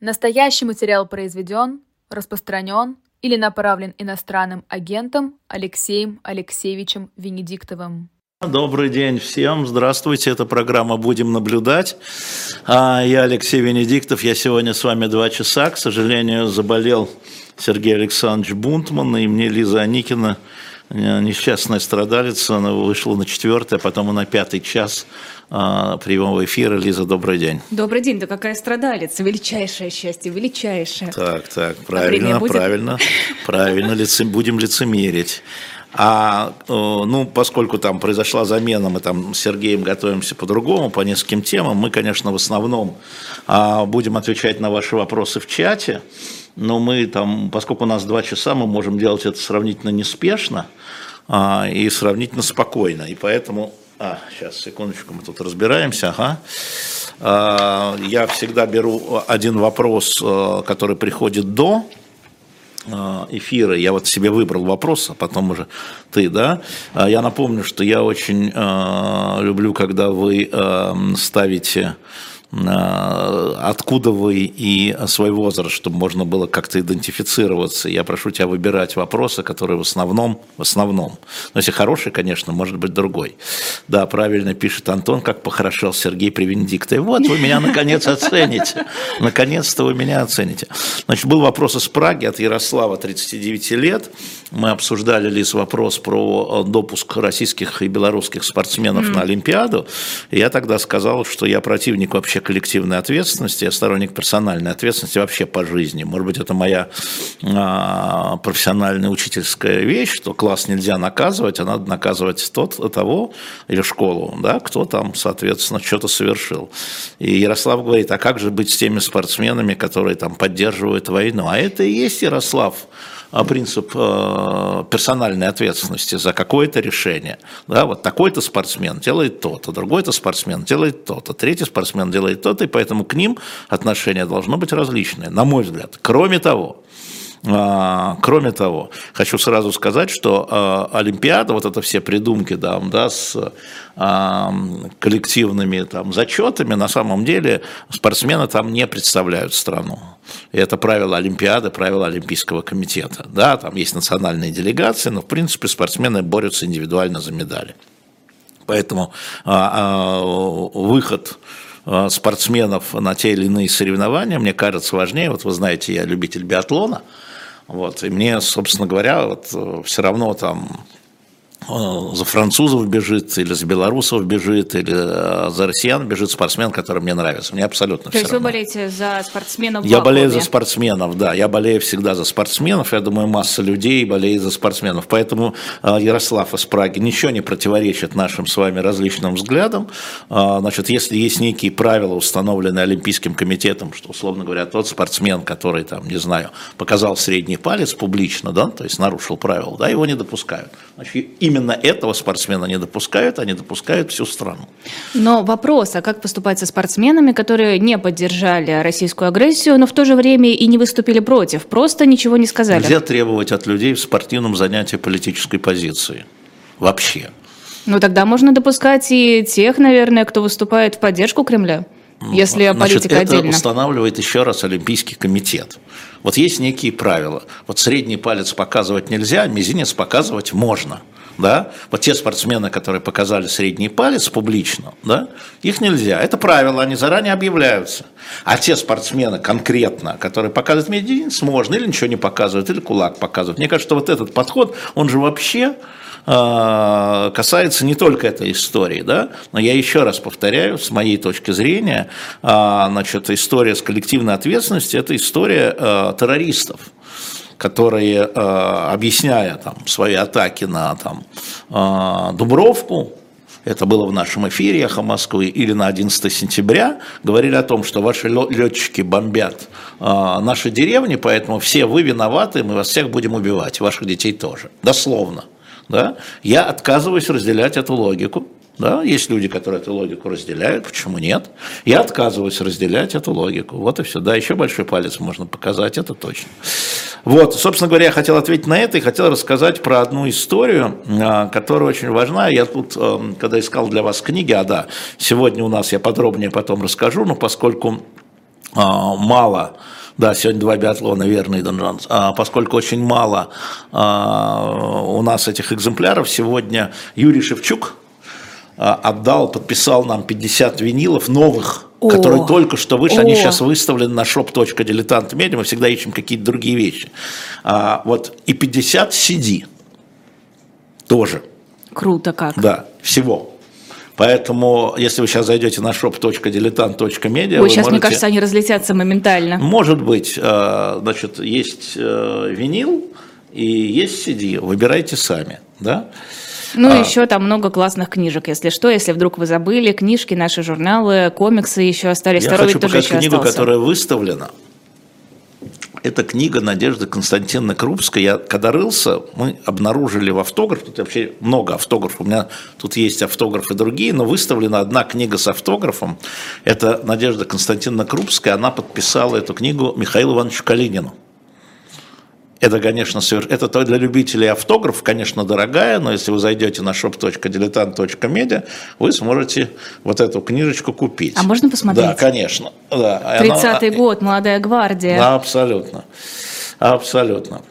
Настоящий материал произведен, распространен или направлен иностранным агентом Алексеем Алексеевичем Венедиктовым. Добрый день всем, здравствуйте, это программа «Будем наблюдать». А, я Алексей Венедиктов, я сегодня с вами два часа, к сожалению, заболел Сергей Александрович Бунтман и мне Лиза Аникина, несчастная страдалица, она вышла на четвертый, а потом и на пятый час а, прямого эфира. Лиза, добрый день. Добрый день, да какая страдалица, величайшее счастье, величайшее. Так, так, правильно, а правильно, правильно, лице, будем лицемерить. А, ну, поскольку там произошла замена, мы там с Сергеем готовимся по-другому, по нескольким темам, мы, конечно, в основном а, будем отвечать на ваши вопросы в чате, но мы там, поскольку у нас два часа, мы можем делать это сравнительно неспешно а, и сравнительно спокойно, и поэтому... А, сейчас, секундочку, мы тут разбираемся, ага. Я всегда беру один вопрос, который приходит до Э, эфира, я вот себе выбрал вопрос, а потом уже ты, да. А я напомню, что я очень э, люблю, когда вы э, ставите Э, откуда вы и свой возраст, чтобы можно было как-то идентифицироваться. Я прошу тебя выбирать вопросы, которые в основном, в основном, но если хороший, конечно, может быть другой. Да, правильно пишет Антон, как похорошел Сергей при Венедиктове. Вот, вы меня наконец оцените. Наконец-то вы меня оцените. Значит, был вопрос из Праги от Ярослава, 39 лет. Мы обсуждали, Лиз, вопрос про допуск российских и белорусских спортсменов mm. на Олимпиаду. И я тогда сказал, что я противник вообще коллективной ответственности, я сторонник персональной ответственности вообще по жизни. Может быть, это моя а, профессиональная учительская вещь, что класс нельзя наказывать, а надо наказывать тот, того или школу, да, кто там, соответственно, что-то совершил. И Ярослав говорит, а как же быть с теми спортсменами, которые там поддерживают войну? А это и есть Ярослав принцип э, персональной ответственности за какое-то решение. Да, вот такой-то спортсмен делает то-то, другой-то спортсмен делает то-то, третий спортсмен делает то-то, и поэтому к ним отношение должно быть различное, на мой взгляд. Кроме того, Кроме того, хочу сразу сказать, что э, Олимпиада, вот это все придумки да, да, с э, коллективными там, зачетами, на самом деле спортсмены там не представляют страну. И это правило Олимпиады, правило Олимпийского комитета. Да, там есть национальные делегации, но в принципе спортсмены борются индивидуально за медали. Поэтому выход спортсменов на те или иные соревнования, мне кажется, важнее. Вот вы знаете, я любитель биатлона, вот, и мне, собственно говоря, вот, э, все равно там за французов бежит, или за белорусов бежит, или э, за россиян бежит спортсмен, который мне нравится. Мне абсолютно То все есть равно. вы болеете за спортсменов? Я болею за спортсменов, да. Я болею всегда за спортсменов. Я думаю, масса людей болеет за спортсменов. Поэтому э, Ярослав из Праги ничего не противоречит нашим с вами различным взглядам. Значит, если есть некие правила, установленные Олимпийским комитетом, что, условно говоря, тот спортсмен, который, там, не знаю, показал средний палец публично, да, то есть нарушил правила, да, его не допускают. Значит, именно этого спортсмена не допускают, они допускают всю страну. Но вопрос, а как поступать со спортсменами, которые не поддержали российскую агрессию, но в то же время и не выступили против, просто ничего не сказали? Нельзя требовать от людей в спортивном занятии политической позиции. Вообще. Ну тогда можно допускать и тех, наверное, кто выступает в поддержку Кремля. Если Значит, политика это отдельно. устанавливает еще раз Олимпийский комитет. Вот есть некие правила. Вот средний палец показывать нельзя, мизинец показывать можно. Да? Вот те спортсмены, которые показали средний палец публично, да, их нельзя. Это правило, они заранее объявляются. А те спортсмены конкретно, которые показывают мизинец, можно, или ничего не показывают, или кулак показывают. Мне кажется, что вот этот подход, он же вообще а, касается не только этой истории, да, но я еще раз повторяю, с моей точки зрения, а, значит, история с коллективной ответственностью – это история а, террористов которые, объясняя там, свои атаки на там, Дубровку, это было в нашем эфире «Эхо Москвы», или на 11 сентября, говорили о том, что ваши летчики бомбят наши деревни, поэтому все вы виноваты, мы вас всех будем убивать, ваших детей тоже. Дословно. Да? Я отказываюсь разделять эту логику. Да? Есть люди, которые эту логику разделяют, почему нет? Я отказываюсь разделять эту логику. Вот и все. Да, еще большой палец можно показать, это точно. Вот, собственно говоря, я хотел ответить на это и хотел рассказать про одну историю, а, которая очень важна. Я тут, эм, когда искал для вас книги, а да, сегодня у нас я подробнее потом расскажу, но поскольку мало да, сегодня два биатлона, верно, Идан Джонс. А, поскольку очень мало а, у нас этих экземпляров, сегодня Юрий Шевчук а, отдал, подписал нам 50 винилов новых, О. которые только что вышли. О. Они сейчас выставлены на shop.diletant.media. Мы всегда ищем какие-то другие вещи. А, вот, и 50 CD тоже. Круто как. Да, всего. Поэтому, если вы сейчас зайдете на shop.diletant.media... Ой, сейчас, можете... мне кажется, они разлетятся моментально. Может быть. Э, значит, есть э, винил и есть CD. Выбирайте сами. Да? Ну, а, еще там много классных книжек, если что, если вдруг вы забыли, книжки, наши журналы, комиксы еще остались. Я Второй хочу показать книгу, остался. которая выставлена. Это книга Надежды Константиновны Крупской. Я когда рылся, мы обнаружили в автограф, тут вообще много автографов, у меня тут есть автографы другие, но выставлена одна книга с автографом. Это Надежда Константиновна Крупская, она подписала эту книгу Михаилу Ивановичу Калинину. Это, конечно, это то для любителей автограф, конечно, дорогая, но если вы зайдете на shop.diletant.media, вы сможете вот эту книжечку купить. А можно посмотреть? Да, конечно. Да. 30-й Она... год, молодая гвардия. Да, абсолютно. Абсолютно.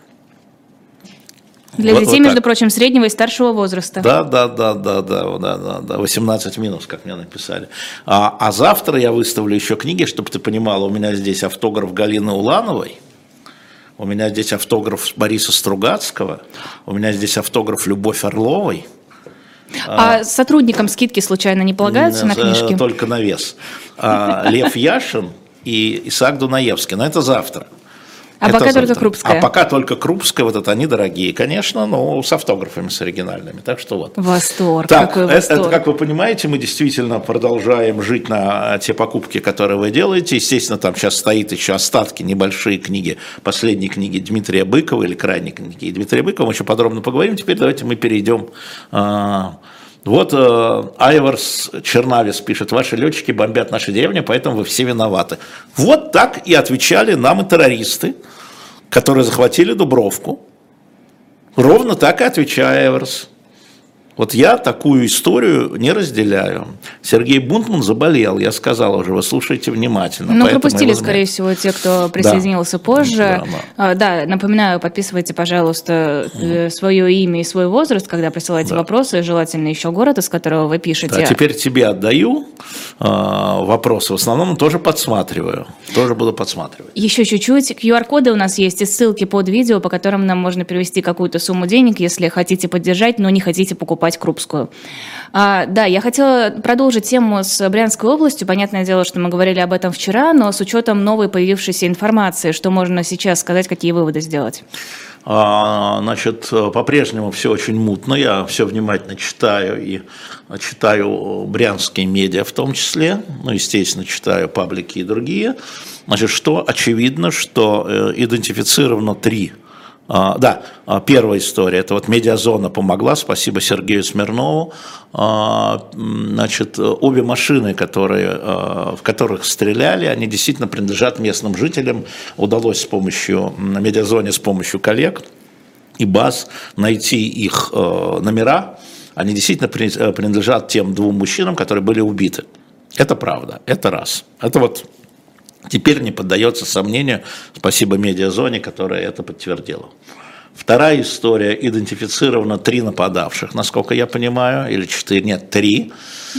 Для вот, детей, вот между прочим, среднего и старшего возраста. Да, да, да, да, да, да, да, да, 18 минус, как мне написали. А, а завтра я выставлю еще книги, чтобы ты понимала, у меня здесь автограф Галины Улановой – у меня здесь автограф Бориса Стругацкого, у меня здесь автограф Любовь Орловой. А, а сотрудникам скидки случайно не полагаются на книжки? Только на вес. А, Лев Яшин и Исаак Дунаевский. Но это завтра. А это пока только Крупская? А пока только Крупская, вот это они дорогие, конечно, но с автографами, с оригинальными, так что вот. Восторг, так, какой восторг. Это, как вы понимаете, мы действительно продолжаем жить на те покупки, которые вы делаете. Естественно, там сейчас стоит еще остатки, небольшие книги, последние книги Дмитрия Быкова или крайние книги Дмитрия Быкова, мы еще подробно поговорим. Теперь давайте мы перейдем а, вот э, Айварс Чернавис пишет, ваши летчики бомбят наши деревни, поэтому вы все виноваты. Вот так и отвечали нам и террористы, которые захватили Дубровку. Ровно так и отвечает Айварс. Вот я такую историю не разделяю. Сергей Бунтман заболел, я сказал уже, вы слушайте внимательно. Ну, пропустили, скорее всего, те, кто присоединился да. позже. Да, да. А, да, напоминаю, подписывайте, пожалуйста, mm. свое имя и свой возраст, когда присылаете да. вопросы, желательно еще город, из которого вы пишете. Да, теперь тебе отдаю э, вопросы, в основном тоже подсматриваю, тоже буду подсматривать. Еще чуть-чуть, QR-коды у нас есть и ссылки под видео, по которым нам можно перевести какую-то сумму денег, если хотите поддержать, но не хотите покупать покупать Крупскую. А, да, я хотела продолжить тему с Брянской областью. Понятное дело, что мы говорили об этом вчера, но с учетом новой появившейся информации, что можно сейчас сказать, какие выводы сделать? А, значит, по-прежнему все очень мутно, я все внимательно читаю и читаю брянские медиа в том числе, ну, естественно, читаю паблики и другие. Значит, что очевидно, что э, идентифицировано три а, да, а, первая история, это вот медиазона помогла, спасибо Сергею Смирнову. А, значит, обе машины, которые, в которых стреляли, они действительно принадлежат местным жителям. Удалось с помощью, на медиазоне с помощью коллег и баз найти их номера. Они действительно принадлежат тем двум мужчинам, которые были убиты. Это правда, это раз. Это вот теперь не поддается сомнению, спасибо медиазоне, которая это подтвердила. Вторая история, идентифицировано три нападавших, насколько я понимаю, или четыре, нет, три.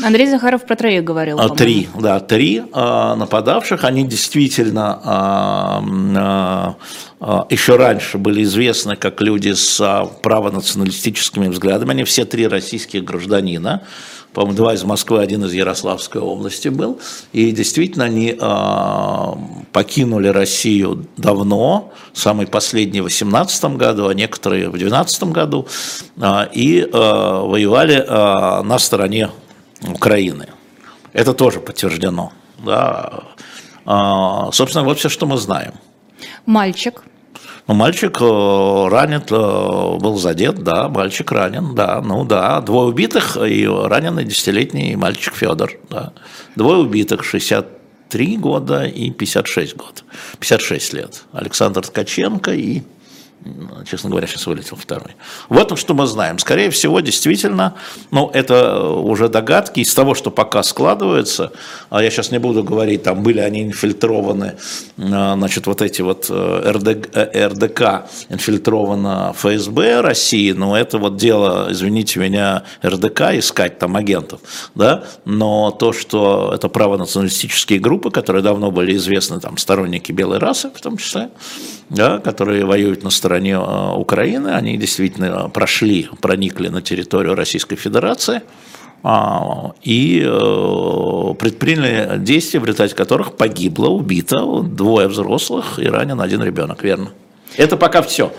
Андрей Захаров про троих говорил. А, три, да, три а, нападавших, они действительно а, а, еще раньше были известны как люди с а, правонационалистическими взглядами, они все три российских гражданина, по-моему, два из Москвы, один из Ярославской области был. И действительно, они э, покинули Россию давно, самый последний в 18 году, а некоторые в 12 году, э, и э, воевали э, на стороне Украины. Это тоже подтверждено. Да. Э, собственно, вот все, что мы знаем. Мальчик ну, мальчик э, ранен, э, был задет, да, мальчик ранен, да, ну да, двое убитых и раненый десятилетний мальчик Федор, да. Двое убитых, 63 года и 56 год, 56 лет. Александр Ткаченко и честно говоря, сейчас вылетел второй. Вот что мы знаем. Скорее всего, действительно, ну, это уже догадки из того, что пока складывается. А я сейчас не буду говорить, там были они инфильтрованы, а, значит, вот эти вот э, РД, э, РДК инфильтровано ФСБ России, но это вот дело, извините меня, РДК искать там агентов, да, но то, что это правонационалистические группы, которые давно были известны, там, сторонники белой расы в том числе, да, которые воюют на стороне э, Украины, они действительно прошли, проникли на территорию Российской Федерации а, и э, предприняли действия, в результате которых погибло, убито двое взрослых и ранен один ребенок, верно? Это пока все.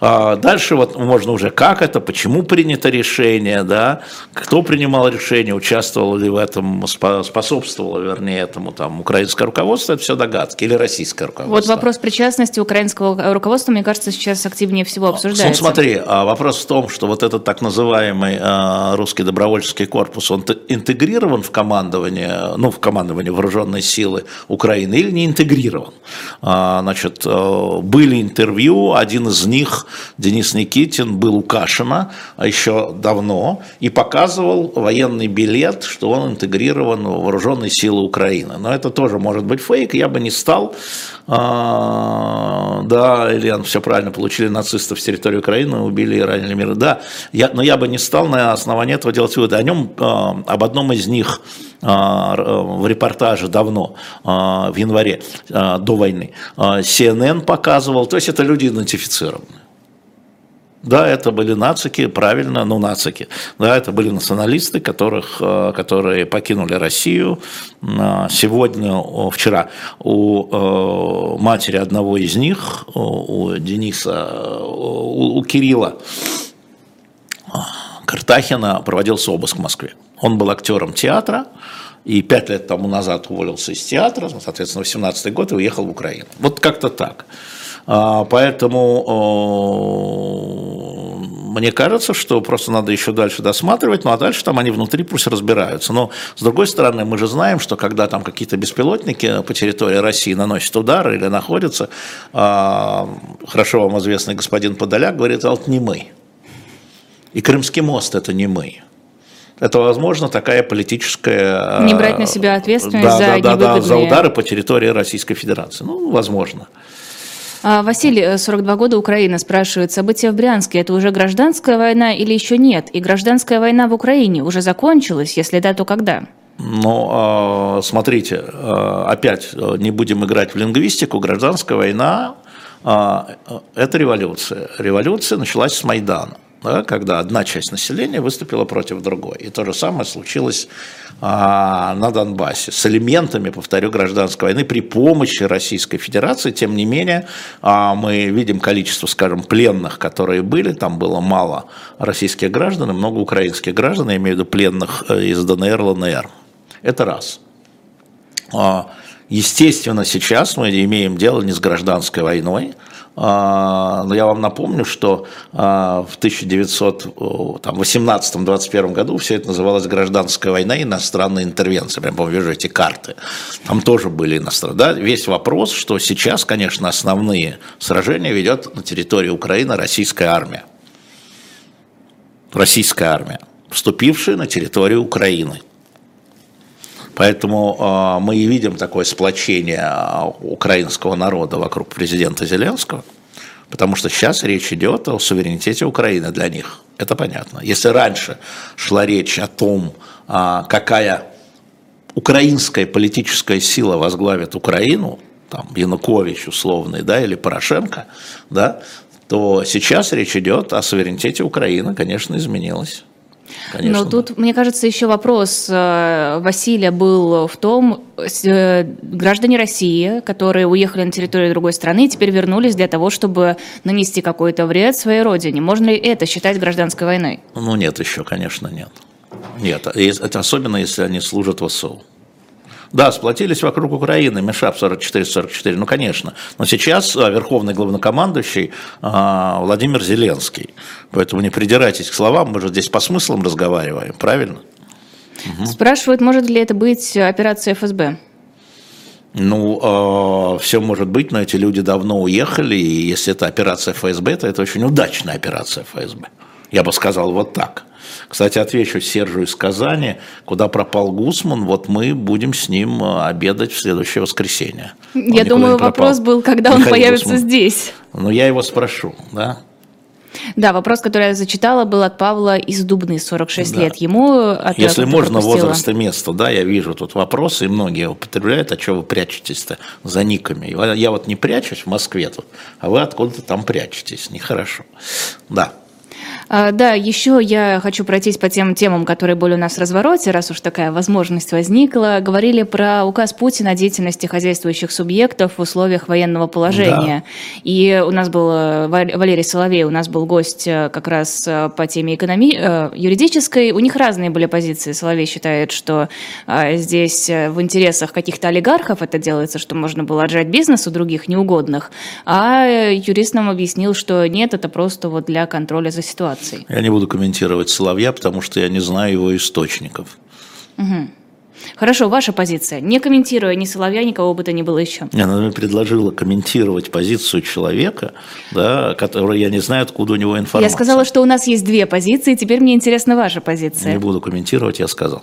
А, дальше вот можно уже как это, почему принято решение, да, кто принимал решение, участвовал ли в этом, способствовало, вернее, этому там украинское руководство, это все догадки, или российское руководство. Вот вопрос причастности украинского руководства, мне кажется, сейчас активнее всего обсуждается. Ну, смотри, а вопрос в том, что вот этот так называемый а, русский добровольческий корпус, он интегрирован в командование, ну, в командование вооруженной силы Украины или не интегрирован. Значит, э, были интервью, один из них Денис Никитин был у Кашина а еще давно и показывал военный билет, что он интегрирован в вооруженные силы Украины. Но это тоже может быть фейк, я бы не стал. А, да, Ильян, все правильно, получили нацистов с территории Украины, убили и ранили мир. Да, я, но я бы не стал на основании этого делать выводы. О нем, а, об одном из них в репортаже давно, в январе до войны, CNN показывал, то есть это люди идентифицированы. Да, это были нацики, правильно, ну нацики. Да, это были националисты, которых, э, которые покинули Россию. Сегодня, вчера, у э, матери одного из них, у Дениса, у, у Кирилла Картахина проводился обыск в Москве. Он был актером театра, и пять лет тому назад уволился из театра, соответственно, в 18 год и уехал в Украину. Вот как-то так. А, поэтому мне кажется, что просто надо еще дальше досматривать, ну а дальше там они внутри пусть разбираются. Но с другой стороны, мы же знаем, что когда там какие-то беспилотники по территории России наносят удары или находятся, а, хорошо вам известный господин Подоляк говорит, а вот не мы. И Крымский мост это не мы. Это, возможно, такая политическая... Не брать на себя ответственность да, за да, да, да, за удары по территории Российской Федерации. Ну, возможно. А, Василий, 42 э, года, Украина, спрашивает, события в Брянске – это уже гражданская война или еще нет? И гражданская война в Украине уже закончилась? Если да, то когда? Ну, а, смотрите, а, опять э, не будем играть в лингвистику. Гражданская война – это революция. Революция началась с Майдана да, когда одна часть населения выступила против другой. И то же самое случилось а, на Донбассе с элементами, повторю, гражданской войны при помощи Российской Федерации. Тем не менее, а, мы видим количество, скажем, пленных, которые были. Там было мало российских граждан и много украинских граждан, я имею в виду пленных э, из ДНР, ЛНР. Это раз. А, естественно, сейчас мы имеем дело не с гражданской войной, но я вам напомню, что а, в 1918-21 году все это называлось гражданская война и иностранная интервенция. Прям вижу эти карты. Там тоже были иностранные. Да? Весь вопрос, что сейчас, конечно, основные сражения ведет на территории Украины российская армия. Российская армия, вступившая на территорию Украины. Поэтому э, мы и видим такое сплочение а, украинского народа вокруг президента Зеленского, потому что сейчас речь идет о суверенитете Украины для них. Это понятно. Если раньше шла речь о том, э, какая украинская политическая сила возглавит Украину, там Янукович условный, да, или Порошенко, да, то сейчас речь идет о суверенитете Украины, конечно, изменилось. Конечно. Но тут, мне кажется, еще вопрос э, Василия был в том, э, граждане России, которые уехали на территорию другой страны и теперь вернулись для того, чтобы нанести какой-то вред своей родине. Можно ли это считать гражданской войной? Ну нет, еще, конечно, нет. Нет, это особенно, если они служат в СО. Да, сплотились вокруг Украины, Мишап 44-44, ну, конечно. Но сейчас а, верховный главнокомандующий а, Владимир Зеленский. Поэтому не придирайтесь к словам, мы же здесь по смыслам разговариваем, правильно? Угу. Спрашивают, может ли это быть операция ФСБ? Ну, э, а, все может быть, но эти люди давно уехали, и если это операция ФСБ, то это очень удачная операция ФСБ. Я бы сказал вот так. Кстати, отвечу Сержу из Казани, куда пропал Гусман, вот мы будем с ним а, обедать в следующее воскресенье. Я думаю, вопрос был, когда Михаил он появится Гусман. здесь. Ну, я его спрошу, да. Да, вопрос, который я зачитала, был от Павла из Дубны, 46 да. лет. Ему Если можно, пропустила. возраст и место, да, я вижу тут вопросы, и многие употребляют, а что вы прячетесь-то за никами? Я вот не прячусь в Москве тут, а вы откуда-то там прячетесь, нехорошо. Да. А, да, еще я хочу пройтись по тем темам, которые были у нас в развороте, раз уж такая возможность возникла. Говорили про указ Путина о деятельности хозяйствующих субъектов в условиях военного положения. Да. И у нас был э, Валерий Соловей, у нас был гость э, как раз э, по теме экономи... юридической. У них разные были позиции. Соловей считает, что здесь в интересах каких-то олигархов это делается, что можно было отжать бизнес у других неугодных. А юрист нам объяснил, что нет, это просто вот для контроля за ситуацией ситуаций? Я не буду комментировать Соловья, потому что я не знаю его источников. Угу. Хорошо, ваша позиция. Не комментируя ни Соловья, никого бы то ни было еще. Она мне предложила комментировать позицию человека, да, который я не знаю, откуда у него информация. Я сказала, что у нас есть две позиции, теперь мне интересна ваша позиция. Не буду комментировать, я сказал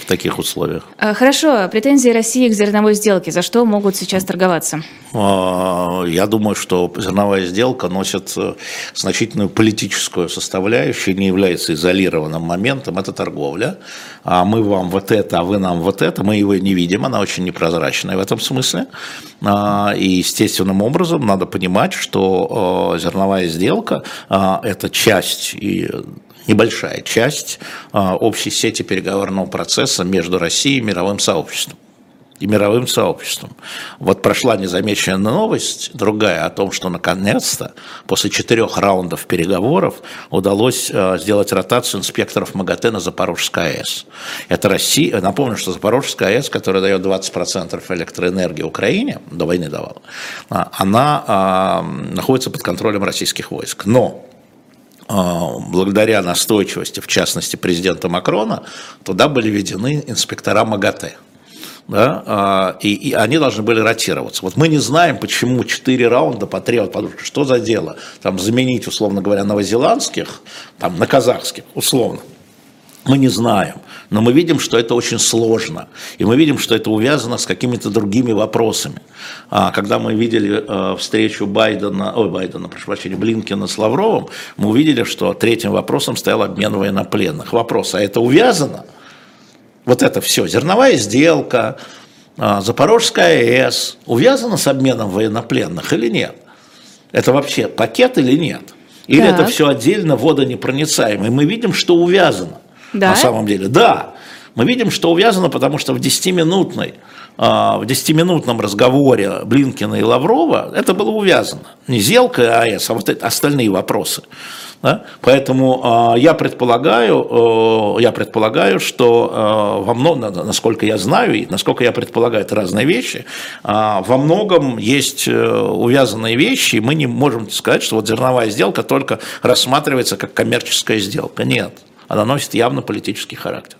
в таких условиях. А, хорошо. Претензии России к зерновой сделке. За что могут сейчас торговаться? А, я думаю, что зерновая сделка носит э, значительную политическую составляющую, не является изолированным моментом. Это торговля. А мы вам вот это, а вы нам вот это. Мы его не видим, она очень непрозрачная в этом смысле. И естественным образом надо понимать, что э, зерновая сделка – это часть и небольшая часть а, общей сети переговорного процесса между Россией и мировым сообществом и мировым сообществом. Вот прошла незамеченная новость, другая, о том, что наконец-то после четырех раундов переговоров удалось а, сделать ротацию инспекторов МАГАТЭ на Запорожской АЭС. Это Россия, напомню, что Запорожская АЭС, которая дает 20% электроэнергии Украине, до войны давала, а, она находится под контролем российских войск. Но благодаря настойчивости, в частности, президента Макрона, туда были введены инспектора МАГАТЭ. Да, а, и, и они должны были ротироваться. Вот мы не знаем, почему четыре раунда потребовали, что за дело, там заменить, условно говоря, новозеландских, там на казахских, условно. Мы не знаем, но мы видим, что это очень сложно, и мы видим, что это увязано с какими-то другими вопросами. А, когда мы видели э, встречу Байдена, ой, Байдена, прошу прощения, Блинкина с Лавровым, мы увидели, что третьим вопросом стоял обмен военнопленных. Вопрос, а это увязано? Вот это все, зерновая сделка, а, Запорожская АЭС, увязано с обменом военнопленных или нет? Это вообще пакет или нет? Или так. это все отдельно водонепроницаемо? И мы видим, что увязано да? на самом деле. Да, мы видим, что увязано, потому что в 10-минутной а, в 10-минутном разговоре Блинкина и Лаврова это было увязано. Не Зелка и АЭС, а вот это, остальные вопросы. Да? Поэтому э, я предполагаю, я предполагаю, что во многом, насколько я знаю и насколько я предполагаю, это разные вещи, во многом есть э, увязанные вещи, и мы не можем сказать, что вот зерновая сделка только рассматривается как коммерческая сделка. Нет она носит явно политический характер.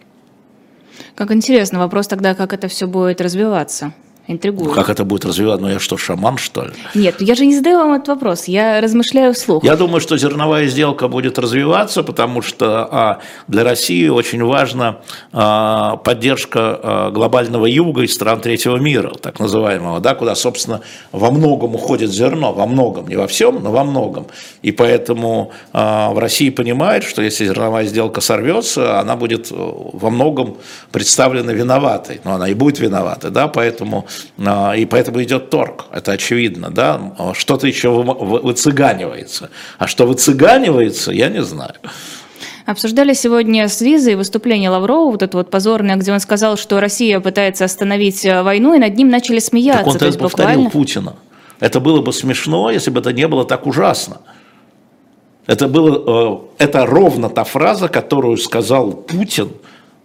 Как интересно, вопрос тогда, как это все будет развиваться? Интригует. Как это будет развиваться? Ну я что, шаман, что ли? Нет, я же не задаю вам этот вопрос, я размышляю вслух. Я думаю, что зерновая сделка будет развиваться, потому что а, для России очень важна а, поддержка а, глобального юга и стран третьего мира, так называемого, да, куда, собственно, во многом уходит зерно, во многом, не во всем, но во многом. И поэтому а, в России понимают, что если зерновая сделка сорвется, она будет э, во многом представлена виноватой. Но она и будет виноватой, да, поэтому и поэтому идет торг, это очевидно, да, что-то еще выцыганивается, а что выцыганивается, я не знаю. Обсуждали сегодня с Лизой выступление Лаврова, вот это вот позорное, где он сказал, что Россия пытается остановить э, войну, и над ним начали смеяться. Так он То есть повторил буквально... Путина. Это было бы смешно, если бы это не было так ужасно. Это, было, э, это ровно та фраза, которую сказал Путин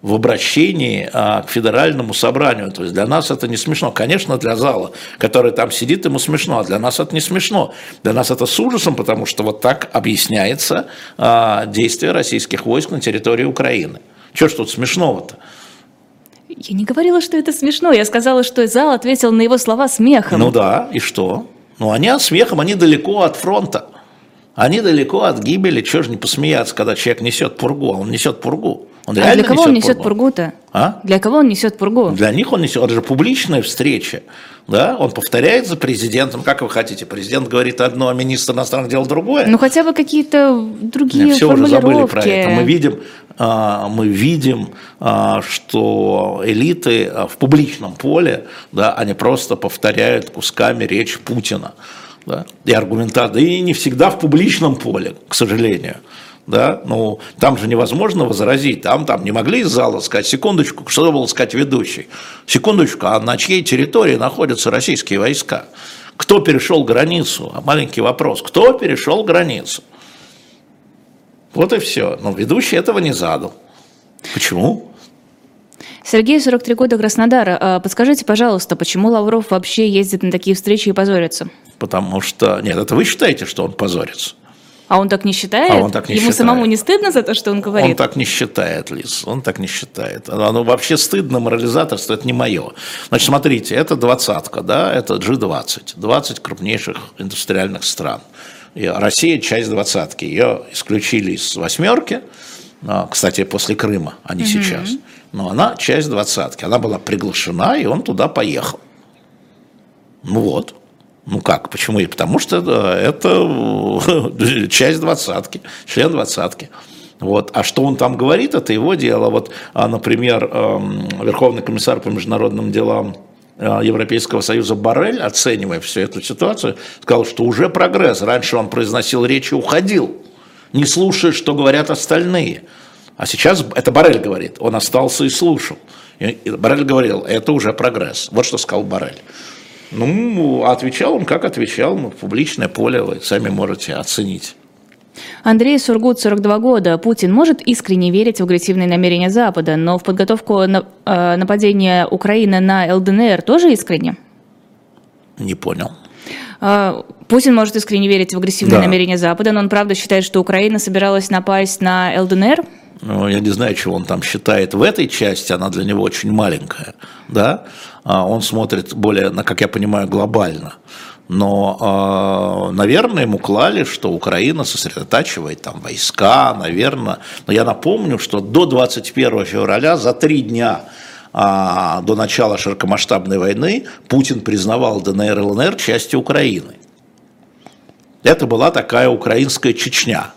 в обращении а, к федеральному собранию. То есть для нас это не смешно. Конечно, для зала, который там сидит, ему смешно, а для нас это не смешно. Для нас это с ужасом, потому что вот так объясняется а, действие российских войск на территории Украины. Что ж тут смешного-то? Я не говорила, что это смешно. Я сказала, что зал ответил на его слова смехом. Ну да, и что? Ну, они от смехом, они далеко от фронта. Они далеко от гибели. Чего же не посмеяться, когда человек несет пургу? А он несет пургу. Он а для кого несет он несет пургу-то? А? Для кого он несет пургу? Для них он несет. Это же публичная встреча. Да? Он повторяет за президентом. Как вы хотите? Президент говорит одно, а министр иностранных дел другое. Ну хотя бы какие-то другие все уже забыли про это. Мы видим, а, мы видим, а, что элиты в публичном поле, да, они просто повторяют кусками речь Путина. Да, и аргументация, и не всегда в публичном поле, к сожалению да, ну, там же невозможно возразить, там, там не могли из зала сказать, секундочку, что было сказать ведущий, секундочку, а на чьей территории находятся российские войска? Кто перешел границу? А маленький вопрос, кто перешел границу? Вот и все. Но ведущий этого не задал. Почему? Сергей, 43 года, Краснодар. А, подскажите, пожалуйста, почему Лавров вообще ездит на такие встречи и позорится? Потому что... Нет, это вы считаете, что он позорится. А он так не считает? А он так не Ему считает. самому не стыдно за то, что он говорит? Он так не считает, Лиз, он так не считает. Оно вообще стыдно, морализаторство, это не мое. Значит, смотрите, это двадцатка, да, это G20, 20 крупнейших индустриальных стран. И Россия часть двадцатки, ее исключили из восьмерки, кстати, после Крыма, а не угу. сейчас. Но она часть двадцатки, она была приглашена, и он туда поехал. Ну вот. Ну как, почему? И потому что это часть двадцатки, член двадцатки. Вот. А что он там говорит, это его дело. Вот, а, например, эм, Верховный комиссар по международным делам э, Европейского Союза Барель, оценивая всю эту ситуацию, сказал, что уже прогресс. Раньше он произносил речи и уходил, не слушая, что говорят остальные. А сейчас, это Барель говорит, он остался и слушал. И Барель говорил, это уже прогресс. Вот что сказал Барель. Ну, отвечал он, как отвечал, ну, публичное поле вы сами можете оценить. Андрей Сургут, 42 года. Путин может искренне верить в агрессивные намерения Запада, но в подготовку на, э, нападения Украины на ЛДНР тоже искренне? Не понял. Э, Путин может искренне верить в агрессивные да. намерения Запада, но он правда считает, что Украина собиралась напасть на ЛДНР? Ну, я не знаю, чего он там считает в этой части, она для него очень маленькая, да, а он смотрит более, как я понимаю, глобально. Но, а, наверное, ему клали, что Украина сосредотачивает там войска, наверное. Но я напомню, что до 21 февраля, за три дня а, до начала широкомасштабной войны, Путин признавал ДНР и ЛНР частью Украины. Это была такая украинская Чечня –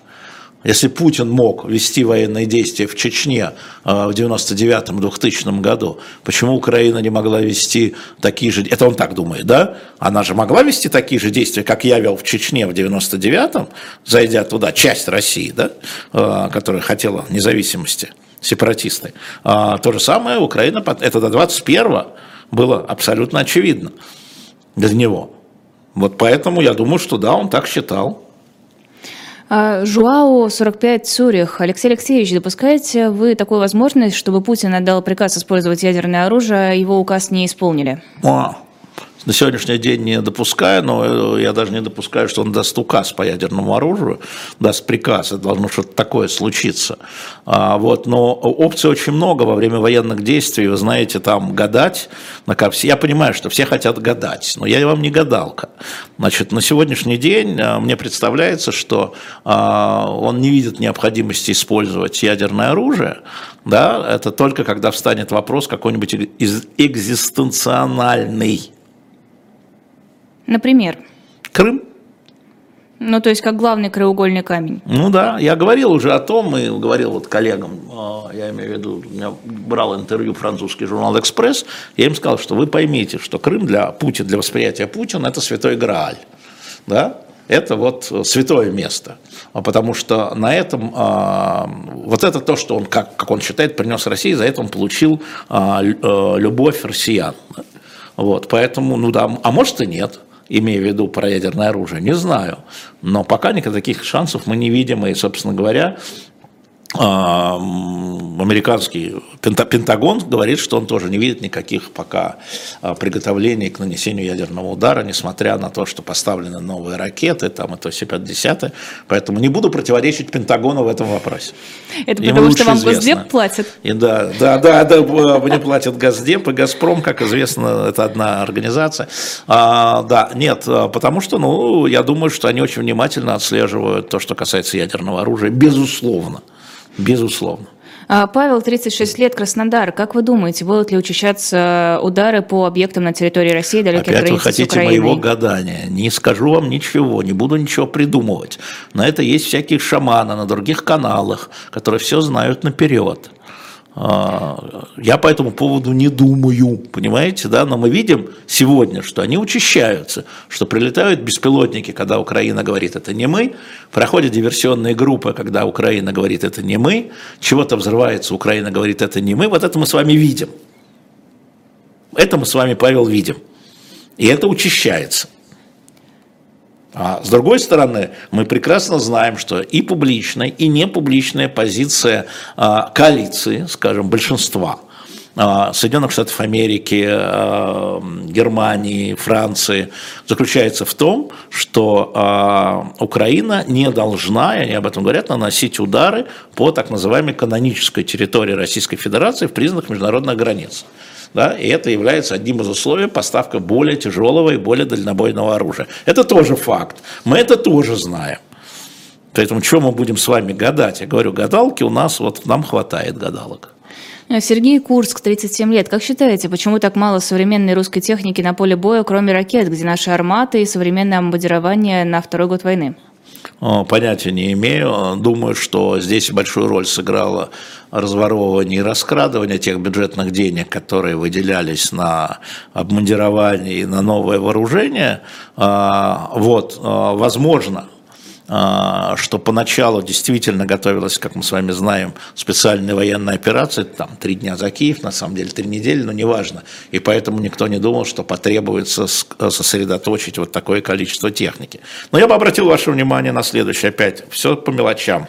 если Путин мог вести военные действия в Чечне а, в 99-2000 году, почему Украина не могла вести такие же... Это он так думает, да? Она же могла вести такие же действия, как я вел в Чечне в 99-м, зайдя туда, часть России, да, а, которая хотела независимости, сепаратисты. А то же самое Украина, это до 21-го было абсолютно очевидно для него. Вот поэтому я думаю, что да, он так считал. А, Жуау 45 Цюрих. Алексей Алексеевич, допускаете вы такую возможность, чтобы Путин отдал приказ использовать ядерное оружие, а его указ не исполнили? А, на сегодняшний день не допускаю, но э, я даже не допускаю, что он даст указ по ядерному оружию, даст приказ, это должно что-то такое случиться. А, вот, но опций очень много во время военных действий, вы знаете, там гадать, на я понимаю, что все хотят гадать, но я вам не гадалка. Значит, на сегодняшний день э, мне представляется, что а, он не видит необходимости использовать ядерное оружие, да, это только когда встанет вопрос какой-нибудь экзистенциональный, Например? Крым. Ну, то есть, как главный краеугольный камень. Ну да, я говорил уже о том, и говорил вот коллегам, а, я имею в виду, я брал интервью французский журнал «Экспресс», я им сказал, что вы поймите, что Крым для Путина, для восприятия Путина – это святой Грааль, да, это вот святое место, а потому что на этом, а, вот это то, что он, как, как он считает, принес России, за это он получил любовь россиян. Вот, поэтому, ну да, а может и нет имея в виду про ядерное оружие, не знаю. Но пока никаких шансов мы не видим, и, собственно говоря, американский Пентагон говорит, что он тоже не видит никаких пока а, приготовлений к нанесению ядерного удара, несмотря на то, что поставлены новые ракеты, там это все 50 Поэтому не буду противоречить Пентагону в этом вопросе. Это Ему потому, что вам известно. Госдеп платит? И да, да, да, да, мне платят Госдеп и Газпром, как известно, это одна организация. А, да, нет, потому что, ну, я думаю, что они очень внимательно отслеживают то, что касается ядерного оружия, безусловно. Безусловно. А, Павел, 36 лет, Краснодар. Как вы думаете, будут ли учащаться удары по объектам на территории России, далеких Опять вы хотите моего гадания. Не скажу вам ничего, не буду ничего придумывать. На это есть всякие шаманы на других каналах, которые все знают наперед. А, я по этому поводу не думаю, понимаете, да, но мы видим сегодня, что они учащаются, что прилетают беспилотники, когда Украина говорит, это не мы, проходят диверсионные группы, когда Украина говорит, это не мы, чего-то взрывается, Украина говорит, это не мы, вот это мы с вами видим. Это мы с вами, Павел, видим. И это учащается. А с другой стороны, мы прекрасно знаем, что и публичная, и непубличная позиция а, коалиции, скажем, большинства а, Соединенных Штатов Америки, а, Германии, Франции заключается в том, что Украина не должна, и они об этом говорят, наносить удары по так называемой канонической территории Российской Федерации в признаках международных границ да, и это является одним из условий поставка более тяжелого и более дальнобойного оружия. Это тоже факт, мы это тоже знаем. Поэтому что мы будем с вами гадать? Я говорю, гадалки у нас, вот нам хватает гадалок. Сергей Курск, 37 лет. Как считаете, почему так мало современной русской техники на поле боя, кроме ракет, где наши арматы и современное обмундирование на второй год войны? Понятия не имею. Думаю, что здесь большую роль сыграло разворовывание и раскрадывание тех бюджетных денег, которые выделялись на обмундирование и на новое вооружение. А, вот, а, возможно, что поначалу действительно готовилась, как мы с вами знаем, специальная военная операция, там три дня за Киев, на самом деле три недели, но неважно. И поэтому никто не думал, что потребуется сосредоточить вот такое количество техники. Но я бы обратил ваше внимание на следующее, опять, все по мелочам.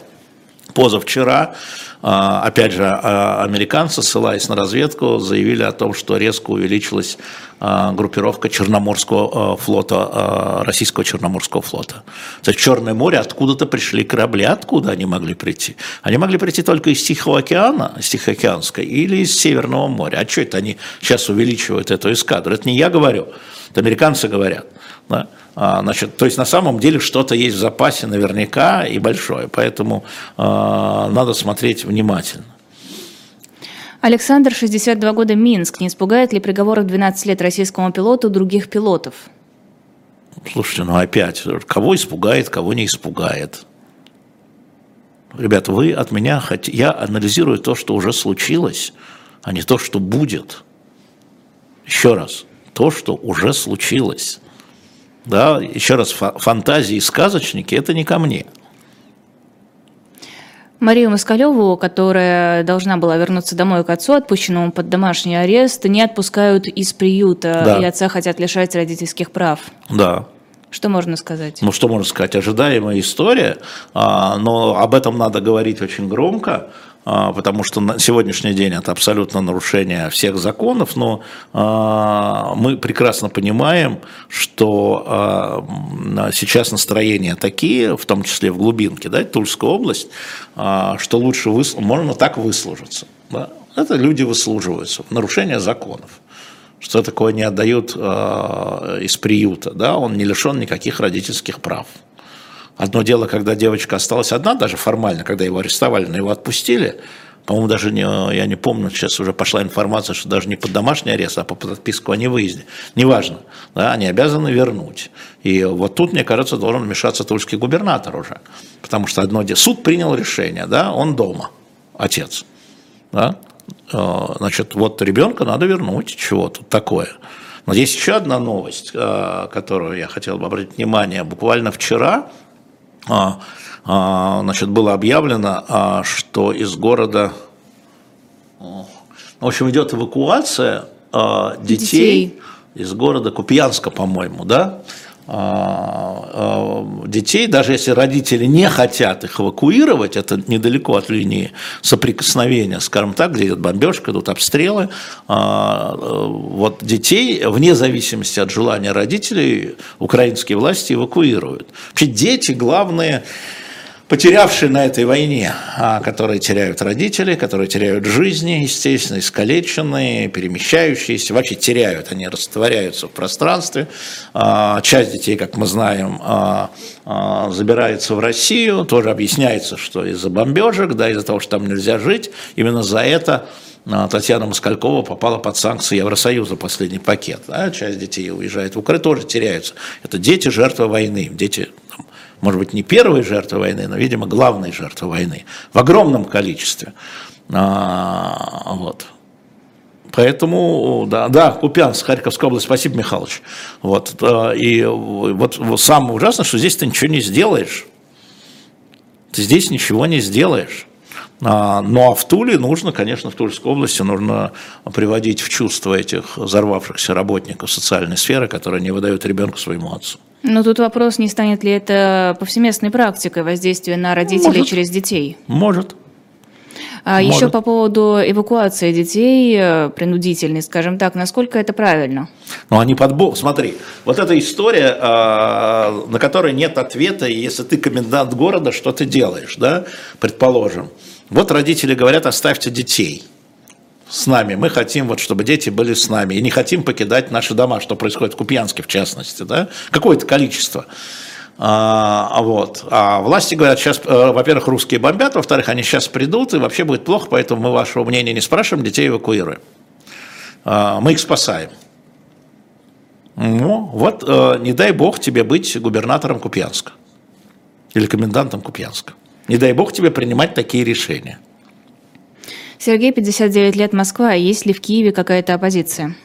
Позавчера а, опять же, а, американцы, ссылаясь на разведку, заявили о том, что резко увеличилась а, группировка Черноморского флота, российского Черноморского флота. То есть Черное море откуда-то пришли корабли. Откуда они могли прийти? Они могли прийти только из Тихого океана, из Тихоокеанской, или из Северного моря. А что это они сейчас увеличивают эту эскадру? Это не я говорю, это американцы говорят. Да? А, значит, то есть на самом деле что-то есть в запасе наверняка и большое, поэтому э, надо смотреть внимательно. Александр, 62 года, Минск. Не испугает ли приговор в 12 лет российскому пилоту других пилотов? Слушайте, ну опять, кого испугает, кого не испугает. Ребята, вы от меня хотите... Я анализирую то, что уже случилось, а не то, что будет. Еще раз, то, что уже случилось. Да, еще раз, фантазии сказочники – это не ко мне. Марию Москалеву, которая должна была вернуться домой к отцу, отпущенному под домашний арест, не отпускают из приюта, да. и отца хотят лишать родительских прав. Да. Что можно сказать? Ну, что можно сказать? Ожидаемая история, а, но об этом надо говорить очень громко, потому что на сегодняшний день это абсолютно нарушение всех законов, но а, мы прекрасно понимаем, что а, сейчас настроения такие, в том числе в глубинке, да, Тульская область, что лучше выс... можно так выслужиться. Да? Это люди выслуживаются, нарушение законов что такое не отдают э, из приюта, да, он не лишен никаких родительских прав. Одно дело, когда девочка осталась одна, даже формально, когда его арестовали, но его отпустили, по-моему, даже не, я не помню, сейчас уже пошла информация, что даже не под домашний арест, а по подписку о невыезде. Неважно, да, они обязаны вернуть. И вот тут, мне кажется, должен вмешаться тульский губернатор уже. Потому что одно дело, суд принял решение, да, он дома, отец. Да, э, значит, вот ребенка надо вернуть, чего тут такое. Но есть еще одна новость, э, которую я хотел бы обратить внимание. Буквально вчера значит, было объявлено, а, что из города, в общем, идет эвакуация детей, детей. из города Купьянска, по-моему, да, детей, даже если родители не хотят их эвакуировать, это недалеко от линии соприкосновения, скажем так, где идет бомбежка, идут обстрелы, а, вот детей, вне зависимости от желания родителей, украинские власти эвакуируют. Вообще дети главные потерявшие на этой войне, а, которые теряют родители, которые теряют жизни, естественно, искалеченные, перемещающиеся, вообще теряют, они растворяются в пространстве. А, часть детей, как мы знаем, а, забирается в Россию, тоже объясняется, что из-за бомбежек, да, из-за того, что там нельзя жить, именно за это Татьяна Москалькова попала под санкции Евросоюза, последний пакет. Да? Часть детей уезжает в Украину, тоже теряются. Это дети жертвы войны, дети может быть, не первые жертвы войны, но, видимо, главные жертвы войны в огромном количестве. А, вот. Поэтому, да, да, Купянск, Харьковская область, спасибо, Михайлович. Вот, и вот самое ужасное, что здесь ты ничего не сделаешь. Ты здесь ничего не сделаешь. А, ну а в Туле нужно, конечно, в Тульской области нужно приводить в чувство этих взорвавшихся работников социальной сферы, которые не выдают ребенка своему отцу. Но тут вопрос, не станет ли это повсеместной практикой воздействия на родителей Может. через детей? Может. А Может. еще по поводу эвакуации детей, э, принудительной, скажем так, насколько это правильно? Ну, они под бок. Смотри, вот эта история, а, на которой нет ответа, если ты комендант города, что ты делаешь, да, предположим. Вот родители говорят, оставьте детей с нами. Мы хотим, вот, чтобы дети были с нами. И не хотим покидать наши дома, что происходит в Купьянске, в частности. Да? Какое-то количество. А, вот. а власти говорят, сейчас, э, во-первых, русские бомбят, во-вторых, они сейчас придут, и вообще будет плохо, поэтому мы вашего мнения не спрашиваем, детей эвакуируем. А, мы их спасаем. Ну, вот, э, не дай бог тебе быть губернатором Купьянска или комендантом Купьянска. Не дай бог тебе принимать такие решения. Сергей, 59 лет, Москва. Есть ли в Киеве какая-то оппозиция?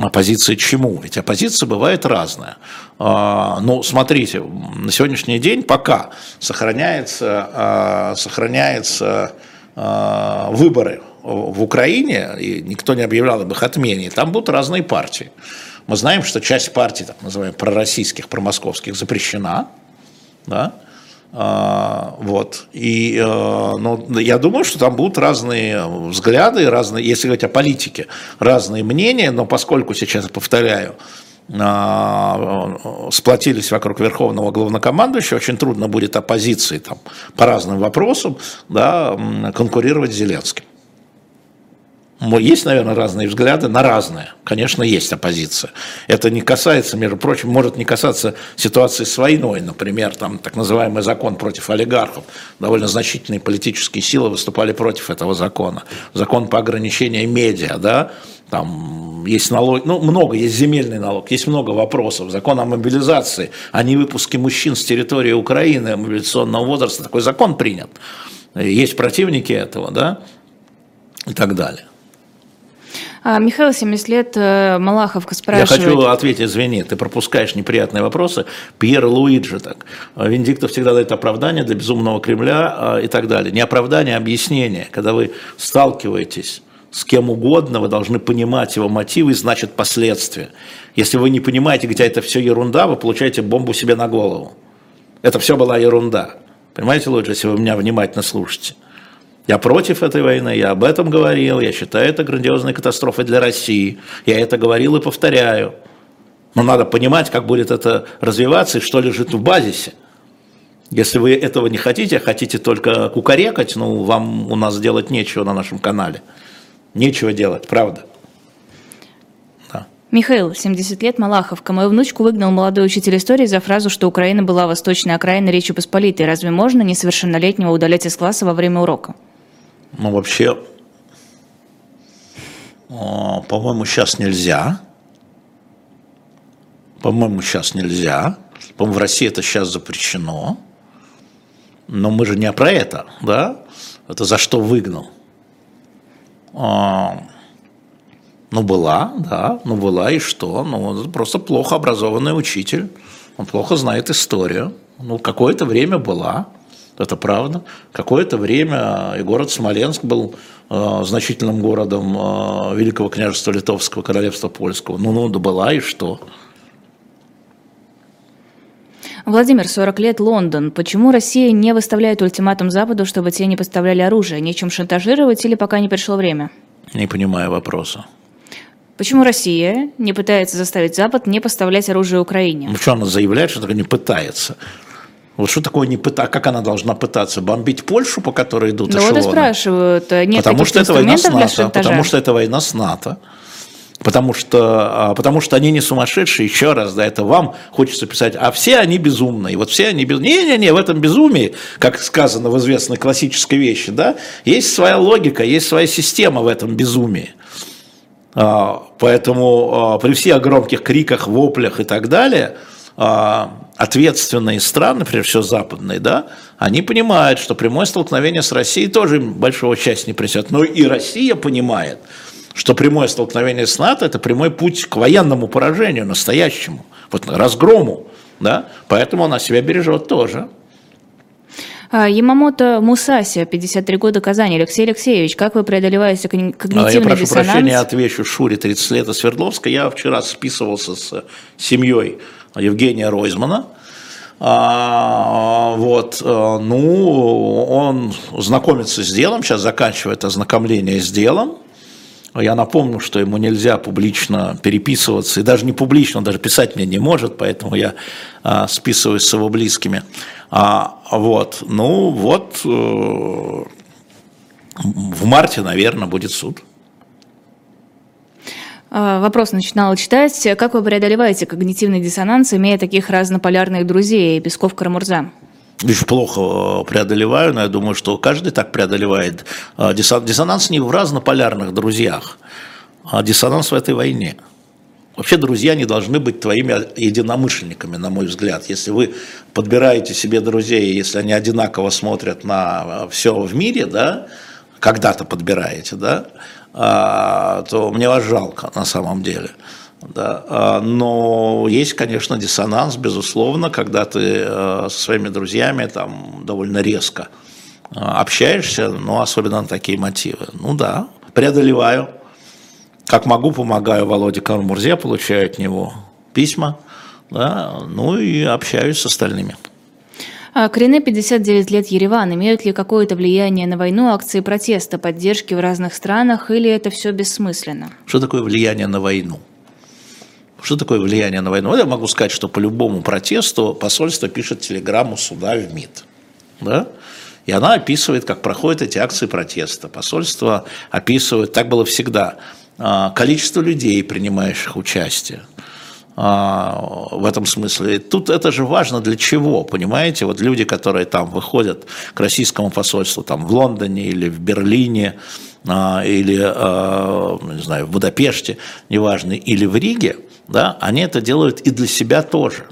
Оппозиция чему? Ведь оппозиция бывает разная. А, ну, смотрите, на сегодняшний день пока сохраняется, а, сохраняется а, выборы в Украине, и никто не объявлял об их отмене, там будут разные партии. Мы знаем, что часть партий, так называемых пророссийских, промосковских, запрещена, да, а, вот. И ну, я думаю, что там будут разные взгляды, разные, если говорить о политике, разные мнения, но поскольку сейчас, повторяю, а, сплотились вокруг верховного главнокомандующего, очень трудно будет оппозиции там, по разным вопросам да, конкурировать с Зеленским. Есть, наверное, разные взгляды на разное. Конечно, есть оппозиция. Это не касается, между прочим, может не касаться ситуации с войной. Например, там так называемый закон против олигархов. Довольно значительные политические силы выступали против этого закона. Закон по ограничению медиа, да, там есть налог, ну, много, есть земельный налог, есть много вопросов. Закон о мобилизации, о невыпуске мужчин с территории Украины мобилизационного возраста. Такой закон принят. Есть противники этого, да, и так далее. А, Михаил, 70 лет, э, Малаховка спрашивает. Я хочу ответить, извини, ты пропускаешь неприятные вопросы. Пьер Луиджи так. Венедиктов всегда дает оправдание для безумного Кремля а, и так далее. Не оправдание, а объяснение. Когда вы сталкиваетесь с кем угодно, вы должны понимать его мотивы и значит последствия. Если вы не понимаете, где это все ерунда, вы получаете бомбу себе на голову. Это все была ерунда. Понимаете, лучше, если вы меня внимательно слушаете. Я против этой войны, я об этом говорил, я считаю это грандиозной катастрофой для России. Я это говорил и повторяю. Но надо понимать, как будет это развиваться и что лежит в базисе. Если вы этого не хотите, а хотите только кукарекать, ну, вам у нас делать нечего на нашем канале. Нечего делать, правда. Да. Михаил, 70 лет, Малаховка. Мою внучку выгнал молодой учитель истории за фразу, что Украина была восточной окраиной Речи Посполитой. Разве можно несовершеннолетнего удалять из класса во время урока? Ну, вообще, по-моему, сейчас нельзя. По-моему, сейчас нельзя. По-моему, в России это сейчас запрещено. Но мы же не про это, да? Это за что выгнал? А, ну, была, да, ну, была и что? Ну, он просто плохо образованный учитель. Он плохо знает историю. Ну, какое-то время была это правда. Какое-то время и город Смоленск был э, значительным городом э, Великого княжества Литовского, Королевства Польского. Ну, ну, да была и что? Владимир, 40 лет, Лондон. Почему Россия не выставляет ультиматум Западу, чтобы те не поставляли оружие? Нечем шантажировать или пока не пришло время? Не понимаю вопроса. Почему Россия не пытается заставить Запад не поставлять оружие Украине? Ну что она заявляет, что такое не пытается? Вот что такое не пытаться? Как она должна пытаться? Бомбить Польшу, по которой идут ну, эшелоны? вот и спрашивают. Нет потому что это война с НАТО. Потому что это война с НАТО. Потому что, а, потому что они не сумасшедшие, еще раз, да, это вам хочется писать, а все они безумные. Вот все они безумные. Не-не-не, в этом безумии, как сказано в известной классической вещи, да, есть своя логика, есть своя система в этом безумии. А, поэтому а, при всех громких криках, воплях и так далее, ответственные страны, прежде всего западные, да, они понимают, что прямое столкновение с Россией тоже большого счастья не принесет. Но и Россия понимает, что прямое столкновение с НАТО – это прямой путь к военному поражению, настоящему, вот разгрому, да, поэтому она себя бережет тоже. А, Ямамото Мусаси, 53 года, Казани. Алексей Алексеевич, как вы преодолеваете когнитивный Я прошу диссонанс? прощения, отвечу Шуре, 30 лет Свердловска. Я вчера списывался с семьей Евгения Ройзмана. А, вот, э, ну, он знакомится с делом, сейчас заканчивает ознакомление с делом. Я напомню, что ему нельзя публично переписываться, и даже не публично, он даже писать мне не может, поэтому я а, списываюсь с его близкими. А, вот, ну вот, э, в марте, наверное, будет суд. А, вопрос начинала читать. Как вы преодолеваете когнитивный диссонанс, имея таких разнополярных друзей, Песков Карамурза? Очень плохо э, преодолеваю, но я думаю, что каждый так преодолевает. А, диссонанс не в разнополярных друзьях, а диссонанс в этой войне. Вообще друзья не должны быть твоими единомышленниками, на мой взгляд. Если вы подбираете себе друзей, если они одинаково смотрят на все в мире, да, когда-то подбираете, да, то мне вас жалко на самом деле. Да. А, но есть, конечно, диссонанс, безусловно, когда ты э, со своими друзьями там довольно резко общаешься, ну, особенно на такие мотивы. Ну да, преодолеваю. Как могу, помогаю Володе Кармурзе, получаю от него письма, да, ну и общаюсь с остальными. А Корене 59 лет Ереван. Имеют ли какое-то влияние на войну акции протеста, поддержки в разных странах, или это все бессмысленно? Что такое влияние на войну? Что такое влияние на войну? Я могу сказать, что по любому протесту посольство пишет телеграмму суда в МИД. Да? И она описывает, как проходят эти акции протеста. Посольство описывает, так было всегда, а, количество людей, принимающих участие в этом смысле. Тут это же важно для чего, понимаете? Вот люди, которые там выходят к российскому посольству там в Лондоне или в Берлине, а, или, не знаю, в Будапеште, неважно, или в Риге – да, они это делают и для себя тоже.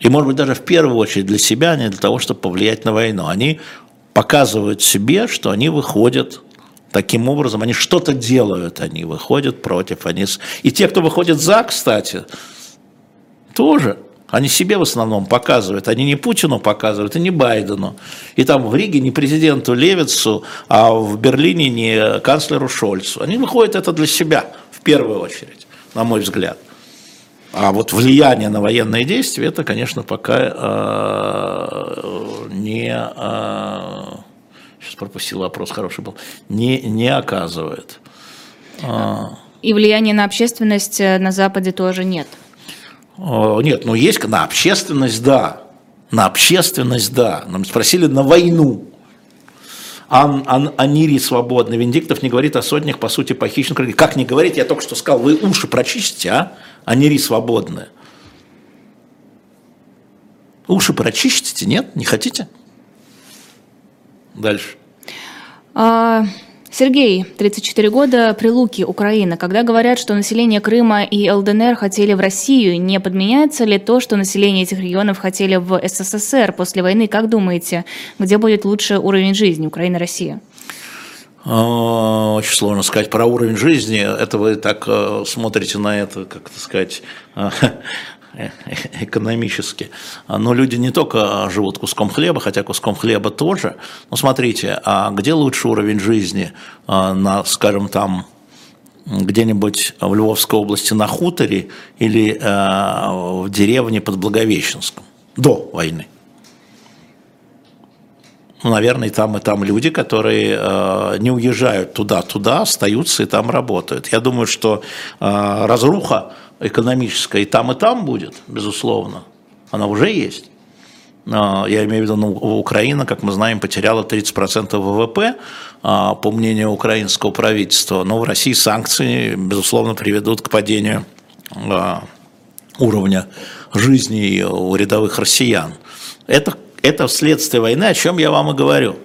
И, может быть, даже в первую очередь для себя, а не для того, чтобы повлиять на войну. Они показывают себе, что они выходят таким образом, они что-то делают, они выходят против. Они... И те, кто выходит за, кстати, тоже. Они себе в основном показывают. Они не Путину показывают, и не Байдену. И там в Риге не президенту Левицу, а в Берлине не канцлеру Шольцу. Они выходят это для себя в первую очередь на мой взгляд. А вот влияние на военные действия, это, конечно, пока э, не... Э, сейчас пропустил вопрос, хороший был. Не, не оказывает. А. И влияние на общественность э, на Западе тоже нет? Нет, но есть на общественность, да. На общественность, да. Нам спросили на войну. Ан, ан, Анири свободный. Венедиктов не говорит о сотнях, по сути, похищенных. Как не говорить? Я только что сказал, вы уши прочистите, а? Анири свободная. Уши прочистите, нет? Не хотите? Дальше. А... Сергей, 34 года, Прилуки, Украина. Когда говорят, что население Крыма и ЛДНР хотели в Россию, не подменяется ли то, что население этих регионов хотели в СССР после войны? Как думаете, где будет лучше уровень жизни Украина, Россия? А, очень сложно сказать про уровень жизни. Это вы так э, смотрите на это, как это сказать, экономически. Но люди не только живут куском хлеба, хотя куском хлеба тоже. Но смотрите, а где лучший уровень жизни а, на, скажем, там где-нибудь в Львовской области на хуторе или а, в деревне под Благовещенском? до войны. Ну, наверное, там, и там люди, которые э, не уезжают туда-туда, остаются и там работают. Я думаю, что э, разруха экономическая и там, и там будет, безусловно. Она уже есть. Э, я имею в виду, ну, Украина, как мы знаем, потеряла 30% ВВП, э, по мнению украинского правительства. Но в России санкции, безусловно, приведут к падению э, уровня жизни у рядовых россиян. Это это следствие войны, о чем я вам и говорю.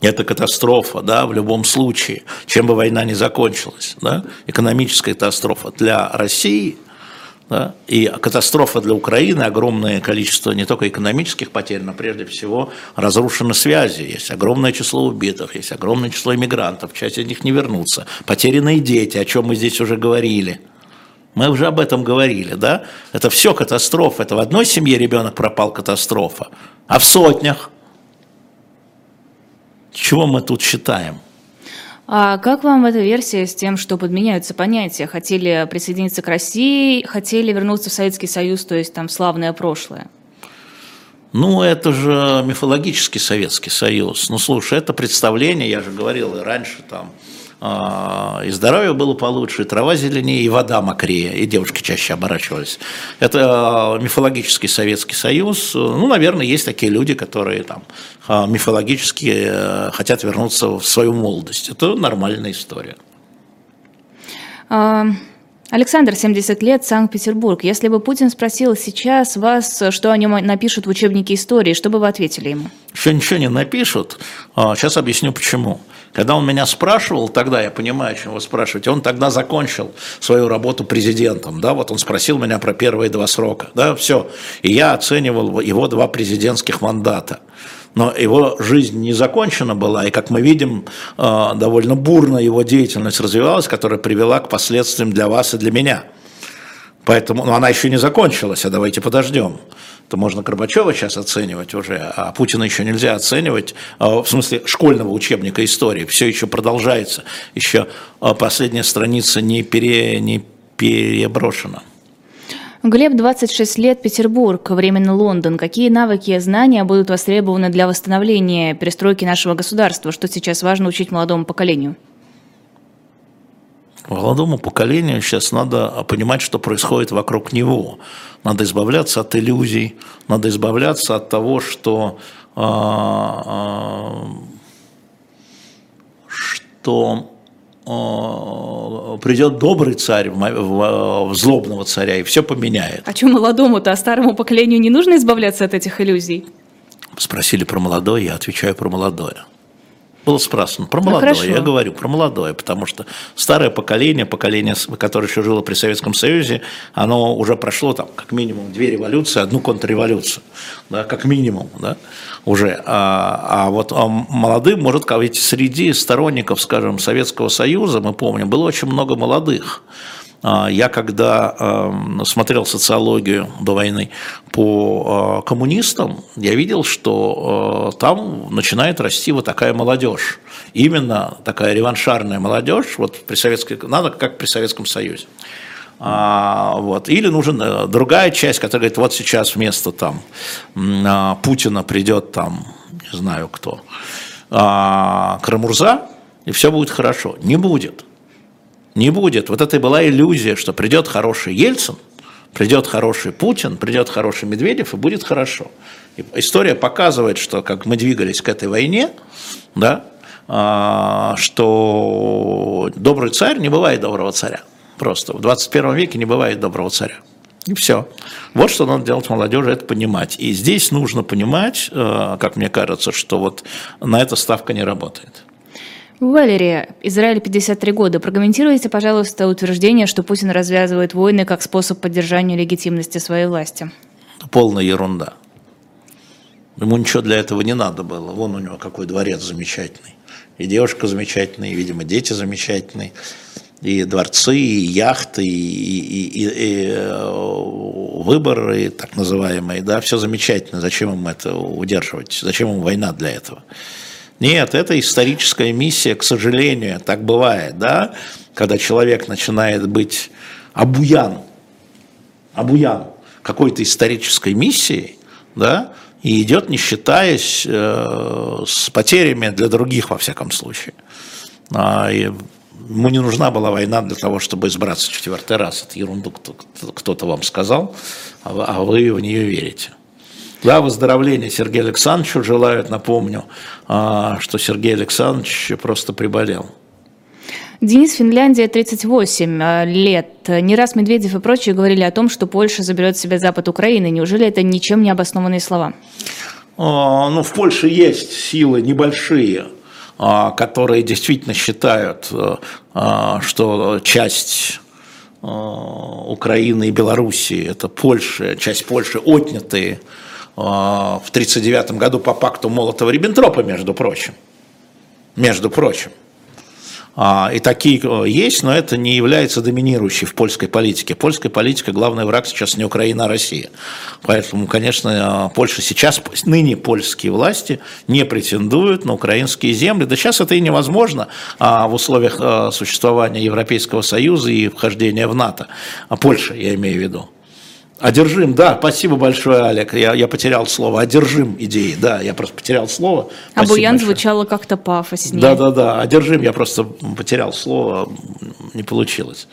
Это катастрофа, да, в любом случае, чем бы война ни закончилась, да, экономическая катастрофа для России, да, и катастрофа для Украины, огромное количество не только экономических потерь, но прежде всего разрушены связи, есть огромное число убитых, есть огромное число иммигрантов, часть из них не вернутся, потерянные дети, о чем мы здесь уже говорили – мы уже об этом говорили, да? Это все катастрофа. Это в одной семье ребенок пропал катастрофа, а в сотнях. Чего мы тут считаем? А как вам эта версия с тем, что подменяются понятия? Хотели присоединиться к России, хотели вернуться в Советский Союз, то есть там славное прошлое? Ну, это же мифологический Советский Союз. Ну, слушай, это представление, я же говорил и раньше там, и здоровье было получше, и трава зеленее, и вода мокрее, и девушки чаще оборачивались. Это а, мифологический Советский Союз. Ну, наверное, есть такие люди, которые там а, мифологически э, хотят вернуться в свою молодость. Это нормальная история. Александр, 70 лет, Санкт-Петербург. Если бы Путин спросил сейчас вас, что о нем напишут в учебнике истории, что бы вы ответили ему? Еще ничего не напишут. Сейчас объясню почему. Когда он меня спрашивал, тогда я понимаю, о чем вы спрашиваете, он тогда закончил свою работу президентом, да, вот он спросил меня про первые два срока, да, все, и я оценивал его два президентских мандата. Но его жизнь не закончена была, и, как мы видим, э, довольно бурно его деятельность развивалась, которая привела к последствиям для вас и для меня. Поэтому ну, она еще не закончилась, а давайте подождем то можно Горбачева сейчас оценивать уже, а Путина еще нельзя оценивать, а, в смысле школьного учебника истории, все еще продолжается, еще а, последняя страница не, пере, не переброшена. Глеб, 26 лет, Петербург, временно Лондон. Какие навыки и знания будут востребованы для восстановления перестройки нашего государства? Что сейчас важно учить молодому поколению? Молодому поколению сейчас надо понимать, что происходит вокруг него. Надо избавляться от иллюзий, надо избавляться от того, что, а, а, что а, придет добрый царь в, злобного царя и все поменяет. А что молодому-то, а старому поколению не нужно избавляться от этих иллюзий? Спросили про молодое, я отвечаю про молодое было спрашивано. Про молодое, ну, я говорю про молодое, потому что старое поколение, поколение, которое еще жило при Советском Союзе, оно уже прошло там как минимум две революции, одну контрреволюцию, да, как минимум, да, уже. А, а вот а молодым, может, ведь среди сторонников, скажем, Советского Союза, мы помним, было очень много молодых. А, я когда эм, смотрел социологию до войны по э, коммунистам, я видел, что э, там начинает расти вот такая молодежь. Именно такая реваншарная молодежь, вот при советской, надо как при Советском Союзе. А, вот. Или нужна э, другая часть, которая говорит, вот сейчас вместо там а, Путина придет там, не знаю кто, а, Крамурза, и все будет хорошо. Не будет не будет. Вот это и была иллюзия, что придет хороший Ельцин, придет хороший Путин, придет хороший Медведев, и будет хорошо. И история показывает, что как мы двигались к этой войне, да, а, что добрый царь не бывает доброго царя. Просто в 21 веке не бывает доброго царя. И все. Вот что надо делать молодежи, это понимать. И здесь нужно понимать, э, как мне кажется, что вот на это ставка не работает. Валерия, Израиль 53 года. Прокомментируйте, пожалуйста, утверждение, что Путин развязывает войны как способ поддержания легитимности своей власти. Полная ерунда. Ему ничего для этого не надо было. Вон у него какой дворец замечательный. И девушка замечательная, и, видимо, дети замечательные. И дворцы, и яхты, и, и, и, и э, выборы, так называемые, да, все замечательно. Зачем им это удерживать? Зачем им война для этого? Нет, это историческая миссия, к сожалению, так бывает, да, когда человек начинает быть обуян, обуян какой-то исторической миссией, да, и идет не считаясь э, с потерями для других, во всяком случае. А, и ему не нужна была война для того, чтобы избраться четвертый раз. Это ерунду кто-то вам сказал, а, а вы в нее верите. Да, выздоровления Сергею Александровичу желают, напомню, а, что Сергей Александрович просто приболел. Денис, Финляндия, 38 а, лет. Не раз Медведев и прочие говорили о том, что Польша заберет себе запад Украины. Неужели это ничем не обоснованные слова? Ну, в Польше есть силы небольшие, а, которые действительно считают, что часть Украины и Белоруссии, это Польша, часть Польши отнятые в 1939 году по пакту Молотова-Риббентропа, между прочим. Между прочим. А, и такие э, есть, но это не является доминирующей в польской политике. Польская политика, главный враг сейчас не Украина, а Россия. Поэтому, конечно, э, Польша сейчас, ныне польские власти не претендуют на украинские земли. Да сейчас это и невозможно а в условиях э, существования Европейского Союза и вхождения в НАТО. А Польша, я имею в виду. Одержим, да, спасибо большое, Олег. Я, я потерял слово. Одержим идеей, да, я просто потерял слово. А Буян звучало как-то пафоснее. Да, да, да. Одержим, я просто потерял слово, не получилось.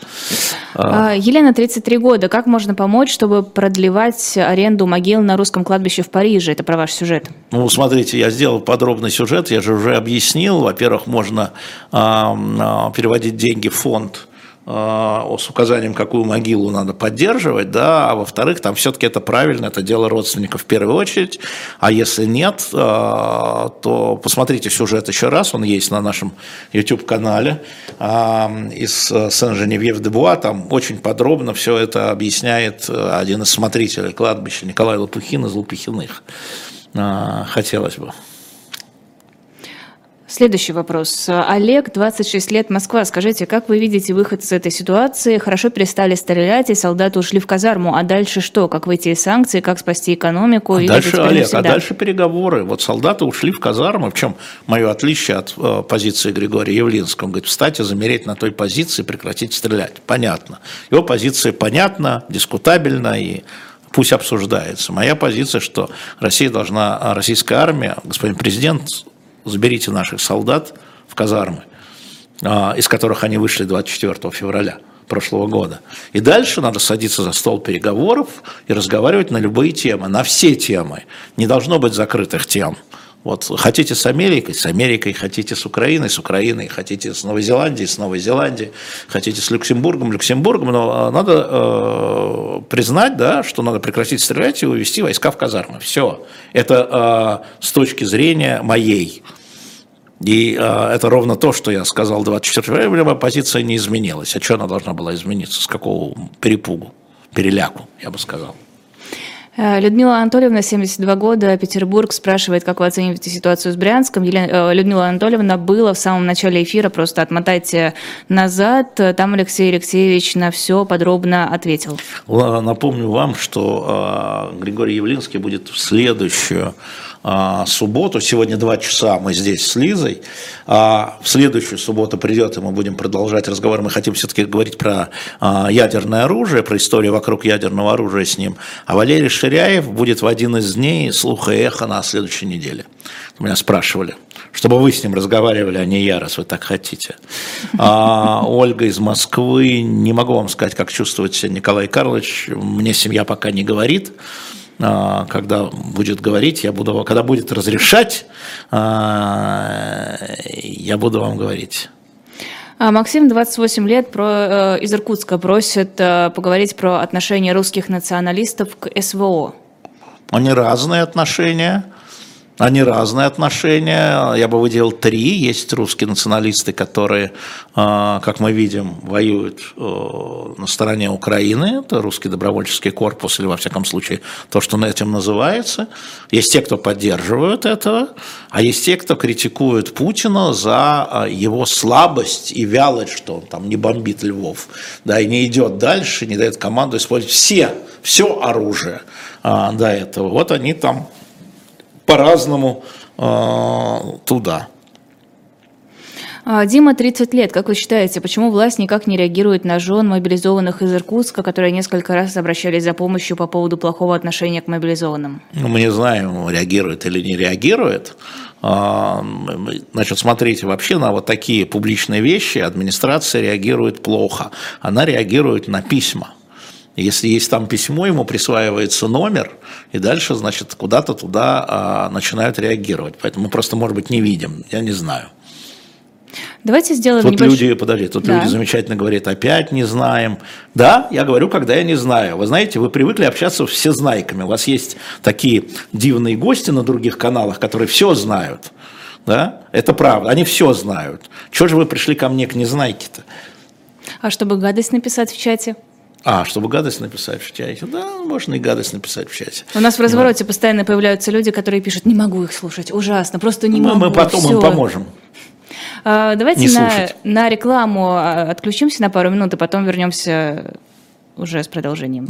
А, Елена, 33 года. Как можно помочь, чтобы продлевать аренду могил на русском кладбище в Париже? Это про ваш сюжет. Ну, смотрите, я сделал подробный сюжет, я же уже объяснил. Во-первых, можно а, а, переводить деньги в фонд а, с указанием, какую могилу надо поддерживать, да, а во-вторых, там все-таки это правильно, это дело родственников в первую очередь, а если нет, а, то посмотрите сюжет еще раз, он есть на нашем YouTube-канале а, из Сен-Женевьев-де-Буа, там очень подробно все это объясняет один из смотрителей кладбища Николай Лопухин из Лопухиных. Хотелось бы. Следующий вопрос. Олег, 26 лет, Москва. Скажите, как вы видите выход из этой ситуации? Хорошо перестали стрелять, и солдаты ушли в казарму. А дальше что? Как выйти из санкций? Как спасти экономику? А дальше, Олег, а дальше переговоры. Вот солдаты ушли в казарму. В чем мое отличие от э, позиции Григория Явлинского? Он говорит, встать и замереть на той позиции, прекратить стрелять. Понятно. Его позиция понятна, дискутабельна и пусть обсуждается. Моя позиция, что Россия должна, российская армия, господин президент заберите наших солдат в казармы, а, из которых они вышли 24 февраля прошлого года. И дальше надо садиться за стол переговоров и разговаривать на любые темы, на все темы. Не должно быть закрытых тем. Вот хотите с Америкой, с Америкой, хотите с Украиной, с Украиной, хотите с Новой Зеландией, с Новой Зеландией, хотите с Люксембургом, Люксембургом, но а, надо э, признать, да, что надо прекратить стрелять и увести войска в казармы. Все. Это э, с точки зрения моей. И э, это ровно то, что я сказал 24 февраля, позиция не изменилась. А что она должна была измениться? С какого перепугу, переляку, я бы сказал. Э, Людмила Анатольевна, 72 года, Петербург, спрашивает, как вы оцениваете ситуацию с Брянском. Елена, э, Людмила Анатольевна была в самом начале эфира, просто отмотайте назад. Там Алексей Алексеевич на все подробно ответил. Напомню вам, что э, Григорий Явлинский будет в следующую а, субботу. Сегодня два часа мы здесь с Лизой. А в следующую субботу придет, и мы будем продолжать разговор. Мы хотим все-таки говорить про а, ядерное оружие, про историю вокруг ядерного оружия с ним. А Валерий Ширяев будет в один из дней слуха и эхо на следующей неделе. Меня спрашивали, чтобы вы с ним разговаривали, а не я, раз вы так хотите. А, Ольга из Москвы, не могу вам сказать, как чувствует себя Николай Карлович, мне семья пока не говорит. А, когда будет говорить, я буду, когда будет разрешать, а, я буду вам говорить. А, Максим, 28 лет, про, э, из Иркутска, просит э, поговорить про отношения русских националистов к СВО. Они разные отношения. Они разные отношения. Я бы выделил три. Есть русские националисты, которые, а, как мы видим, воюют э, на стороне Украины. Это русский добровольческий корпус, или во всяком случае то, что на этим называется. Есть те, кто поддерживают этого, а есть те, кто критикуют Путина за а, его слабость и вялость, что он там не бомбит Львов, да, и не идет дальше, не дает команду использовать все, все оружие а, до этого. Вот они там по-разному э, туда. А, Дима, 30 лет. Как вы считаете, почему власть никак не реагирует на жен мобилизованных из Иркутска, которые несколько раз обращались за помощью по поводу плохого отношения к мобилизованным? Ну, мы не знаем, реагирует или не реагирует. А, значит, смотрите, вообще на вот такие публичные вещи администрация реагирует плохо. Она реагирует на письма. Если есть там письмо, ему присваивается номер, и дальше, значит, куда-то туда а, начинают реагировать. Поэтому мы просто, может быть, не видим, я не знаю. Давайте сделаем Тут небольш... люди, подожди, тут да. люди замечательно говорят, опять не знаем. Да, я говорю, когда я не знаю. Вы знаете, вы привыкли общаться все знайками. У вас есть такие дивные гости на других каналах, которые все знают. Да? Это правда, они все знают. Чего же вы пришли ко мне к незнайке-то? А чтобы гадость написать в чате? А, чтобы гадость написать в чате. Да, можно и гадость написать в чате. У нас в развороте постоянно появляются люди, которые пишут, не могу их слушать, ужасно, просто не мы, могу. Мы потом все. им поможем. А, давайте на, на рекламу а, отключимся на пару минут, и потом вернемся уже с продолжением.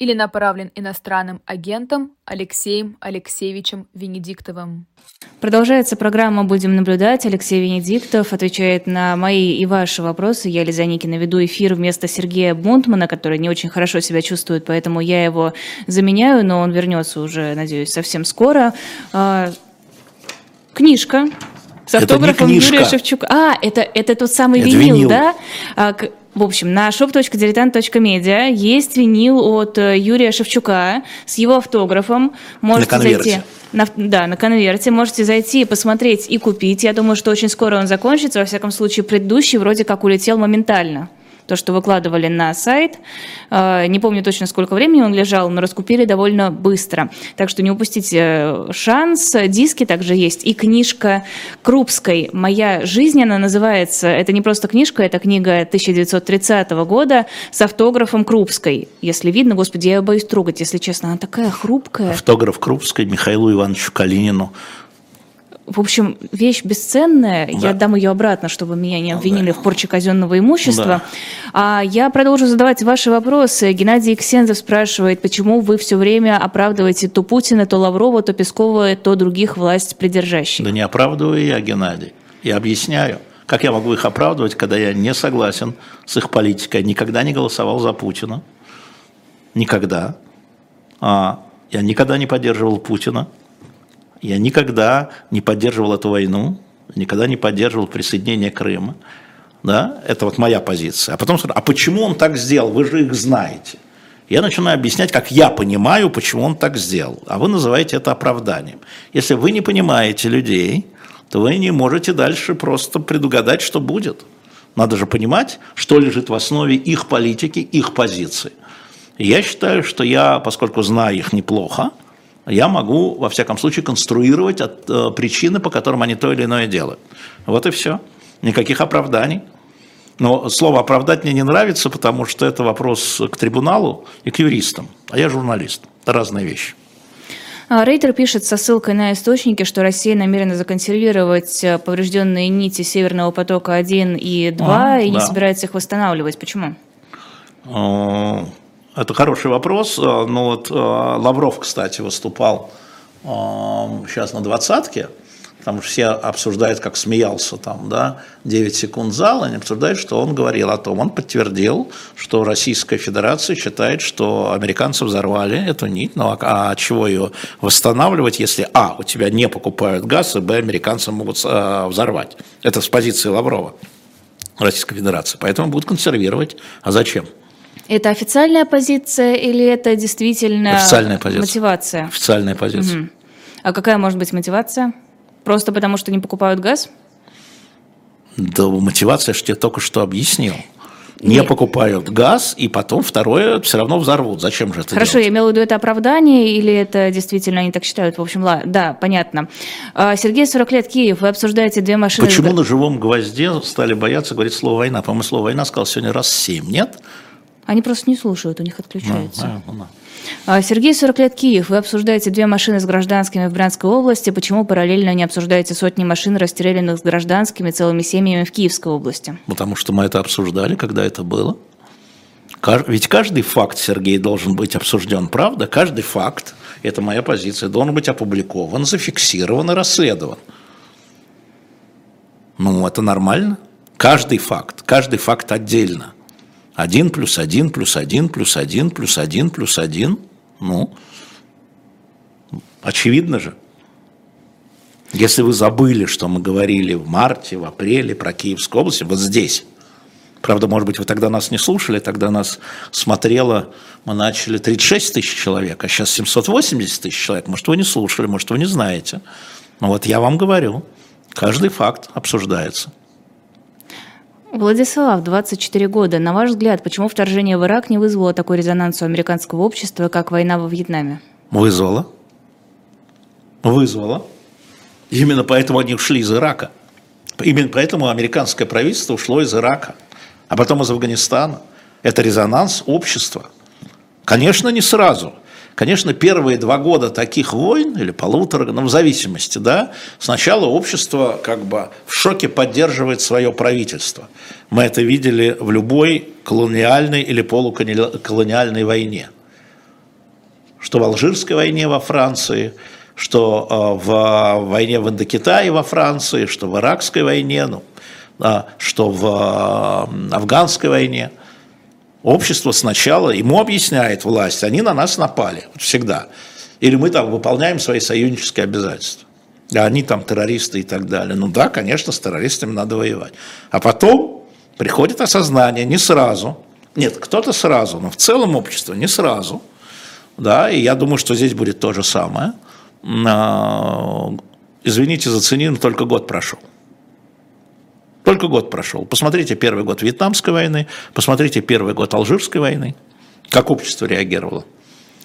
или направлен иностранным агентом Алексеем Алексеевичем Венедиктовым. Продолжается программа «Будем наблюдать». Алексей Венедиктов отвечает на мои и ваши вопросы. Я, Лиза Никина, веду эфир вместо Сергея Бунтмана, который не очень хорошо себя чувствует, поэтому я его заменяю, но он вернется уже, надеюсь, совсем скоро. А, книжка с автографом Юрия Шевчука. А, это, это тот самый это винил, винил, да? В общем, на shop.diletant.media есть винил от э, Юрия Шевчука с его автографом. Можете на зайти. На, да, на конверте. Можете зайти, посмотреть и купить. Я думаю, что очень скоро он закончится. Во всяком случае, предыдущий вроде как улетел моментально то, что выкладывали на сайт. А, не помню точно, сколько времени он лежал, но раскупили довольно быстро. Так что не упустите э, шанс. Диски также есть. И книжка Крупской «Моя жизнь» она называется. Это не просто книжка, это книга 1930 года с автографом Крупской. Если видно, господи, я боюсь трогать, если честно. Она такая хрупкая. Автограф Крупской Михаилу Ивановичу Калинину в общем, вещь бесценная. Да. Я отдам ее обратно, чтобы меня не обвинили да. в порче казенного имущества. Да. А я продолжу задавать ваши вопросы. Геннадий Ксензов спрашивает, почему вы все время оправдываете то Путина, то Лаврова, то Пескова, то других власть придержащих? Да не оправдываю я, Геннадий. Я объясняю. Как я могу их оправдывать, когда я не согласен с их политикой? Никогда не голосовал за Путина. Никогда. А, я никогда не поддерживал Путина. Я никогда не поддерживал эту войну, никогда не поддерживал присоединение Крыма. Да? Это вот моя позиция. А потом скажу, а почему он так сделал? Вы же их знаете. Я начинаю объяснять, как я понимаю, почему он так сделал. А вы называете это оправданием. Если вы не понимаете людей, то вы не можете дальше просто предугадать, что будет. Надо же понимать, что лежит в основе их политики, их позиции. И я считаю, что я, поскольку знаю их неплохо, я могу, во всяком случае, конструировать от, э, причины, по которым они то или иное делают. Вот и все. Никаких оправданий. Но слово «оправдать» мне не нравится, потому что это вопрос к трибуналу и к юристам. А я журналист. Это разные вещи. А, Рейтер пишет со ссылкой на источники, что Россия намерена законсервировать э, поврежденные нити Северного потока-1 и 2 а, и да. не собирается их восстанавливать. Почему? Это хороший вопрос. Э, ну вот э, Лавров, кстати, выступал сейчас э, на двадцатке потому что все обсуждают, как смеялся там, да, 9 секунд зала, они обсуждают, что он говорил о том, он подтвердил, что Российская Федерация считает, что американцы взорвали эту нить, ну а, а чего ее восстанавливать, если а, у тебя не покупают газ, и б, американцы могут а, взорвать. Это с позиции Лаврова, Российской Федерации. Поэтому будут консервировать. А зачем? Это официальная позиция или это действительно официальная позиция. мотивация? Официальная позиция. Угу. А какая может быть мотивация? Просто потому, что не покупают газ? Да, мотивация, что я только что объяснил. Не Нет. покупают газ, и потом второе все равно взорвут. Зачем же это Хорошо, делать? я имела в виду это оправдание, или это действительно они так считают? В общем, ла, да, понятно. А, Сергей, 40 лет, Киев, вы обсуждаете две машины... Почему на живом гвозде стали бояться говорить слово «война»? По-моему, слово «война» сказал сегодня раз семь, нет? Они просто не слушают, у них отключается. Ну, ну. А, Сергей, 40 лет, Киев. Вы обсуждаете две машины с гражданскими в Брянской области. Почему параллельно не обсуждаете сотни машин, расстрелянных с гражданскими целыми семьями в Киевской области? Потому что мы это обсуждали, когда это было. Ведь каждый факт, Сергей, должен быть обсужден, правда? Каждый факт, это моя позиция, должен быть опубликован, зафиксирован и расследован. Ну, это нормально. Каждый факт, каждый факт отдельно – 1 плюс 1 плюс 1 плюс 1 плюс 1 плюс 1. Ну, очевидно же. Если вы забыли, что мы говорили в марте, в апреле про Киевскую область, вот здесь. Правда, может быть, вы тогда нас не слушали, тогда нас смотрело, мы начали 36 тысяч человек, а сейчас 780 тысяч человек. Может, вы не слушали, может, вы не знаете. Но вот я вам говорю, каждый факт обсуждается. Владислав, 24 года. На ваш взгляд, почему вторжение в Ирак не вызвало такой резонанс у американского общества, как война во Вьетнаме? Вызвало. Вызвало. Именно поэтому они ушли из Ирака. Именно поэтому американское правительство ушло из Ирака, а потом из Афганистана. Это резонанс общества. Конечно, не сразу. Конечно, первые два года таких войн, или полутора, ну, в зависимости, да, сначала общество как бы в шоке поддерживает свое правительство. Мы это видели в любой колониальной или полуколониальной войне. Что в Алжирской войне во Франции, что э, в войне в Индокитае во Франции, что в Иракской войне, ну, что в афганской войне – Общество сначала, ему объясняет власть, они на нас напали, всегда. Или мы там выполняем свои союзнические обязательства. А они там террористы и так далее. Ну да, конечно, с террористами надо воевать. А потом приходит осознание, не сразу. Нет, кто-то сразу, но в целом общество не сразу. Да, и я думаю, что здесь будет то же самое. А, извините за ценин, только год прошел. Только год прошел. Посмотрите первый год Вьетнамской войны, посмотрите первый год Алжирской войны, как общество реагировало.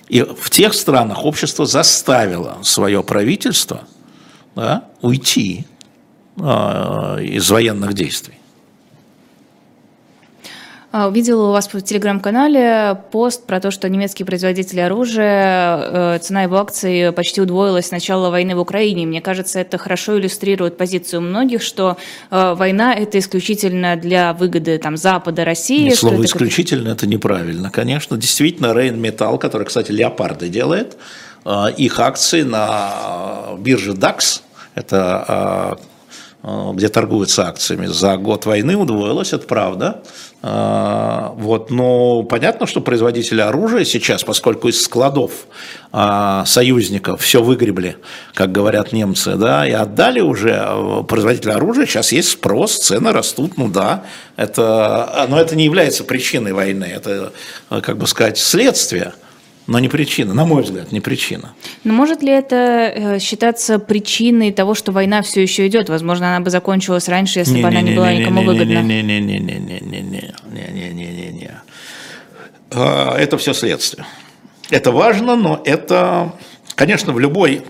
И в тех странах общество заставило свое правительство да, уйти э, из военных действий. А, увидела у вас в телеграм-канале пост про то, что немецкие производители оружия, э, цена его акций почти удвоилась с начала войны в Украине. Мне кажется, это хорошо иллюстрирует позицию многих, что э, война это исключительно для выгоды там, Запада, России. Нет, слово это исключительно это неправильно, конечно. Действительно, Рейн Металл, который, кстати, Леопарды делает, э, их акции на бирже DAX, это где торгуются акциями, за год войны удвоилось, это правда. А, вот, но понятно, что производители оружия сейчас, поскольку из складов а, союзников все выгребли, как говорят немцы, да, и отдали уже производители оружия, сейчас есть спрос, цены растут, ну да, это, но это не является причиной войны, это, как бы сказать, следствие но не причина, на мой взгляд, не причина. Но может ли это э, считаться причиной того, что война все еще идет? Возможно, она бы закончилась раньше, если бы она не была никому выгодна. Не-не-не-не-не-не-не-не-не-не-не. Это все следствие. Это важно, но это, конечно, в любой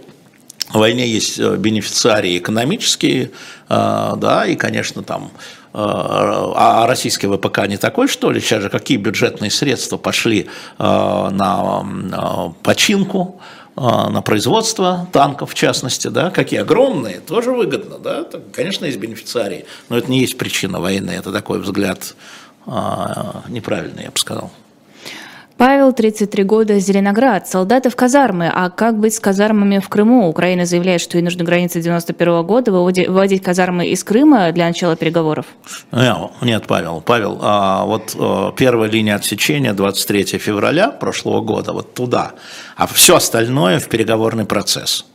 войне есть бенефициарии экономические, да, и, конечно, там а российский ВПК не такой, что ли? Сейчас же какие бюджетные средства пошли э, на э, починку, на производство танков, в частности, да, какие огромные, тоже выгодно, да, конечно, есть бенефициарии, но это не есть причина войны, это такой взгляд неправильный, я бы сказал. Павел, 33 года, Зеленоград. Солдаты в казармы. А как быть с казармами в Крыму? Украина заявляет, что и нужно границы 91 года выводить казармы из Крыма для начала переговоров. Нет, Павел. Павел, а вот а, первая линия отсечения 23 февраля прошлого года, вот туда. А все остальное в переговорный процесс.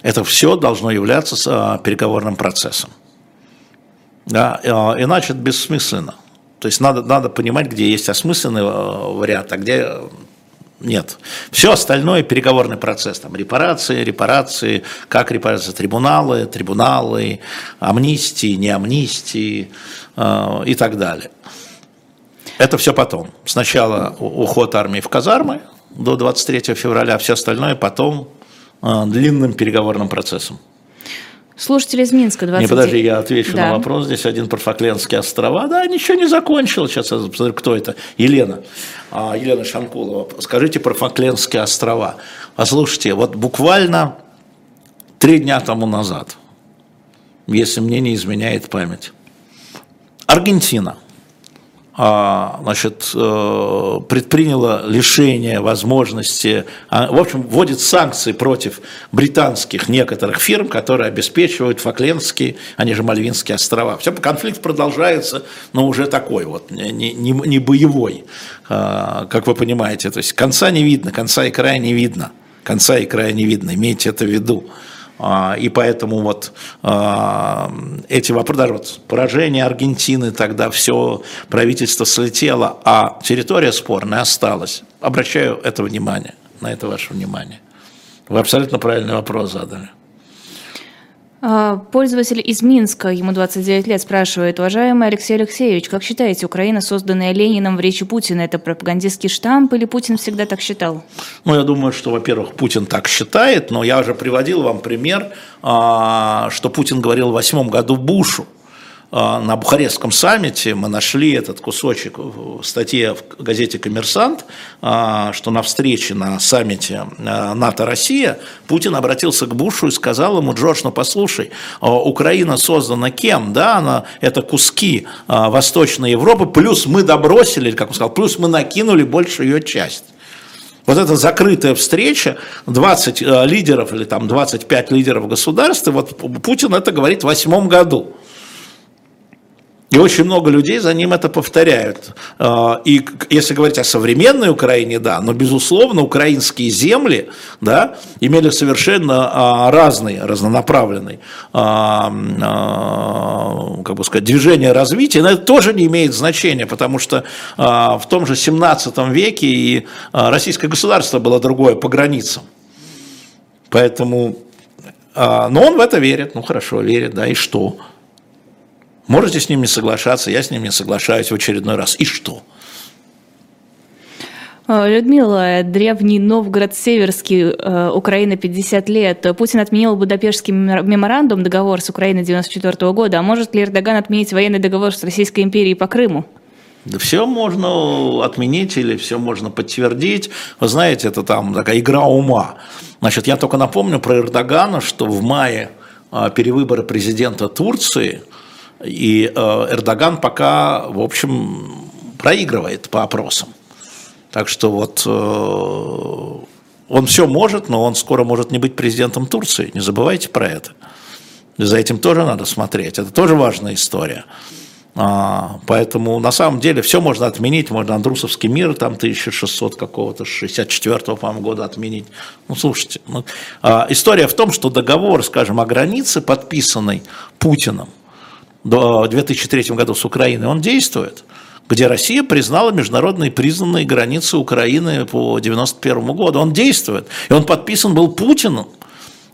Это все должно являться а, переговорным процессом. Да, а, иначе это бессмысленно. То есть надо, надо понимать, где есть осмысленный э, вариант, а где э, нет. Все остальное переговорный процесс. Там репарации, репарации, как репарации, трибуналы, трибуналы, амнистии, не амнистии э, и так далее. Это все потом. Сначала уход армии в казармы до 23 февраля, все остальное потом э, длинным переговорным процессом. Слушатель из Минска, 20... Не, подожди, я отвечу да. на вопрос. Здесь один про Факленские острова. Да, ничего не закончил. Сейчас я посмотрю, кто это. Елена. А, Елена Шанкулова. Скажите про Факленские острова. Послушайте, вот буквально три дня тому назад, если мне не изменяет память, Аргентина – а, значит, э, предприняла лишение возможности, а, в общем, вводит санкции против британских некоторых фирм, которые обеспечивают Факлендские, они же Мальвинские острова. Все, конфликт продолжается, но уже такой вот, не, не, не боевой, а, как вы понимаете. То есть конца не видно, конца и края не видно. Конца и края не видно, имейте это в виду. А, и поэтому вот а, эти вопросы, даже вот поражение Аргентины, тогда все правительство слетело, а территория спорная осталась. Обращаю это внимание, на это ваше внимание. Вы абсолютно правильный вопрос задали. А, пользователь из Минска, ему 29 лет, спрашивает, уважаемый Алексей Алексеевич, как считаете, Украина, созданная Лениным в речи Путина, это пропагандистский штамп или Путин всегда так считал? Ну, я думаю, что, во-первых, Путин так считает, но я уже приводил вам пример, а, что Путин говорил в восьмом году Бушу, на Бухарестском саммите мы нашли этот кусочек в статье в газете «Коммерсант», а, что на встрече на саммите а, НАТО-Россия Путин обратился к Бушу и сказал ему, Джордж, ну послушай, Украина создана кем? Да, она, это куски Восточной Европы, плюс мы добросили, как он сказал, плюс мы накинули большую ее часть. Вот эта закрытая встреча, 20 лидеров или там 25 лидеров государств, вот Путин это говорит в восьмом году. И очень много людей за ним это повторяют. А, и если говорить о современной Украине, да, но, безусловно, украинские земли да, имели совершенно а, разный, разнонаправленный а, как бы сказать, движение развития, но это тоже не имеет значения, потому что в том же 17 веке и российское государство было другое по границам. Поэтому, но он в это верит, ну хорошо, верит, да, и что? Можете с ним не соглашаться, я с ним не соглашаюсь в очередной раз. И что? А, Людмила, древний Новгород Северский, э, Украина 50 лет. Путин отменил Будапештский меморандум, договор с Украиной 94 года. А может ли Эрдоган отменить военный договор с Российской империей по Крыму? Да все можно отменить или все можно подтвердить. Вы знаете, это там такая игра ума. Значит, я только напомню про Эрдогана, что в мае а, перевыборы президента Турции – и э, Эрдоган пока, в общем, проигрывает по опросам. Так что вот э, он все может, но он скоро может не быть президентом Турции. Не забывайте про это. За этим тоже надо смотреть. Это тоже важная история. А, поэтому на самом деле все можно отменить, можно Андрусовский мир там 1600 какого-то, 64-го, по-моему, года отменить. Ну, слушайте, ну, а, история в том, что договор, скажем, о границе, подписанный Путиным, в 2003 году с Украиной, он действует, где Россия признала международные признанные границы Украины по 1991 году. Он действует. И он подписан был Путиным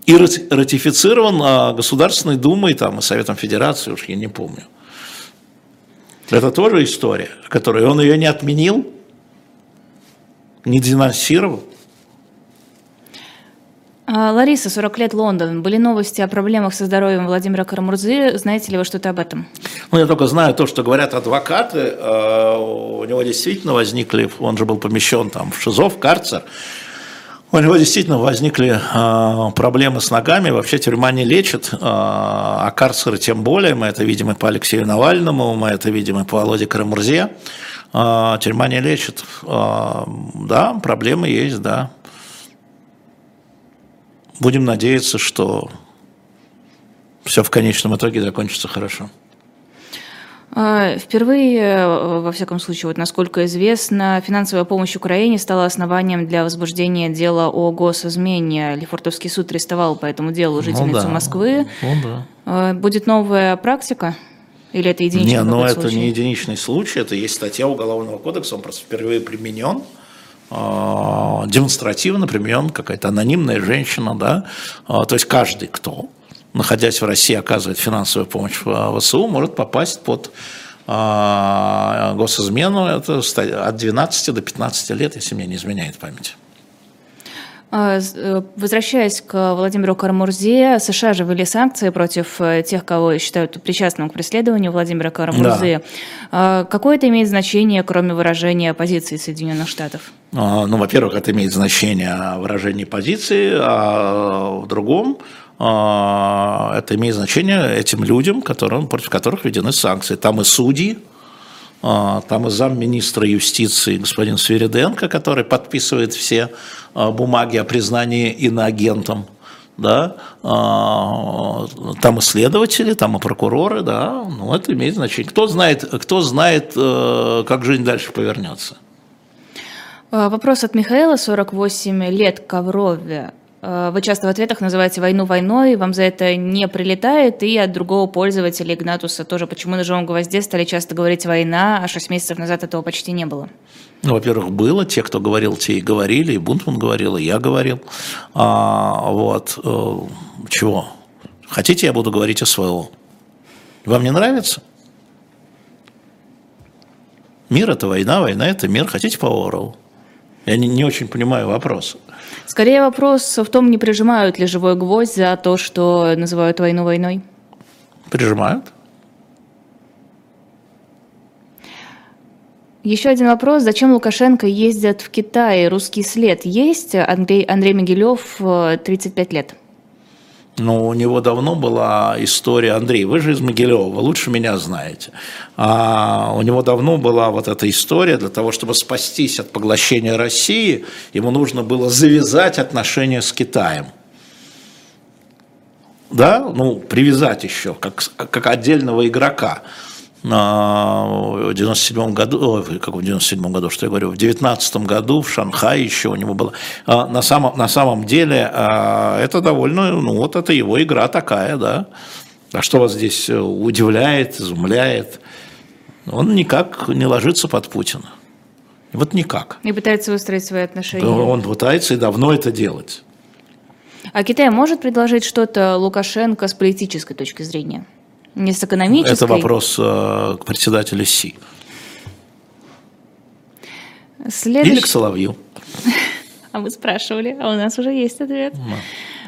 и ратифицирован а, Государственной Думой там, и Советом Федерации, уж я не помню. Это тоже история, которую он ее не отменил, не денонсировал. А, Лариса, 40 лет, Лондон. Были новости о проблемах со здоровьем Владимира Карамурзы. Знаете ли вы что-то об этом? Ну, я только знаю то, что говорят адвокаты. А, у него действительно возникли, он же был помещен там в ШИЗО, в карцер. У него действительно возникли э, проблемы с ногами, вообще тюрьма не лечит, э, а карцеры тем более, мы это видим и по Алексею Навальному, мы это видим и по Володе Карамурзе. а, тюрьма не лечит. А, да, проблемы есть, да. Будем надеяться, что все в конечном итоге закончится хорошо. А, впервые, э, во всяком случае, вот насколько известно, финансовая помощь Украине стала основанием для возбуждения дела о госизмене. Лефортовский суд арестовал по этому делу жительницу ну, да. Москвы. Ну, да. А, будет новая практика? Или это единичный Не, но ну, это не единичный случай, это есть статья Уголовного кодекса, он просто впервые применен демонстративно применен какая-то анонимная женщина, да, то есть каждый, кто находясь в России, оказывает финансовую помощь в ВСУ, может попасть под а, госизмену это от 12 до 15 лет, если мне не изменяет память. А, э, возвращаясь к Владимиру Карамурзе, США же ввели санкции против э, тех, кого считают причастным к преследованию Владимира Карамурзе. Да. Какое это имеет значение, кроме выражения позиции Соединенных Штатов? Ну, во-первых, это имеет значение выражение позиции, а в другом а, это имеет значение этим людям, которым, против которых введены санкции. Там и судьи, а, там и замминистра юстиции господин Свириденко, который подписывает все а, бумаги о признании иноагентом. Да, там исследователи, там и прокуроры, да, ну это имеет значение. Кто знает, кто знает, э, как жизнь дальше повернется? Вопрос от Михаила, 48 лет, Коврове. Э, вы часто в ответах называете войну войной, вам за это не прилетает, и от другого пользователя Игнатуса тоже почему на живом гвозде стали часто говорить «война», а 6 месяцев назад этого почти не было. Ну, во-первых, было, те, кто говорил, те и говорили, и Бунтман говорил, и я говорил. А, вот, э, чего? Хотите, я буду говорить о СВО? Вам не нравится? Мир – это война, война – это мир. Хотите по Оруэллу? Я не, не очень понимаю вопрос. Скорее вопрос в том, не прижимают ли живой гвоздь за то, что называют войну войной? Прижимают. Еще один вопрос. Зачем Лукашенко ездят в Китай? Русский след есть? Андрей, Андрей Могилев, 35 лет. Ну, у него давно была история, Андрей, вы же из Могилева, лучше меня знаете. А у него давно была вот эта история, для того, чтобы спастись от поглощения России, ему нужно было завязать отношения с Китаем. Да, ну, привязать еще, как, как отдельного игрока в 97 году, как в 97 году, что я говорю, в 19 году в Шанхае еще у него было. А, на самом, на самом деле а, это довольно, ну вот это его игра такая, да. А что вас здесь удивляет, изумляет? Он никак не ложится под Путина. Вот никак. И пытается выстроить свои отношения. Он пытается и давно это делать. А Китай может предложить что-то Лукашенко с политической точки зрения? Не с экономической? Это вопрос э, к председателю СИ. Следующий... Или к Соловью. А вы спрашивали, а у нас уже есть ответ.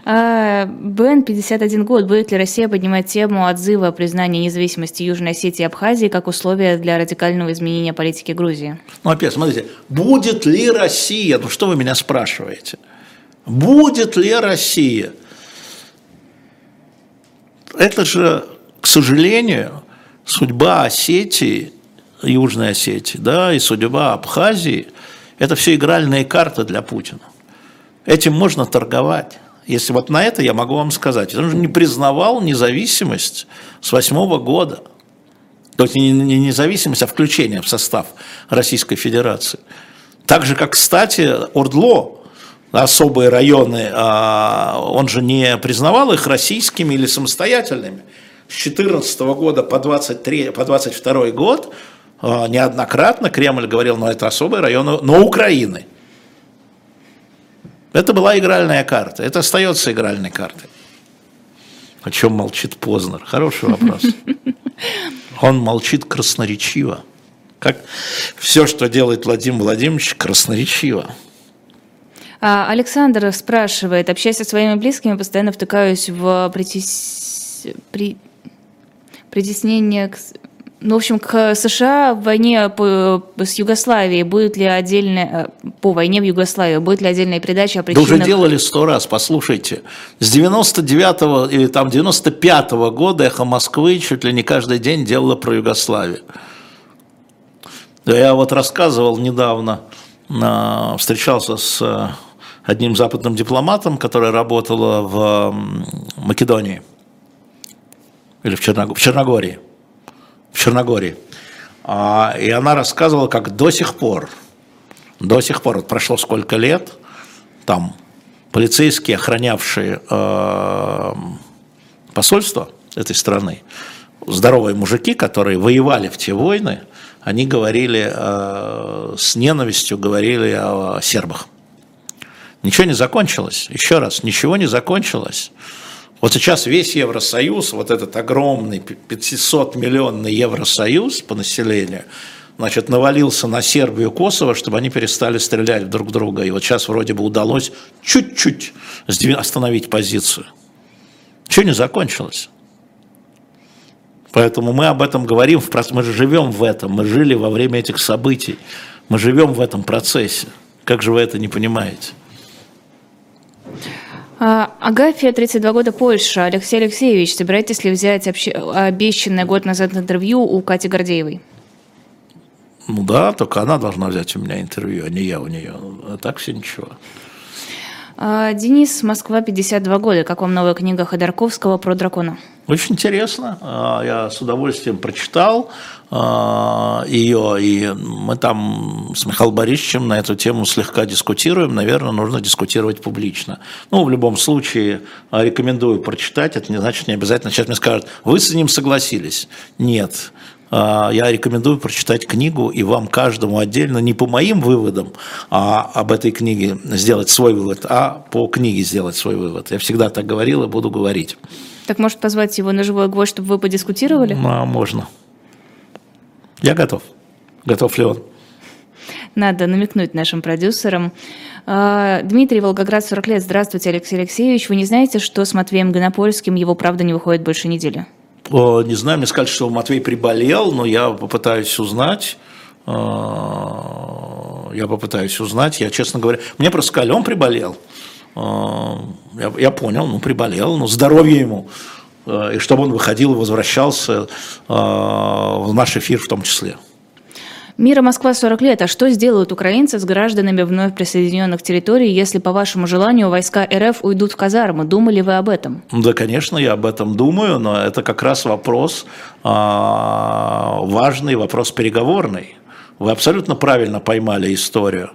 А, Бен, 51 год. Будет ли Россия поднимать тему отзыва о признании независимости Южной Осетии и Абхазии как условие для радикального изменения политики Грузии? Ну, опять, смотрите, будет ли Россия, ну что вы меня спрашиваете? Будет ли Россия? Это же к сожалению, судьба Осетии, Южной Осетии, да, и судьба Абхазии – это все игральные карты для Путина. Этим можно торговать. Если вот на это я могу вам сказать. Он же не признавал независимость с восьмого года. То есть не независимость, а включение в состав Российской Федерации. Так же, как, кстати, Ордло, особые районы, а, он же не признавал их российскими или самостоятельными с 2014 года по, 23, по 22 год э, неоднократно Кремль говорил, но это особый район, но Украины. Это была игральная карта, это остается игральной картой. О чем молчит Познер? Хороший вопрос. Он молчит красноречиво. Как все, что делает Владимир Владимирович, красноречиво. А, Александр спрашивает, общаясь со своими близкими, постоянно втыкаюсь в притес... при притеснение к ну, в общем, к США в войне по, с Югославией будет ли отдельная, э, по войне в Югославии, будет ли отдельная передача о причинах... Да уже делали сто раз, послушайте. С 99-го или там 95-го года «Эхо Москвы» чуть ли не каждый день делала про Югославию. Я вот рассказывал недавно, встречался с одним западным дипломатом, который работала в Македонии или в, Черног... в Черногории. В Черногории. А, и она рассказывала, как до сих пор, до сих пор, вот прошло сколько лет, там полицейские, охранявшие э, посольство этой страны, здоровые мужики, которые воевали в те войны, они говорили э, с ненавистью, говорили о сербах. Ничего не закончилось. Еще раз, ничего не закончилось. Вот сейчас весь Евросоюз, вот этот огромный 500-миллионный Евросоюз по населению, значит, навалился на Сербию и Косово, чтобы они перестали стрелять друг в друга. И вот сейчас вроде бы удалось чуть-чуть остановить позицию. Ничего не закончилось. Поэтому мы об этом говорим, мы же живем в этом, мы жили во время этих событий, мы живем в этом процессе. Как же вы это не понимаете? А, Агафья, 32 года, Польша. Алексей Алексеевич, собираетесь ли взять обещанное год назад интервью у Кати Гордеевой? Ну да, только она должна взять у меня интервью, а не я у нее. А так все ничего. А, Денис, Москва, 52 года. Как вам новая книга Ходорковского про дракона? Очень интересно. А, я с удовольствием прочитал а, ее, и мы там с Михаилом Борисовичем на эту тему слегка дискутируем. Наверное, нужно дискутировать публично. Ну, в любом случае, рекомендую прочитать. Это не значит, не обязательно сейчас мне скажут, вы с ним согласились. Нет. А, я рекомендую прочитать книгу и вам каждому отдельно, не по моим выводам, а об этой книге сделать свой вывод, а по книге сделать свой вывод. Я всегда так говорил и буду говорить. Так может позвать его на живой гвоздь, чтобы вы подискутировали? А, можно. Я готов. Готов ли он? Надо намекнуть нашим продюсерам. А, Дмитрий, Волгоград, 40 лет. Здравствуйте, Алексей Алексеевич. Вы не знаете, что с Матвеем Гонопольским его правда не выходит больше недели? Не знаю, мне сказали, что Матвей приболел, но я попытаюсь узнать. А, я попытаюсь узнать. Я, честно говоря, мне просто сказали, он приболел. А, я, я понял, ну, приболел, ну, здоровье ему. А, и чтобы он выходил и возвращался в наш эфир в том числе. Мира Москва 40 лет. А что сделают украинцы с гражданами вновь присоединенных территорий, если, по вашему желанию, войска РФ уйдут в казармы? Думали вы об этом? Да, конечно, я об этом думаю, но это как раз вопрос а, важный, вопрос переговорный. Вы абсолютно правильно поймали историю.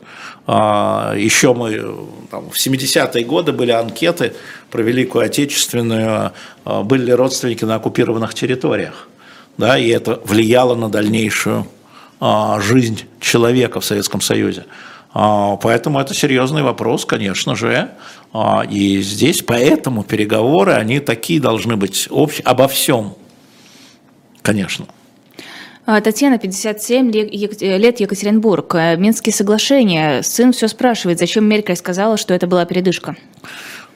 А, еще мы там, в 70-е годы были анкеты про Великую Отечественную, а, были ли родственники на оккупированных территориях. Да, и это влияло на дальнейшую а, жизнь человека в Советском Союзе. Поэтому это серьезный вопрос, конечно же. И здесь поэтому переговоры, они такие должны быть общ... обо всем, конечно. Татьяна, 57 лет, Екатеринбург. Э, Минские соглашения. Сын все спрашивает, зачем Меркель сказала, что это была передышка?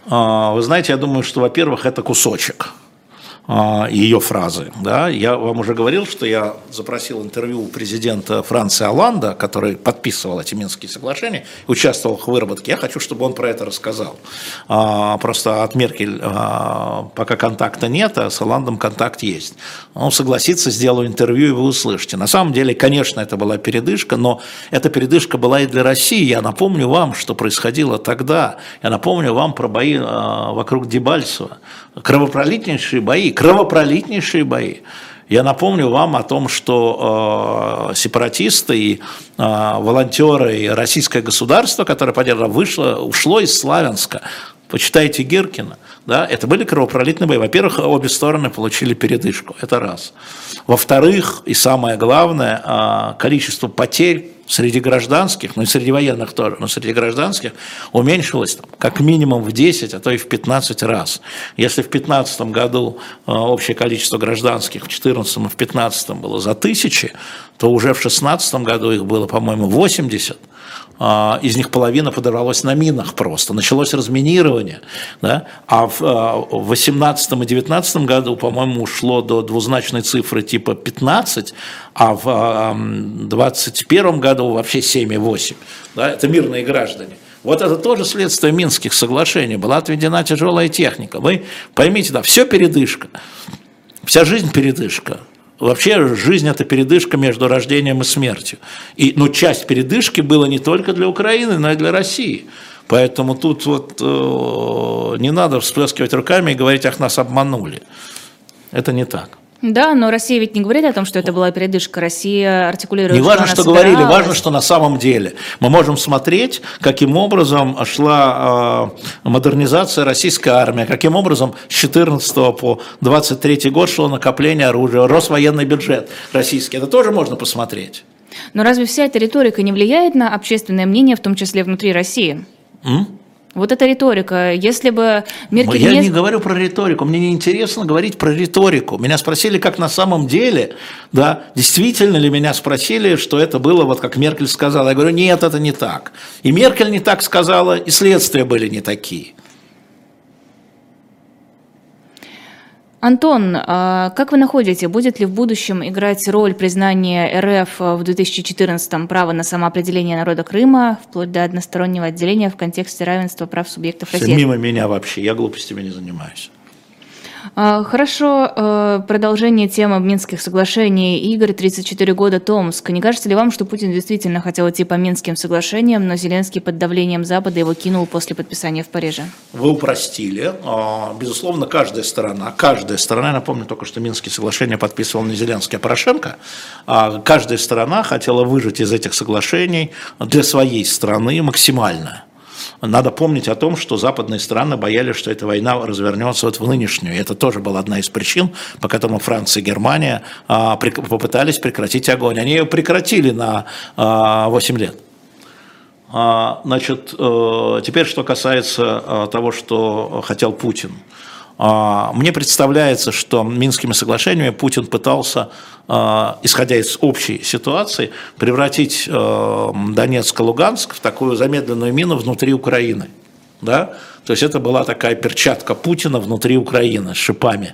Вы знаете, я думаю, что, во-первых, это кусочек – а, ее фразы. Да? Я вам уже говорил, что я запросил интервью у президента Франции Оланда, который подписывал эти Минские соглашения, участвовал в выработке. Я хочу, чтобы он про это рассказал. А, просто от Меркель а, пока контакта нет, а с Оландом контакт есть. Он согласится, сделаю интервью, и вы услышите. На самом деле, конечно, это была передышка, но эта передышка была и для России. Я напомню вам, что происходило тогда. Я напомню вам про бои вокруг Дебальцева. Кровопролитнейшие бои, кровопролитнейшие бои. Я напомню вам о том, что э, сепаратисты и э, волонтеры и российское государство, которое поддерживало, вышло, ушло из Славянска. Почитайте Геркина. Да, это были кровопролитные бои. Во-первых, обе стороны получили передышку. Это раз. Во-вторых, и самое главное, э, количество потерь среди гражданских, ну и среди военных тоже, но среди гражданских уменьшилось там, как минимум в 10, а то и в 15 раз. Если в 2015 году э, общее количество гражданских в 2014 и в 2015 было за тысячи, то уже в 2016 году их было, по-моему, 80 а, из них половина подорвалась на минах просто, началось разминирование, да? а в 2018 и 2019 году, по-моему, ушло до двузначной цифры типа 15, а в 2021 году вообще 7,8. Да? Это мирные граждане. Вот это тоже следствие Минских соглашений. Была отведена тяжелая техника. Вы поймите, да, все передышка. Вся жизнь передышка. Вообще жизнь – это передышка между рождением и смертью. И, но часть передышки была не только для Украины, но и для России. Поэтому тут вот э, не надо всплескивать руками и говорить, ах, нас обманули. Это не так. Да, но Россия ведь не говорит о том, что это была передышка. Россия артикулирует, Не важно, что, что говорили, важно, что на самом деле. Мы можем смотреть, каким образом шла э, модернизация российской армии, каким образом с 14 по 23 год шло накопление оружия, рос военный бюджет российский. Это тоже можно посмотреть. Но разве вся эта риторика не влияет на общественное мнение, в том числе внутри России? М? Вот эта риторика, если бы Меркель... Я не... не говорю про риторику, мне не интересно говорить про риторику. Меня спросили, как на самом деле, да, действительно ли меня спросили, что это было, вот как Меркель сказала. Я говорю, нет, это не так. И Меркель не так сказала, и следствия были не такие. Антон, а как вы находите, будет ли в будущем играть роль признания РФ в 2014-м права на самоопределение народа Крыма, вплоть до одностороннего отделения в контексте равенства прав субъектов России? Мимо меня вообще, я глупостями не занимаюсь. А, хорошо, э, продолжение темы Минских соглашений. Игорь, 34 года, Томск. Не кажется ли вам, что Путин действительно хотел идти по Минским соглашениям, но Зеленский под давлением Запада его кинул после подписания в Париже? Вы упростили. А, безусловно, каждая сторона, каждая сторона, я напомню только, что Минские соглашения подписывал не Зеленский, а Порошенко, а каждая сторона хотела выжать из этих соглашений для своей страны максимально надо помнить о том, что западные страны боялись, что эта война развернется вот в нынешнюю. Это тоже была одна из причин, по которым Франция и Германия а, попытались прекратить огонь. Они ее прекратили на 8 а, лет. А, значит, э, теперь что касается того, что хотел Путин. Мне представляется, что Минскими соглашениями Путин пытался а, исходя из общей ситуации, превратить э, Донецк и Луганск в такую замедленную мину внутри Украины. Да? То есть это была такая перчатка Путина внутри Украины с шипами.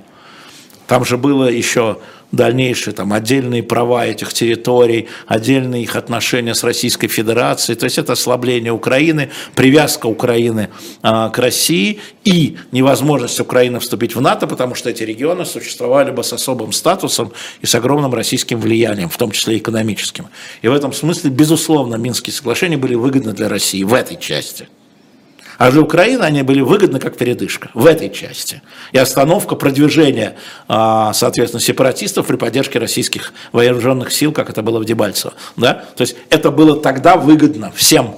Там же было еще дальнейшие там, отдельные права этих территорий, отдельные их отношения с Российской Федерацией. То есть это ослабление Украины, привязка Украины а, к России и невозможность Украины вступить в НАТО, потому что эти регионы существовали бы с особым статусом и с огромным российским влиянием, в том числе экономическим. И в этом смысле, безусловно, Минские соглашения были выгодны для России в этой части. А для Украины они были выгодны как передышка в этой части. И остановка продвижения, а, соответственно, сепаратистов при поддержке российских вооруженных сил, как это было в Дебальцево. Да? То есть это было тогда выгодно всем.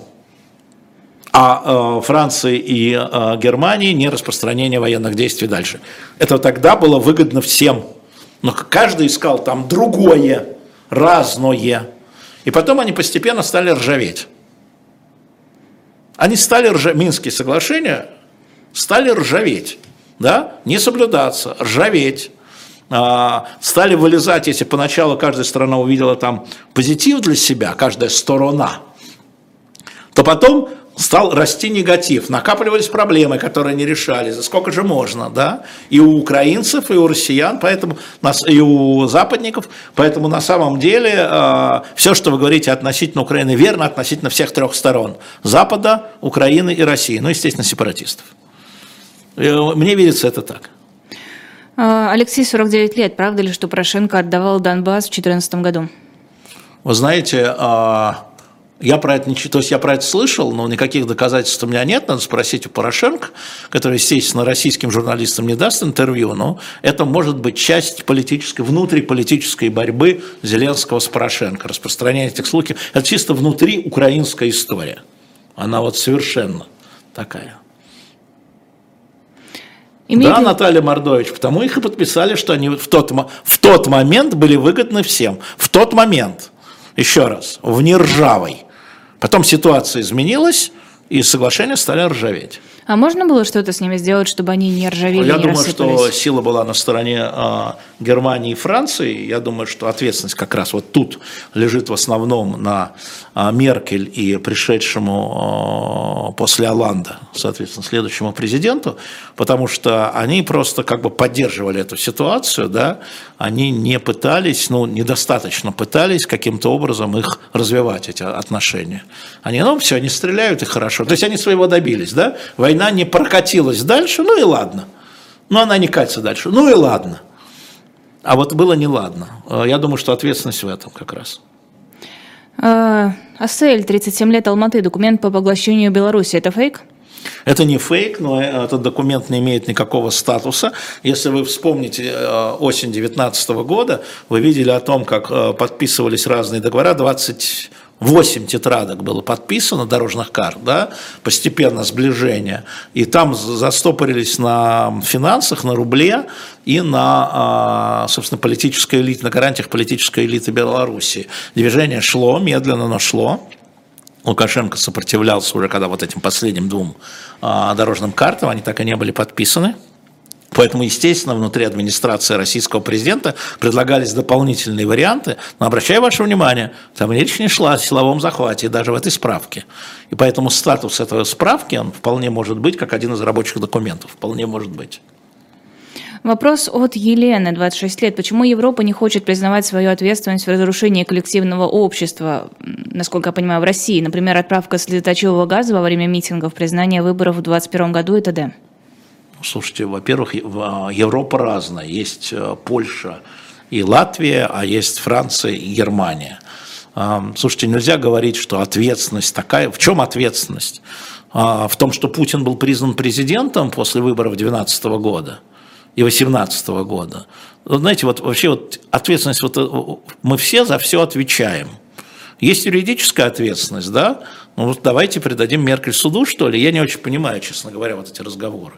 А э, Франции и э, Германии не распространение военных действий дальше. Это тогда было выгодно всем. Но каждый искал там другое, разное. И потом они постепенно стали ржаветь. Они стали ржаветь, Минские соглашения стали ржаветь, да, не соблюдаться, ржаветь. А, стали вылезать, если поначалу каждая страна увидела там позитив для себя, каждая сторона, то потом стал расти негатив, накапливались проблемы, которые не решались, за сколько же можно, да, и у украинцев, и у россиян, поэтому, и у западников, поэтому на самом деле э, все, что вы говорите относительно Украины, верно относительно всех трех сторон, Запада, Украины и России, ну, естественно, сепаратистов. Э, мне видится это так. А, Алексей, 49 лет. Правда ли, что Порошенко отдавал Донбасс в 2014 году? Вы знаете, а, я про это не то есть я про это слышал, но никаких доказательств у меня нет. Надо спросить у Порошенко, который, естественно, российским журналистам не даст интервью, но это может быть часть политической, внутриполитической борьбы Зеленского с Порошенко. Распространение этих слухов – это чисто внутри украинская история. Она вот совершенно такая. Имеет да, ли... Наталья Мордович, потому их и подписали, что они в тот, в тот момент были выгодны всем. В тот момент, еще раз, в нержавой Потом ситуация изменилась, и соглашения стали ржаветь. А можно было что-то с ними сделать, чтобы они не ржавели, Я не думаю, что сила была на стороне а, Германии и Франции. Я думаю, что ответственность как раз вот тут лежит в основном на а, Меркель и пришедшему а, после Оланда, соответственно, следующему президенту, потому что они просто как бы поддерживали эту ситуацию, да, они не пытались, ну, недостаточно пытались каким-то образом их развивать, эти отношения. Они, ну, все, они стреляют и хорошо. То есть они своего добились, да, война не прокатилась дальше, ну и ладно. Но она не катится дальше, ну и ладно. А вот было неладно. Э, я думаю, что ответственность в этом как раз. Асель, 37 лет Алматы, документ по поглощению Беларуси. Это фейк? Это не фейк, но этот документ не имеет никакого статуса. Если вы вспомните э, осень 2019 года, вы видели о том, как э, подписывались разные договора, 20 8 тетрадок было подписано, дорожных карт, да, постепенно сближение, и там застопорились на финансах, на рубле и на, а, собственно, политической элите, на гарантиях политической элиты Беларуси. Движение шло, медленно, но шло. Лукашенко сопротивлялся уже, когда вот этим последним двум а, дорожным картам, они так и не были подписаны. Поэтому, естественно, внутри администрации российского президента предлагались дополнительные варианты, но обращаю ваше внимание, там речь не шла о силовом захвате, даже в этой справке. И поэтому статус этой справки, он вполне может быть как один из рабочих документов, вполне может быть. Вопрос от Елены, 26 лет. Почему Европа не хочет признавать свою ответственность в разрушении коллективного общества, насколько я понимаю, в России? Например, отправка слезоточивого газа во время митингов, признание выборов в 2021 году и т.д. Слушайте, во-первых, а, Европа разная. Есть э, Польша и Латвия, а есть Франция и Германия. Слушайте, нельзя говорить, что ответственность такая. В чем ответственность? А, в том, что Путин был признан президентом после выборов 2012 года и 2018 года. Знаете, вот вообще вот ответственность, вот э, мы все за все отвечаем. Есть юридическая ответственность, да? Ну вот давайте придадим Меркель суду, что ли? Я не очень понимаю, честно говоря, вот эти разговоры.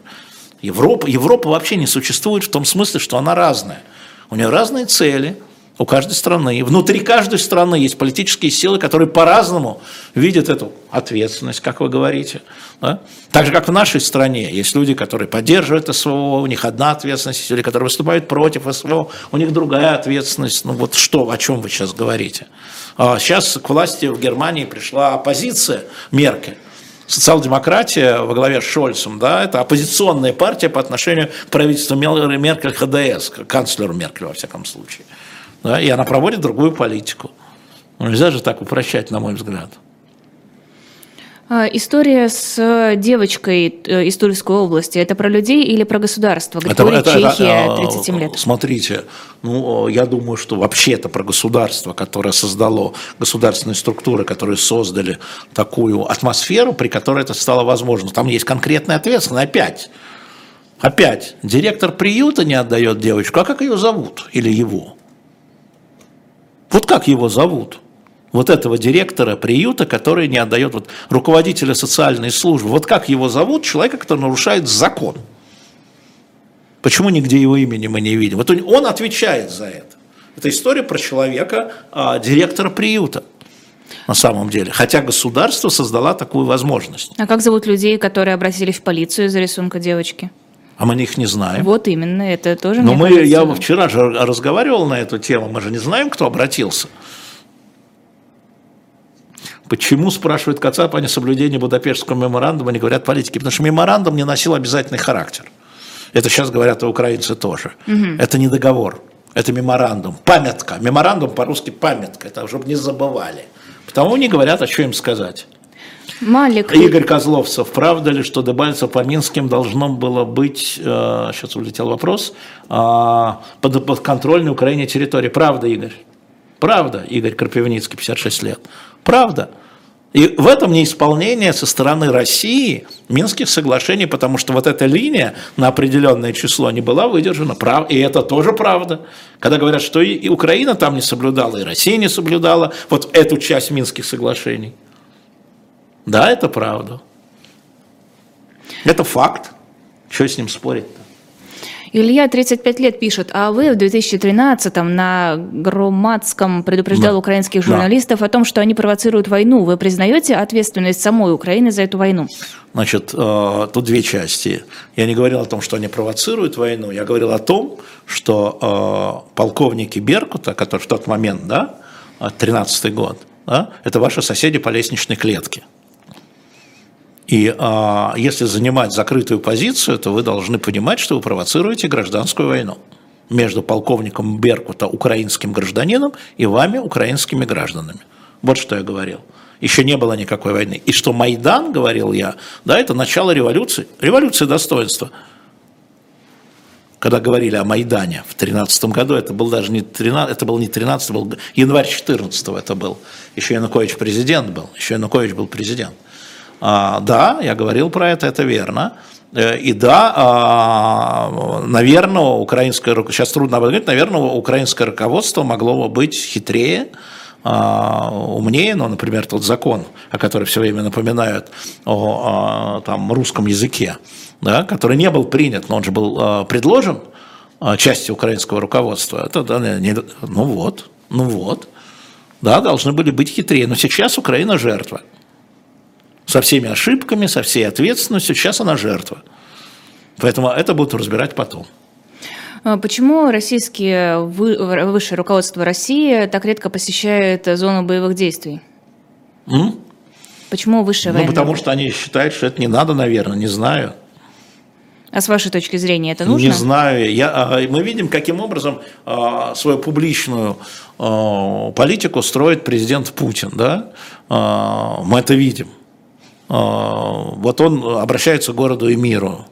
Европа, Европа вообще не существует в том смысле, что она разная. У нее разные цели, у каждой страны. И внутри каждой страны есть политические силы, которые по-разному видят эту ответственность, как вы говорите. Да? Так же, как в нашей стране. Есть люди, которые поддерживают СВО, у них одна ответственность, есть люди, которые выступают против СВО, у них другая ответственность. Ну вот что, о чем вы сейчас говорите? Сейчас к власти в Германии пришла оппозиция Меркель социал-демократия во главе с Шольцем, да, это оппозиционная партия по отношению к правительству Меркель ХДС, к канцлеру Меркель во всяком случае. Да, и она проводит другую политику. Ну, нельзя же так упрощать, на мой взгляд. А, история с э, девочкой э, из Тульской области, это про людей или про государство? Григорий это, это, Чехия, 37 лет. Смотрите, ну, я думаю, что вообще это про государство, которое создало, государственные структуры, которые создали такую атмосферу, при которой это стало возможно. Там есть конкретная ответственность, опять. Опять, директор приюта не отдает девочку, а как ее зовут или его? Вот как его зовут? Вот этого директора приюта, который не отдает, вот руководителя социальной службы, вот как его зовут, человека, который нарушает закон. Почему нигде его имени мы не видим? Вот он отвечает за это. Это история про человека, а, директора приюта на самом деле. Хотя государство создало такую возможность. А как зовут людей, которые обратились в полицию за рисунка девочки? А мы их не знаем. Вот именно, это тоже Но мы, я вчера же разговаривал на эту тему, мы же не знаем, кто обратился. Почему, спрашивает Кацап, о несоблюдении Будапештского меморандума не говорят политики? Потому что меморандум не носил обязательный характер. Это сейчас говорят и украинцы тоже. Угу. Это не договор, это меморандум. Памятка. Меморандум по-русски памятка. Это чтобы не забывали. Потому не говорят, а что им сказать. Малик. Игорь Козловцев, правда ли, что Дебальцев по Минским должно было быть, э, сейчас улетел вопрос, э, под, под контрольной Украине территории? Правда, Игорь? Правда, Игорь Крапивницкий, 56 лет. Правда. И в этом неисполнение со стороны России Минских соглашений, потому что вот эта линия на определенное число не была выдержана. И это тоже правда. Когда говорят, что и Украина там не соблюдала, и Россия не соблюдала вот эту часть Минских соглашений. Да, это правда. Это факт. Что с ним спорить-то? Илья, 35 лет, пишет, а вы в 2013-м на Громадском предупреждал да. украинских журналистов да. о том, что они провоцируют войну. Вы признаете ответственность самой Украины за эту войну? Значит, э, тут две части. Я не говорил о том, что они провоцируют войну, я говорил о том, что э, полковники Беркута, которые в тот момент, да, 13 год, да, это ваши соседи по лестничной клетке. И а, если занимать закрытую позицию, то вы должны понимать, что вы провоцируете гражданскую войну между полковником Беркута, украинским гражданином, и вами, украинскими гражданами. Вот что я говорил. Еще не было никакой войны. И что Майдан, говорил я, да, это начало революции. Революция достоинства. когда говорили о Майдане в 2013 году, это был даже не 13, это был не 13, был январь 14 это был. Еще Янукович президент был, еще Янукович был президент. А, да, я говорил про это, это верно. Э, и да, а, наверное, украинское, сейчас трудно об говорить, наверное, украинское руководство могло бы быть хитрее, а, умнее, ну, например, тот закон, о котором все время напоминают о, о там, русском языке, да, который не был принят, но он же был предложен части украинского руководства. Это, да, не, ну вот, ну вот, да, должны были быть хитрее. Но сейчас Украина жертва. Со всеми ошибками, со всей ответственностью, сейчас она жертва. Поэтому это будут разбирать потом. А почему российские высшее руководство России так редко посещает зону боевых действий? М? Почему высшее Ну, потому что они считают, что это не надо, наверное, не знаю. А с вашей точки зрения это нужно? Не знаю. Я, а, мы видим, каким образом а, свою публичную политику строит президент Путин. Да? Мы это видим. Вот он обращается к городу и миру.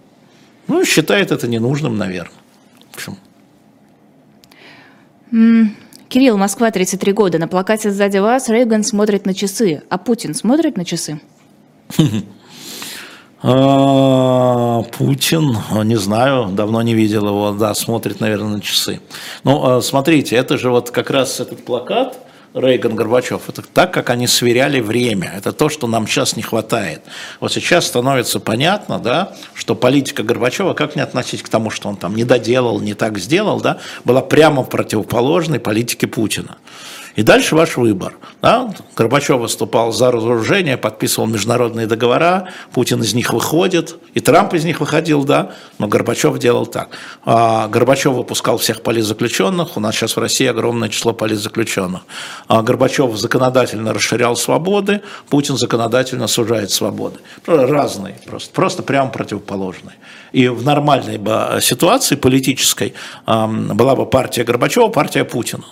Ну, считает это ненужным, наверное. В общем. Кирилл, Москва, 33 года. На плакате сзади вас Рейган смотрит на часы. А Путин смотрит на часы? А, Путин, не знаю, давно не видел его, да, смотрит, наверное, на часы. Ну, а, смотрите, это же вот как раз этот плакат, Рейган, Горбачев, это так, как они сверяли время. Это то, что нам сейчас не хватает. Вот сейчас становится понятно, да, что политика Горбачева, как не относить к тому, что он там не доделал, не так сделал, да, была прямо противоположной политике Путина. И дальше ваш выбор. Да? Горбачев выступал за разоружение, подписывал международные договора, Путин из них выходит, и Трамп из них выходил, да, но Горбачев делал так. А Горбачев выпускал всех политзаключенных, у нас сейчас в России огромное число политзаключенных. А Горбачев законодательно расширял свободы, Путин законодательно сужает свободы. Разные просто, просто прямо противоположные. И в нормальной бы ситуации политической была бы партия Горбачева, партия Путина.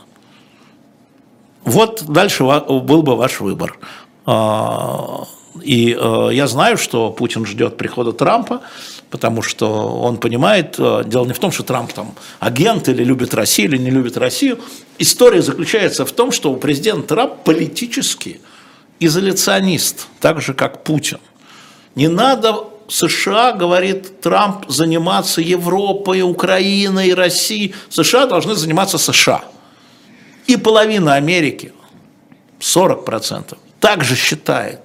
Вот дальше был бы ваш выбор. А, и э, я знаю, что Путин ждет прихода Трампа, потому что он понимает, э, дело не в том, что Трамп там агент или любит Россию, или не любит Россию. История заключается в том, что у президента Трамп политический изоляционист, так же как Путин. Не надо США, говорит Трамп, заниматься Европой, Украиной, Россией. США должны заниматься США – и половина Америки, 40%, также считает,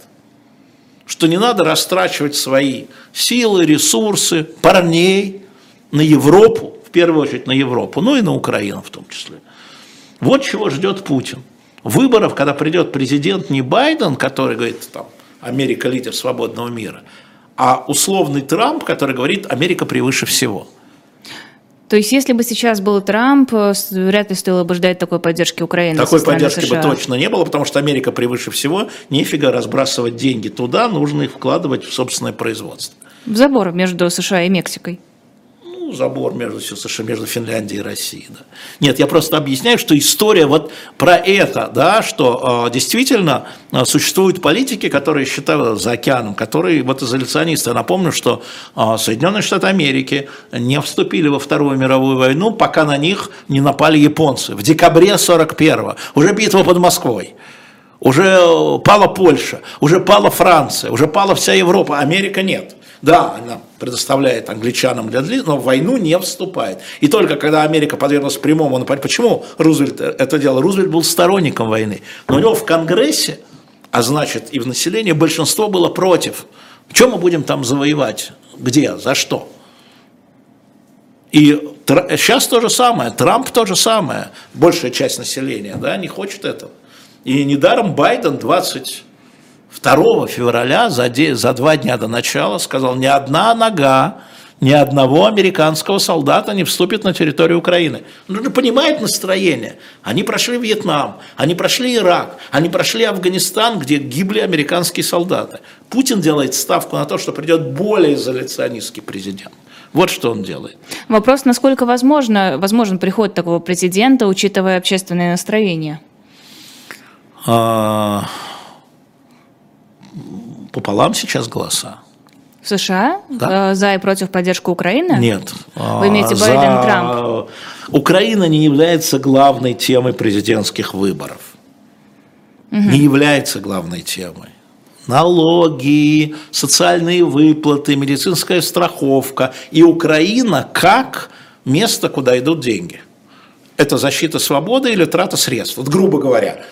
что не надо растрачивать свои силы, ресурсы, парней на Европу, в первую очередь на Европу, ну и на Украину в том числе. Вот чего ждет Путин. Выборов, когда придет президент не Байден, который говорит, там, Америка лидер свободного мира, а условный Трамп, который говорит, Америка превыше всего – то есть, если бы сейчас был Трамп, э, вряд ли стоило бы ждать такой поддержки Украины. Такой поддержки США. бы точно не было, потому что Америка превыше всего, нифига разбрасывать деньги туда, нужно их вкладывать в собственное производство. В забор между США и Мексикой забор между между Финляндией и Россией. Да. Нет, я просто объясняю, что история вот про это, да, что э, действительно э, существуют политики, которые считают за океаном, которые вот изоляционисты. Я напомню, что э, Соединенные Штаты Америки не вступили во Вторую мировую войну, пока на них не напали японцы. В декабре 41-го, уже битва под Москвой уже пала Польша, уже пала Франция, уже пала вся Европа, Америка нет. Да, она предоставляет англичанам для длительного, но в войну не вступает. И только когда Америка подверглась прямому нападению, почему Рузвельт это делал? Рузвельт был сторонником войны, но у него в Конгрессе, а значит и в населении, большинство было против. Чем мы будем там завоевать? Где? За что? И сейчас то же самое, Трамп то же самое, большая часть населения да, не хочет этого. И недаром Байден 20 2 февраля, за, де, за два дня до начала, сказал, ни одна нога ни одного американского солдата не вступит на территорию Украины. Он же понимает настроение. Они прошли Вьетнам, они прошли Ирак, они прошли Афганистан, где гибли американские солдаты. Путин делает ставку на то, что придет более изоляционистский президент. Вот что он делает. Вопрос, насколько возможно, возможен приход такого президента, учитывая общественное настроение? А пополам сейчас голоса. В США? Да? Э, за и против поддержки Украины? Нет. Вы имеете Байден, За... Трамп? Украина не является главной темой президентских выборов. Угу. Не является главной темой. Налоги, социальные выплаты, медицинская страховка. И Украина как место, куда идут деньги. Это защита свободы или трата средств? Вот грубо говоря,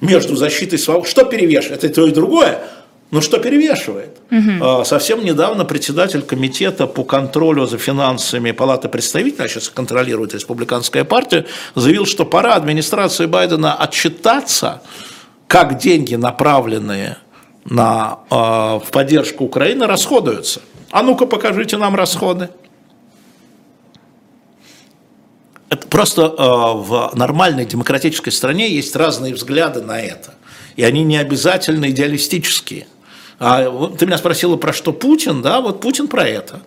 между защитой свободы, что перевешивает? Это то и другое. Ну что перевешивает? Угу. Совсем недавно председатель комитета по контролю за финансами Палаты представителей, а сейчас контролирует республиканская партия, заявил, что пора администрации Байдена отчитаться, как деньги, направленные на, э, в поддержку Украины, расходуются. А ну-ка покажите нам расходы. Это просто э, в нормальной демократической стране есть разные взгляды на это. И они не обязательно идеалистические. А ты меня спросила про что Путин, да, вот Путин про это.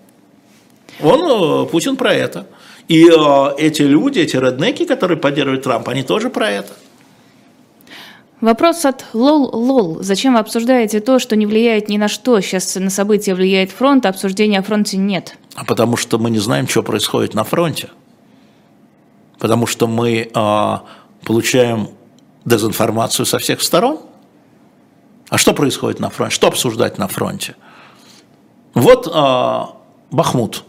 Он, э, Путин про это. И э, эти люди, эти реднеки, которые поддерживают Трампа, они тоже про это. Вопрос от Лол Лол. Зачем вы обсуждаете то, что не влияет ни на что? Сейчас на события влияет фронт, а обсуждения о фронте нет. А потому что мы не знаем, что происходит на фронте. Потому что мы э, получаем дезинформацию со всех сторон. А что происходит на фронте? Что обсуждать на фронте? Вот э, Бахмут.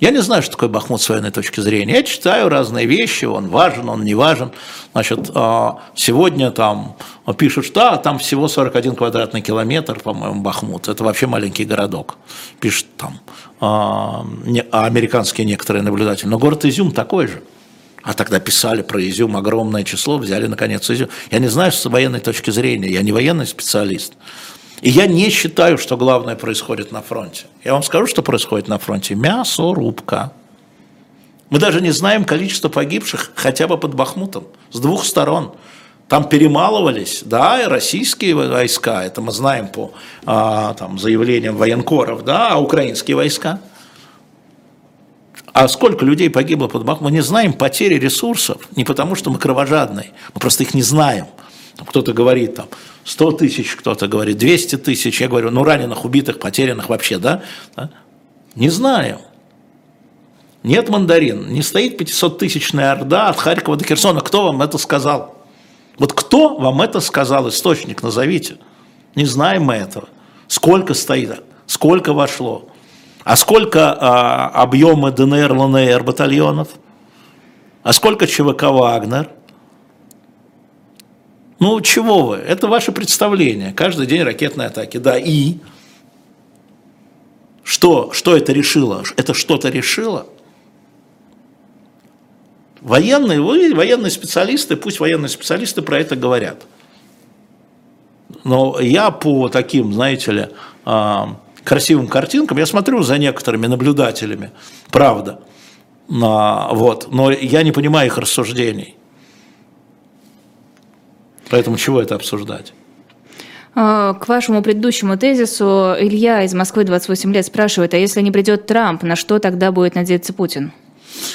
Я не знаю, что такое Бахмут с военной точки зрения. Я читаю разные вещи, он важен, он не важен. Значит, а, сегодня там пишут, что а, там всего 41 квадратный километр, по-моему, Бахмут. Это вообще маленький городок. Пишут там а, американские некоторые наблюдатели. Но город Изюм такой же. А тогда писали про Изюм огромное число, взяли наконец Изюм. Я не знаю с военной точки зрения, я не военный специалист. И я не считаю, что главное происходит на фронте. Я вам скажу, что происходит на фронте. Мясорубка. Мы даже не знаем количество погибших хотя бы под Бахмутом с двух сторон. Там перемалывались, да, и российские войска, это мы знаем по а, там, заявлениям военкоров, да, а украинские войска – а сколько людей погибло под Бахмутом? Мы не знаем потери ресурсов не потому, что мы кровожадные, мы просто их не знаем. Кто-то говорит там 100 тысяч, кто-то говорит 200 тысяч. Я говорю, ну раненых, убитых, потерянных вообще, да? Не знаем. Нет мандарин, не стоит 500-тысячная орда от Харькова до Херсона. Кто вам это сказал? Вот кто вам это сказал, источник назовите. Не знаем мы этого. Сколько стоит, сколько вошло. А сколько а, объемы ДНР, ЛНР батальонов? А сколько ЧВК «Вагнер»? Ну, чего вы? Это ваше представление. Каждый день ракетные атаки. Да, и? Что, что это решило? Это что-то решило? Военные, вы, военные специалисты, пусть военные специалисты про это говорят. Но я по таким, знаете ли, а, красивым картинкам. Я смотрю за некоторыми наблюдателями, правда. Вот. Но я не понимаю их рассуждений. Поэтому чего это обсуждать? А, к вашему предыдущему тезису Илья из Москвы 28 лет спрашивает, а если не придет Трамп, на что тогда будет надеяться Путин?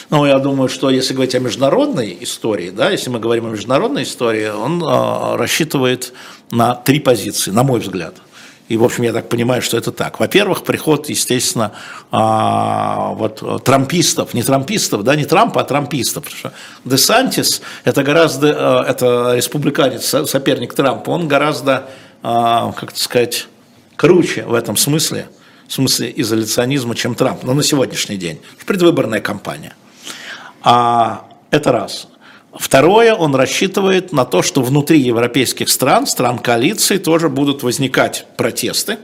Ну, я думаю, что если говорить о международной истории, да, если мы говорим о международной истории, он э, рассчитывает на три позиции, на мой взгляд – и, в общем, я так понимаю, что это так. Во-первых, приход, естественно, а, вот, трампистов, не трампистов, да, не Трампа, а трампистов. Потому что Десантис – это гораздо, э, это республиканец, соперник Трампа, он гораздо, а, как сказать, круче в этом смысле, в смысле изоляционизма, чем Трамп, но на сегодняшний день. Предвыборная кампания. А, это раз. Второе, он рассчитывает на то, что внутри европейских стран, стран коалиции, тоже будут возникать протесты,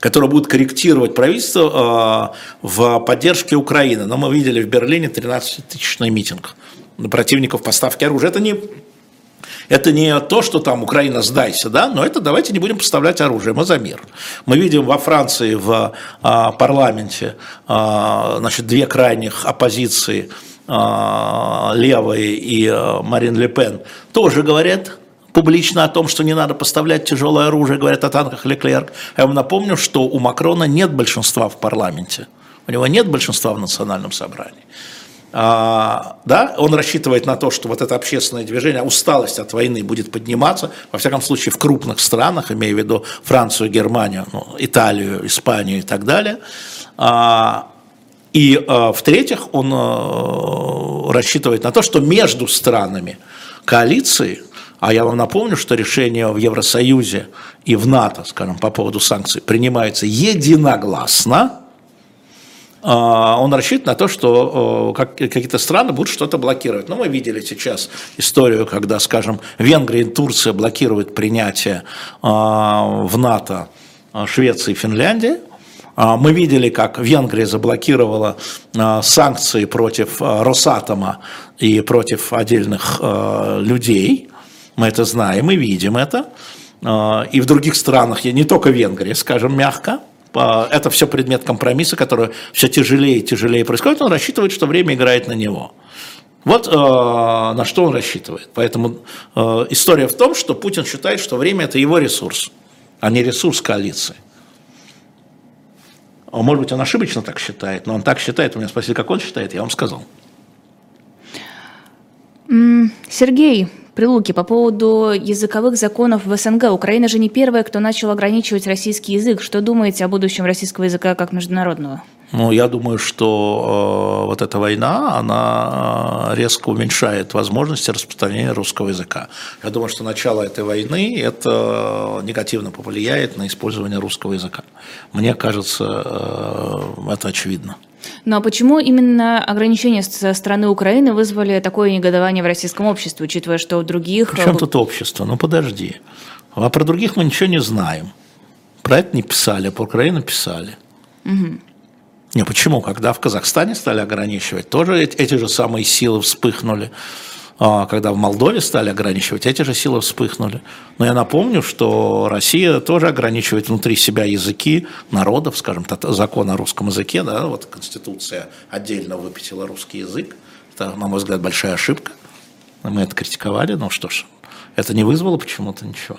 которые будут корректировать правительство э, в поддержке Украины. Но мы видели в Берлине 13-тысячный митинг противников поставки оружия. Это не это не то, что там Украина сдайся, да, но это давайте не будем поставлять оружие, мы за мир. Мы видим во Франции в а, парламенте а, значит, две крайних оппозиции левые и а, Марин Ле Пен тоже говорят публично о том, что не надо поставлять тяжелое оружие, говорят о танках Леклерк. Я вам напомню, что у Макрона нет большинства в парламенте. У него нет большинства в национальном собрании. а, да, он рассчитывает на то, что вот это общественное движение, усталость от войны будет подниматься, во всяком случае в крупных странах, имея в виду Францию, Германию, ну, Италию, Испанию и так далее. А, и а, в-третьих, он рассчитывает на то, что между странами коалиции, а я вам напомню, что решение в Евросоюзе и в НАТО, скажем, по поводу санкций принимается единогласно, а, он рассчитывает на то, что какие-то страны будут что-то блокировать. Но мы видели сейчас историю, когда, скажем, Венгрия и Турция блокируют принятие а, в НАТО а, Швеции и Финляндии. Мы видели, как Венгрия заблокировала санкции против Росатома и против отдельных людей. Мы это знаем и видим это. И в других странах, не только Венгрия, скажем мягко, это все предмет компромисса, который все тяжелее и тяжелее происходит, он рассчитывает, что время играет на него. Вот э, на что он рассчитывает. Поэтому э, история в том, что Путин считает, что время это его ресурс, а не ресурс коалиции. А может быть, он ошибочно так считает, но он так считает. У меня спросили, как он считает, я вам сказал. Сергей, Прилуки, по поводу языковых законов в СНГ. Украина же не первая, кто начал ограничивать российский язык. Что думаете о будущем российского языка как международного? Ну, я думаю, что э, вот эта война, она э, резко уменьшает возможности распространения русского языка. Я думаю, что начало этой войны это негативно повлияет на использование русского языка. Мне кажется, э, это очевидно. А почему именно ограничения со стороны Украины вызвали такое негодование в российском обществе, учитывая, что у других... Причем тут общество? Ну подожди. А про других мы ничего не знаем. Про это не писали, а про Украину писали. Угу. Не, почему? Когда в Казахстане стали ограничивать, тоже эти же самые силы вспыхнули. А, когда в Молдове стали ограничивать, эти же силы вспыхнули. Но я напомню, что Россия тоже ограничивает внутри себя языки народов, скажем, закон о русском языке, да, вот Конституция отдельно выпятила русский язык. Это, на мой взгляд, большая ошибка. Мы это критиковали, ну что ж, это не вызвало почему-то ничего.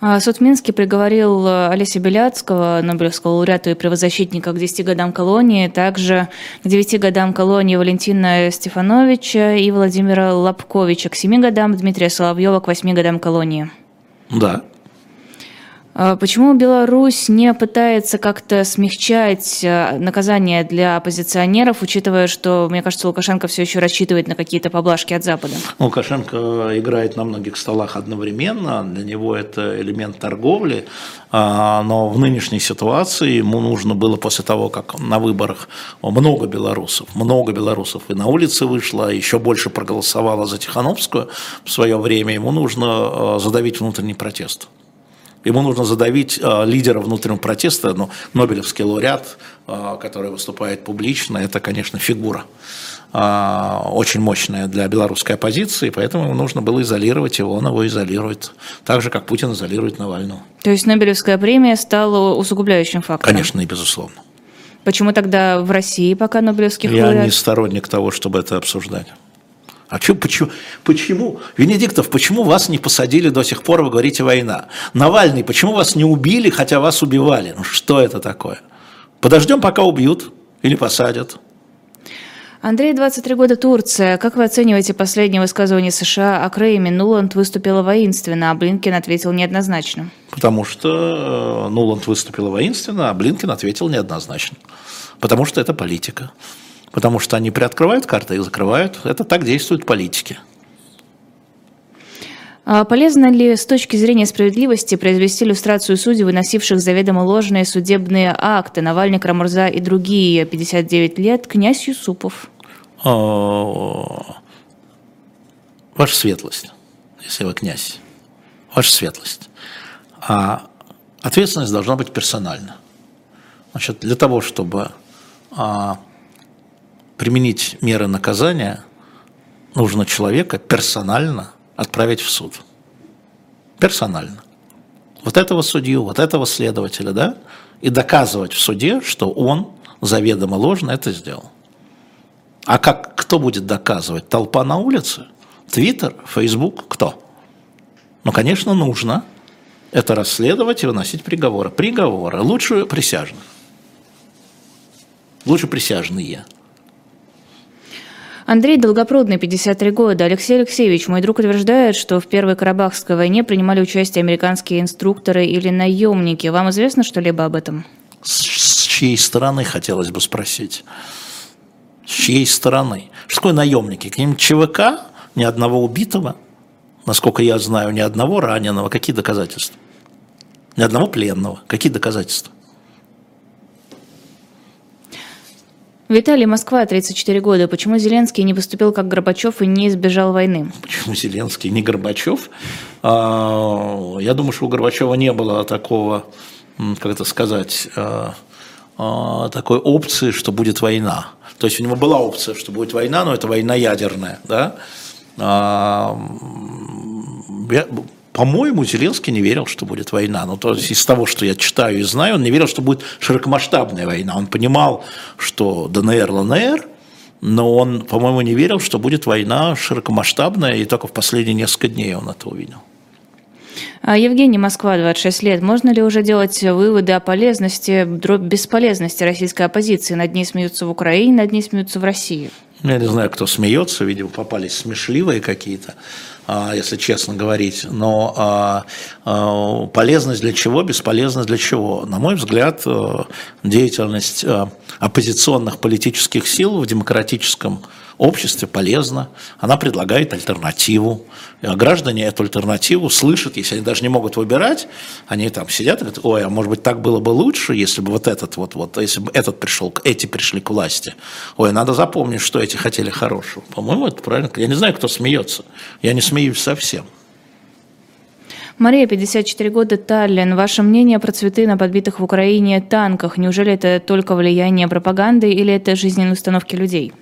А, суд в Минске приговорил э, Олеся Беляцкого, Нобелевского лауреата и правозащитника, к 10 годам колонии, также к 9 годам колонии Валентина Стефановича и Владимира Лобковича, к 7 годам Дмитрия Соловьева, к 8 годам колонии. Да, почему Беларусь не пытается как-то смягчать э, наказание для оппозиционеров, учитывая, что, мне кажется, Лукашенко все еще рассчитывает на какие-то поблажки от Запада? Лукашенко играет на многих столах одновременно, для него это элемент торговли, а, но в нынешней ситуации ему нужно было после того, как на выборах много белорусов, много белорусов и на улице вышло, еще больше проголосовало за Тихановскую в свое время, ему нужно э, задавить внутренний протест. Ему нужно задавить э, лидера внутреннего протеста, но Нобелевский лауреат, э, который выступает публично, это, конечно, фигура э, очень мощная для белорусской оппозиции, поэтому ему нужно было изолировать его, он его изолирует, так же, как Путин изолирует Навального. То есть Нобелевская премия стала усугубляющим фактором? Конечно, и безусловно. Почему тогда в России пока Нобелевских Я лауреат? не сторонник того, чтобы это обсуждать. А что, почему, почему, Венедиктов, почему вас не посадили до сих пор, вы говорите, война? Навальный, почему вас не убили, хотя вас убивали? Ну что это такое? Подождем, пока убьют или посадят. Андрей, 23 года Турция. Как вы оцениваете последнее высказывание США о Крейме? Нуланд выступила воинственно, а Блинкен ответил неоднозначно. Потому что э, Нуланд выступила воинственно, а Блинкен ответил неоднозначно. Потому что это политика потому что они приоткрывают карты и закрывают. Это так действуют политики. А полезно ли с точки зрения справедливости произвести иллюстрацию судей, выносивших заведомо ложные судебные акты Навальный, Крамурза и другие 59 лет, князь Юсупов? А, ваша светлость, если вы князь, ваша светлость. А ответственность должна быть персональна. Значит, для того, чтобы а, применить меры наказания, нужно человека персонально отправить в суд. Персонально. Вот этого судью, вот этого следователя, да? И доказывать в суде, что он заведомо ложно это сделал. А как, кто будет доказывать? Толпа на улице? Твиттер, Фейсбук, кто? Ну, конечно, нужно это расследовать и выносить приговоры. Приговоры лучше присяжных. Лучше присяжные. Андрей Долгопрудный, 53 года. Алексей Алексеевич, мой друг утверждает, что в Первой Карабахской войне принимали участие американские инструкторы или наемники. Вам известно что-либо об этом? С, чьей стороны, хотелось бы спросить? С чьей стороны? Что такое наемники? К ним ЧВК? Ни одного убитого? Насколько я знаю, ни одного раненого. Какие доказательства? Ни одного пленного. Какие доказательства? Виталий, Москва, 34 года. Почему Зеленский не поступил как Горбачев и не избежал войны? Почему Зеленский не Горбачев? А, я думаю, что у Горбачева не было такого, как это сказать, а, а, такой опции, что будет война. То есть у него была опция, что будет война, но это война ядерная. Да? По-моему, Зеленский не верил, что будет война. Ну, то есть из того, что я читаю и знаю, он не верил, что будет широкомасштабная война. Он понимал, что ДНР, ЛНР, но он, по-моему, не верил, что будет война широкомасштабная, и только в последние несколько дней он это увидел. А, Евгений, Москва, 26 лет. Можно ли уже делать выводы о полезности, бесполезности российской оппозиции? Над ней смеются в Украине, над ней смеются в России. Я не знаю, кто смеется, видимо, попались смешливые какие-то. А, если честно говорить. Но а, а, полезность для чего, бесполезность для чего? На мой взгляд, э, деятельность э, оппозиционных политических сил в демократическом обществе полезна, она предлагает альтернативу. А граждане эту альтернативу слышат, если они даже не могут выбирать, они там сидят и говорят, ой, а может быть так было бы лучше, если бы вот этот вот, вот если бы этот пришел, эти пришли к власти. Ой, надо запомнить, что эти хотели хорошего. По-моему, это правильно. Я не знаю, кто смеется. Я не смеюсь совсем. Мария, 54 года, Таллин. Ваше мнение про цветы на подбитых в Украине танках? Неужели это только влияние пропаганды или это жизненные установки людей?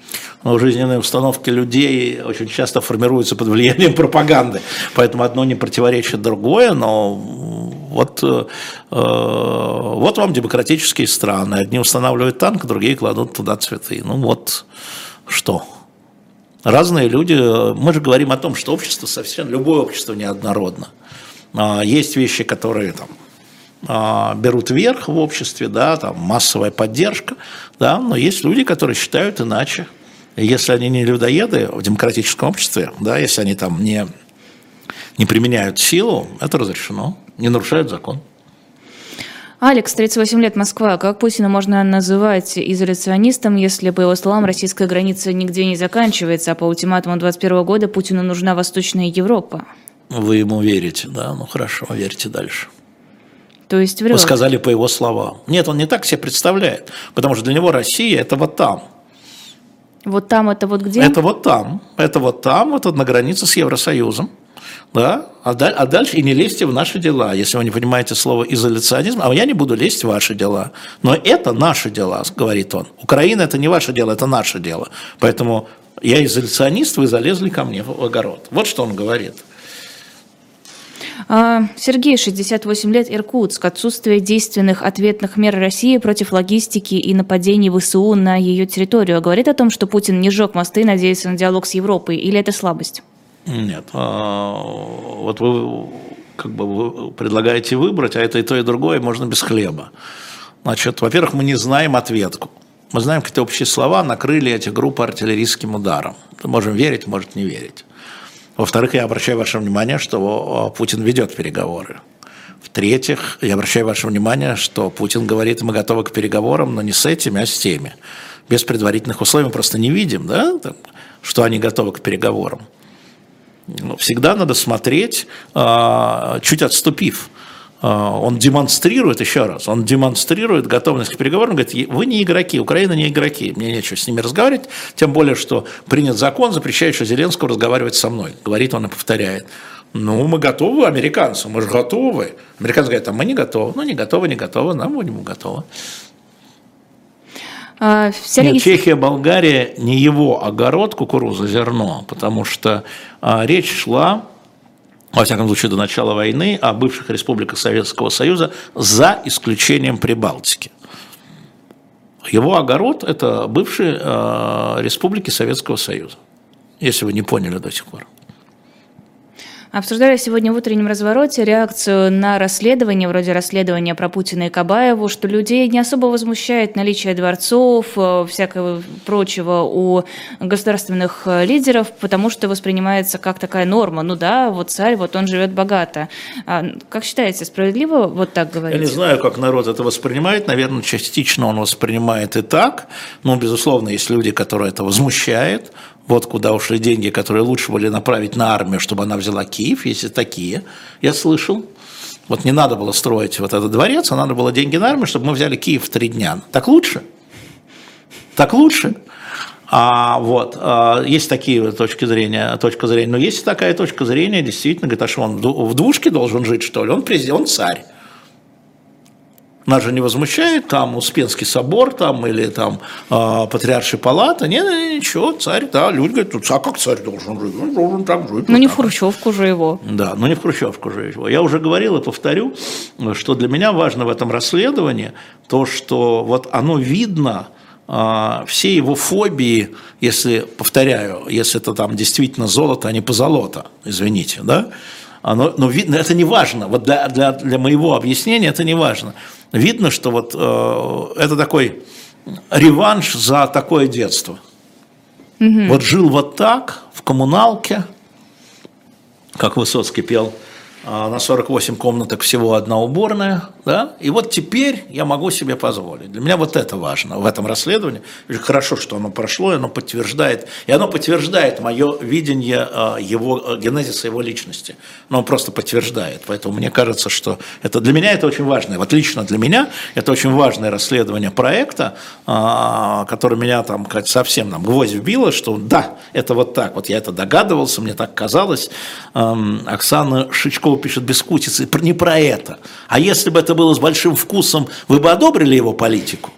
Ну, жизненные установки людей очень часто формируются под влиянием пропаганды. Поэтому одно не противоречит другое, но вот, э, вот вам демократические страны. Одни устанавливают танк, другие кладут туда цветы. Ну вот что. Разные люди, мы же говорим о том, что общество совсем, любое общество неоднородно. А, есть вещи, которые там, а, берут верх в обществе, да, там массовая поддержка, да, но есть люди, которые считают иначе. если они не людоеды в демократическом обществе, да, если они там не, не применяют силу, это разрешено, не нарушают закон. Алекс, 38 лет, Москва. Как Путина можно называть изоляционистом, если, по его словам, российская граница нигде не заканчивается, а по ультиматуму 21 года Путину нужна Восточная Европа? Вы ему верите, да? Ну хорошо, верьте дальше. То есть врет. Вы сказали по его словам. Нет, он не так себе представляет, потому что для него Россия – это вот там. Вот там это вот где? Это вот там. Это вот там, вот на границе с Евросоюзом. Да? А, а дальше и не лезьте в наши дела, если вы не понимаете слово изоляционизм. А я не буду лезть в ваши дела. Но это наши дела, говорит он. Украина – это не ваше дело, это наше дело. Поэтому я изоляционист, вы залезли ко мне в огород. Вот что он говорит. А, Сергей, 68 лет, Иркутск. Отсутствие действенных ответных мер России против логистики и нападений ВСУ на ее территорию говорит о том, что Путин не сжег мосты, надеясь на диалог с Европой, или это слабость? Нет. А, вот вы как бы предлагаете выбрать, а это и то, и другое можно без хлеба. Значит, во-первых, мы не знаем ответку. Мы знаем какие-то общие слова, накрыли эти группы артиллерийским ударом. Можем верить, может не верить. Во-вторых, я обращаю ваше внимание, что Путин ведет переговоры. В-третьих, я обращаю ваше внимание, что Путин говорит, мы готовы к переговорам, но не с этими, а с теми. Без предварительных условий мы просто не видим, да, что они готовы к переговорам. Ну, всегда надо смотреть, а, чуть отступив. А, он демонстрирует, еще раз, он демонстрирует готовность к переговорам, говорит, вы не игроки, Украина не игроки, мне нечего с ними разговаривать, тем более, что принят закон, запрещающий Зеленскому разговаривать со мной, говорит он и повторяет. Ну, мы готовы, американцы, мы же готовы. Американцы говорят, а мы не готовы. Ну, не готовы, не готовы, нам будем готовы. А, вся Нет, Чехия, Болгария не его огород кукуруза, зерно, потому что а, речь шла во всяком случае до начала войны, о бывших республиках Советского Союза, за исключением Прибалтики. Его огород – это бывшие э, республики Советского Союза, если вы не поняли до сих пор. Обсуждали сегодня в утреннем развороте реакцию на расследование, вроде расследования про Путина и Кабаеву, что людей не особо возмущает наличие дворцов, э, всякого прочего у государственных э, лидеров, потому что воспринимается как такая норма. Ну да, вот царь, вот он живет богато. А как считаете, справедливо вот так говорить? Я не знаю, как народ это воспринимает. Наверное, частично он воспринимает и так. Но, безусловно, есть люди, которые это возмущает вот куда ушли деньги, которые лучше были направить на армию, чтобы она взяла Киев, если такие, я слышал. Вот не надо было строить вот этот дворец, а надо было деньги на армию, чтобы мы взяли Киев в три дня. Так лучше? Так лучше? А вот а, есть такие точки зрения, точка зрения, но есть такая точка зрения, действительно, говорит, а что он в двушке должен жить, что ли? Он президент, он царь. Нас же не возмущает там Успенский собор там или там э, Патриаршая палата. Нет, ничего, царь, да, люди говорят, тут а как царь должен жить? Он должен так жить. Ну не в Хрущевку же его. Да, ну не в Хрущевку же его. Я уже говорил и повторю, что для меня важно в этом расследовании то, что вот оно видно, а, все его фобии, если, повторяю, если это там действительно золото, а не позолото, извините, да, оно, но видно, это не важно, вот для, для, для моего объяснения это не важно видно, что вот э, это такой реванш за такое детство. Угу. Вот жил вот так, в коммуналке, как Высоцкий пел – а, на 48 комнаток всего одна уборная, да, и вот теперь я могу себе позволить. Для меня вот это важно в этом расследовании. Хорошо, что оно прошло, и оно подтверждает, и оно подтверждает мое видение а, его, а, генезиса его личности. Но он просто подтверждает, поэтому мне кажется, что это для меня это очень важно, вот лично для меня это очень важное расследование проекта, который меня там совсем нам гвоздь вбило, что да, это вот так, вот я это догадывался, мне так казалось. Оксана Шичкова Песков пишет «Бескутицы», не про это. А если бы это было с большим вкусом, вы бы одобрили его политику?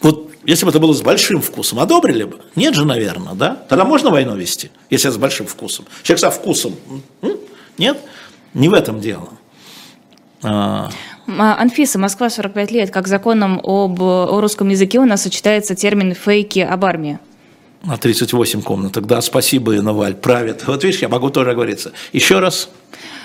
Вот если бы это было с большим вкусом, одобрили бы? Нет же, наверное, да? Тогда можно войну вести, если это с большим вкусом. Человек со вкусом. Нет? Не в этом дело. А. а... Анфиса, Москва, 45 лет. Как законом об, о русском языке у нас сочетается термин «фейки об армии». На 38 комнаток, да, спасибо, Инна правит. Вот видишь, я могу тоже оговориться. Еще раз.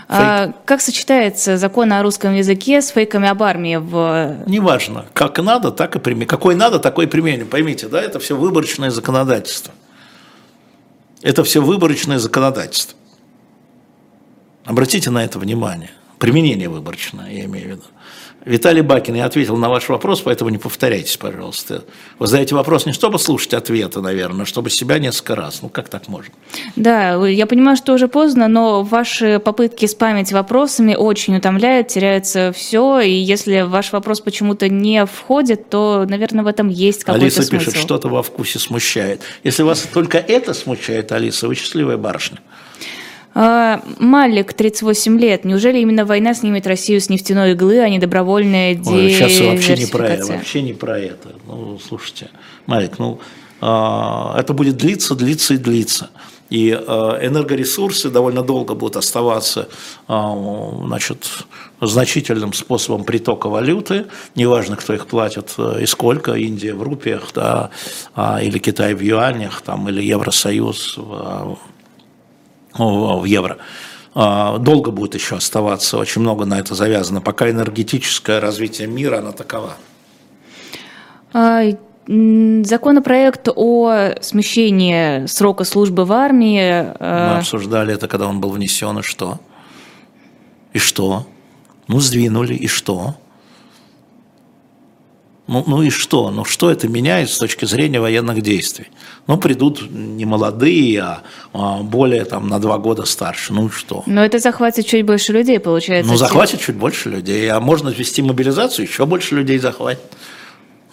А, как сочетается закон о русском языке с фейками об армии? В... Неважно. Как надо, так и применим. Какой надо, такой применим. Поймите, да, это все выборочное законодательство. Это все выборочное законодательство. Обратите на это внимание. Применение выборочное, я имею в виду. Виталий Бакин, я ответил на ваш вопрос, поэтому не повторяйтесь, пожалуйста. Вы задаете вопрос не чтобы слушать ответы, наверное, а чтобы себя несколько раз. Ну, как так можно? Да, я понимаю, что уже поздно, но ваши попытки спамить вопросами очень утомляют, теряется все, и если ваш вопрос почему-то не входит, то, наверное, в этом есть какой-то Алиса смысл. пишет, что-то во вкусе смущает. Если вас только это смущает, Алиса, вы счастливая барышня. А, Малик, 38 лет. Неужели именно война снимет Россию с нефтяной иглы, а не добровольная диверсификация? Сейчас вообще не про это. Вообще не про это. Ну, слушайте, Малик, ну, а, это будет длиться, длиться и длиться. И а, энергоресурсы довольно долго будут оставаться значит, значительным способом притока валюты, неважно, кто их платит и сколько, Индия в рупиях, да, или Китай в юанях, там, или Евросоюз в в евро а, долго будет еще оставаться, очень много на это завязано, пока энергетическое развитие мира, оно такова. А, законопроект о смещении срока службы в армии. А, Мы обсуждали это, когда он был внесен, и что? И что? Ну, сдвинули, и что? Ну, ну и что? Ну что это меняет с точки зрения военных действий? Ну, придут не молодые, а, а более там на два года старше. Ну и что? Но это захватит чуть больше людей, получается. Ну, захватит чуть больше людей. А можно ввести мобилизацию, еще больше людей захватит.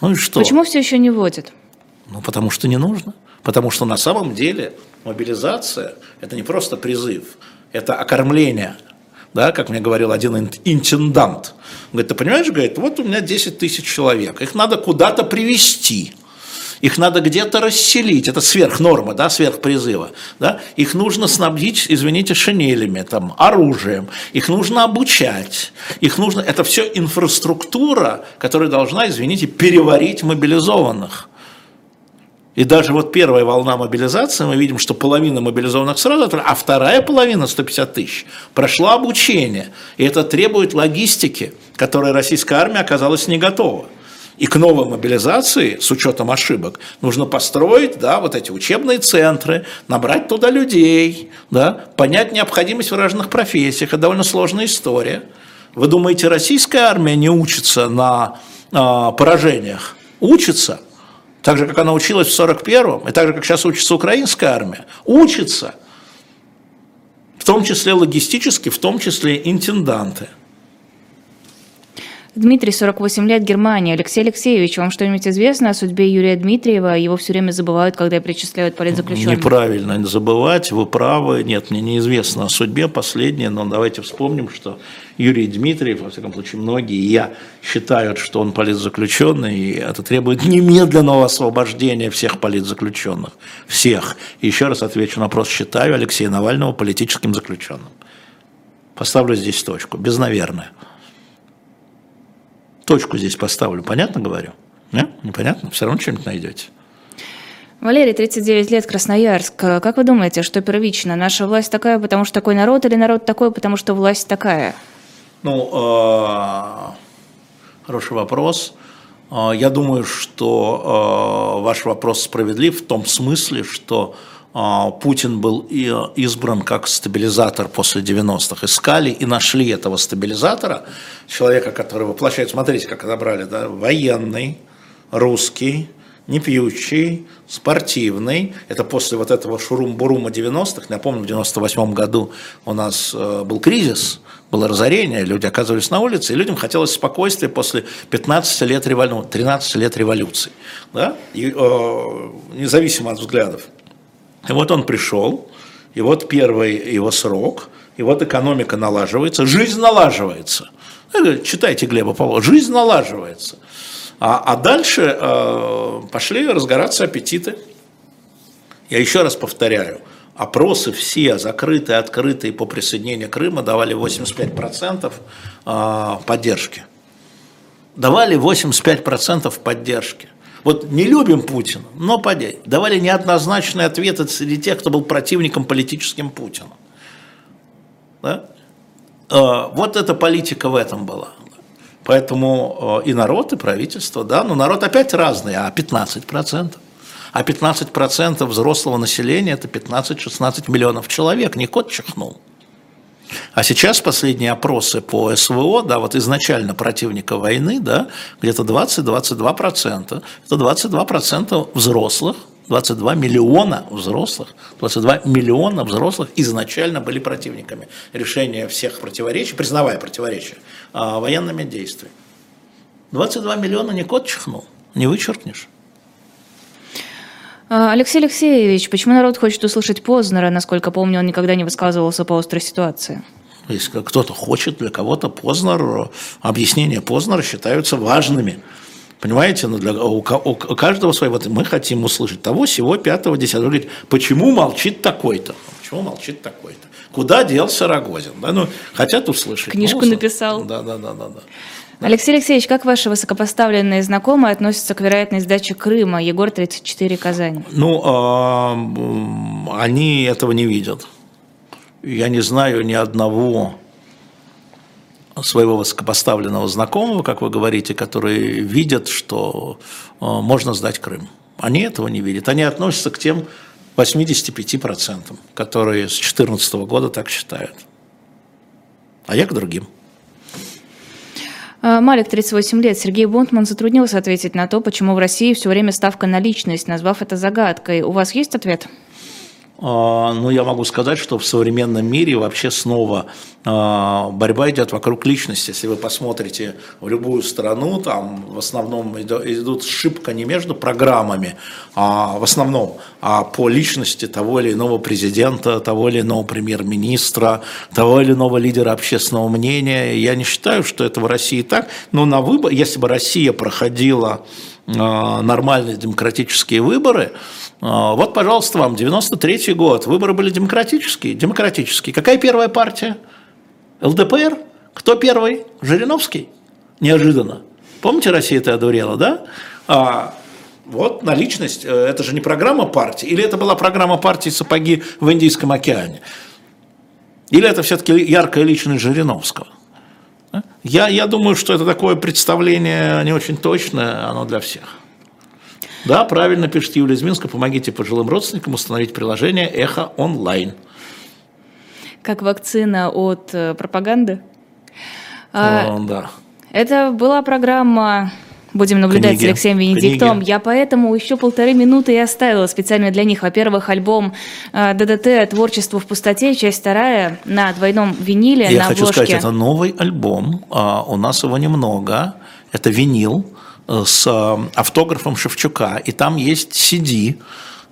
Ну и что? Почему все еще не вводят? Ну, потому что не нужно. Потому что на самом деле мобилизация – это не просто призыв, это окормление да, как мне говорил один интендант. Он говорит, ты понимаешь, говорит, вот у меня 10 тысяч человек, их надо куда-то привести их надо где-то расселить, это сверхнорма, да, сверхпризыва, да, их нужно снабдить, извините, шинелями, там, оружием, их нужно обучать, их нужно, это все инфраструктура, которая должна, извините, переварить мобилизованных. И даже вот первая волна мобилизации, мы видим, что половина мобилизованных сразу, а вторая половина, 150 тысяч, прошла обучение. И это требует логистики, которой российская армия оказалась не готова. И к новой мобилизации, с учетом ошибок, нужно построить да, вот эти учебные центры, набрать туда людей, да, понять необходимость в разных профессиях. Это довольно сложная история. Вы думаете, российская армия не учится на э, поражениях? Учится. Так же, как она училась в 41-м, и так же, как сейчас учится украинская армия. Учится. В том числе логистически, в том числе интенданты – Дмитрий, 48 лет, Германия. Алексей Алексеевич, вам что-нибудь известно о судьбе Юрия Дмитриева? Его все время забывают, когда причисляют политзаключенных. Неправильно забывать, вы правы. Нет, мне неизвестно о судьбе последнее, но давайте вспомним, что Юрий Дмитриев, во всяком случае, многие, я считают, что он политзаключенный, и это требует немедленного освобождения всех политзаключенных. Всех. Еще раз отвечу на вопрос, считаю Алексея Навального политическим заключенным. Поставлю здесь точку, без наверное точку здесь поставлю. Понятно говорю? Нет? Непонятно? Все равно что-нибудь найдете. Валерий, 39 лет, Красноярск. Как вы думаете, что первично? Наша власть такая, потому что такой народ, или народ такой, потому что власть такая? Ну, э, хороший вопрос. Э, я думаю, что э, ваш вопрос справедлив в том смысле, что а, Путин был избран как стабилизатор после 90-х. Искали и нашли этого стабилизатора, человека, который воплощает, смотрите, как отобрали, да, военный, русский, не пьющий, спортивный. Это после вот этого шурум-бурума 90-х. Напомню, в 98 году у нас э, был кризис, было разорение, люди оказывались на улице, и людям хотелось спокойствия после 15 лет революции, 13 лет революции, да? и, э, независимо от взглядов. И вот он пришел, и вот первый его срок, и вот экономика налаживается, жизнь налаживается. Читайте Глеба Павлова, жизнь налаживается. А, а дальше э, пошли разгораться аппетиты. Я еще раз повторяю, опросы все закрытые, открытые по присоединению Крыма давали 85% э, поддержки. Давали 85% поддержки. Вот не любим Путина, но подай, давали неоднозначные ответы среди тех, кто был противником политическим Путина. Да? А, вот эта политика в этом была. Поэтому а, и народ, и правительство, да, но народ опять разный, а 15%. А 15% взрослого населения – это 15-16 миллионов человек, не кот чихнул. А сейчас последние опросы по СВО, да, вот изначально противника войны, да, где-то 20-22%. Это 22% взрослых, 22 миллиона взрослых, 22 миллиона взрослых изначально были противниками решения всех противоречий, признавая противоречия, а, военными действиями. 22 миллиона не кот чихнул, не вычеркнешь. А, Алексей Алексеевич, почему народ хочет услышать Познера? Насколько помню, он никогда не высказывался по острой ситуации. Если кто-то хочет, для кого-то Познер, объяснения Познера считаются важными. Понимаете, ну для, у, у, у каждого своего, мы хотим услышать того, всего, пятого, десятого. Говорит, почему молчит такой-то? Почему молчит такой-то? Куда делся Рогозин? Да, ну, хотят услышать. Книжку ну, написал. Да, да, да, да. да. Алексей Алексеевич, как ваши высокопоставленные знакомые относятся к вероятной сдаче Крыма, Егор 34 Казань? Ну, э, они этого не видят. Я не знаю ни одного своего высокопоставленного знакомого, как вы говорите, которые видят, что э, можно сдать Крым. Они этого не видят. Они относятся к тем 85%, которые с 2014 года так считают. А я к другим. А, Малик, 38 лет. Сергей Бунтман затруднился ответить на то, почему в России все время ставка на личность, назвав это загадкой. У вас есть ответ? А, ну, я могу сказать, что в современном мире вообще снова а, борьба идет вокруг личности. Если вы посмотрите в любую страну, там в основном идут шибко не между программами, а в основном а по личности того или иного президента, того или иного премьер-министра, того или иного лидера общественного мнения. Я не считаю, что это в России так, но на выбор, если бы Россия проходила нормальные демократические выборы, а, вот, пожалуйста, вам, 93 год, выборы были демократические, демократические. Какая первая партия? ЛДПР? Кто первый? Жириновский? Неожиданно. Помните, Россия это одурела, да? А, Вот наличность, э, это же не программа партии, или это была программа партии «Сапоги в Индийском океане»? Или это все-таки яркая личность Жириновского? А? Я, я думаю, что это такое представление не очень точное, оно для всех. Да, правильно пишет Юлия из Минска, помогите пожилым родственникам установить приложение «Эхо онлайн». Как вакцина от э, пропаганды? А, да. Это была программа Будем наблюдать Книги. с Алексеем Венедиктом. Книги. Я поэтому еще полторы минуты и оставила специально для них. Во-первых, альбом э, ДДТ «Творчество в пустоте», часть вторая, на двойном виниле, Я на хочу обложке. сказать, это новый альбом, а, у нас его немного. Это винил э, с э, автографом Шевчука, и там есть CD,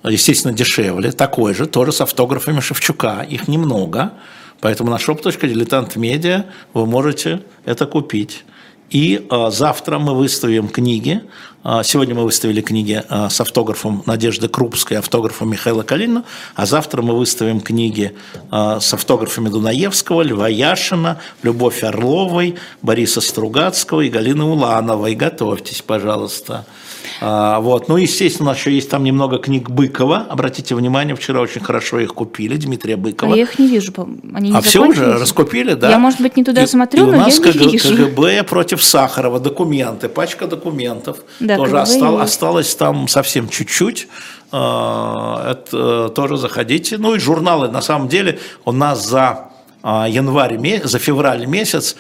естественно, дешевле, такой же, тоже с автографами Шевчука. Их немного, поэтому на shop.diletant.media вы можете это купить. И э, завтра мы выставим книги. Э, сегодня мы выставили книги э, с автографом Надежды Крупской, автографом Михаила Калинина. А завтра мы выставим книги с автографами Дунаевского, Льва Яшина, Любовь Орловой, Бориса Стругацкого и Галины Улановой. Готовьтесь, пожалуйста. А, вот. Ну, естественно, у нас еще есть там немного книг Быкова. Обратите внимание, вчера очень хорошо их купили, Дмитрия Быкова. А я их не вижу, они не А все уже раскупили, да? Я, может быть, не туда и, смотрю, и но у нас я не вижу. КГБ против Сахарова, документы, пачка документов. Да, тоже остал, осталось там совсем чуть-чуть. А, это тоже заходите. Ну и журналы, на самом деле, у нас за а, январь, за февраль месяц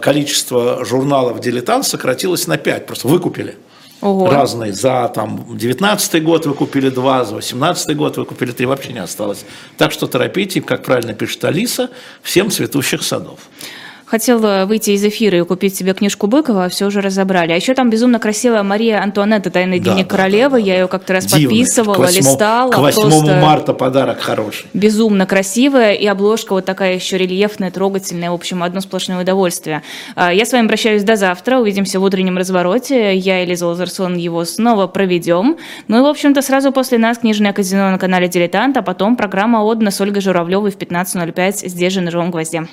количество журналов «Дилетант» сократилось на 5, просто выкупили. Ого. разные. За там 19 год вы купили два, за 18 год вы купили три, вообще не осталось. Так что торопите, как правильно пишет Алиса, всем цветущих садов. Хотела выйти из эфира и купить себе книжку Быкова, а все уже разобрали. А еще там безумно красивая Мария Антуанетта, тайный да, дневник да, королевы. Да, да. Я ее как-то раз Дивный. подписывала, к 8, листала. К 8 марта подарок хороший. Безумно красивая. И обложка вот такая еще рельефная, трогательная. В общем, одно сплошное удовольствие. А, я с вами прощаюсь до завтра. Увидимся в утреннем развороте. Я и Лиза Лазерсон его снова проведем. Ну и, в общем-то, сразу после нас книжное казино на канале «Дилетант», а потом программа «Отдана» с Ольгой Журавлевой в 15.05 здесь же на «Живом гвозде».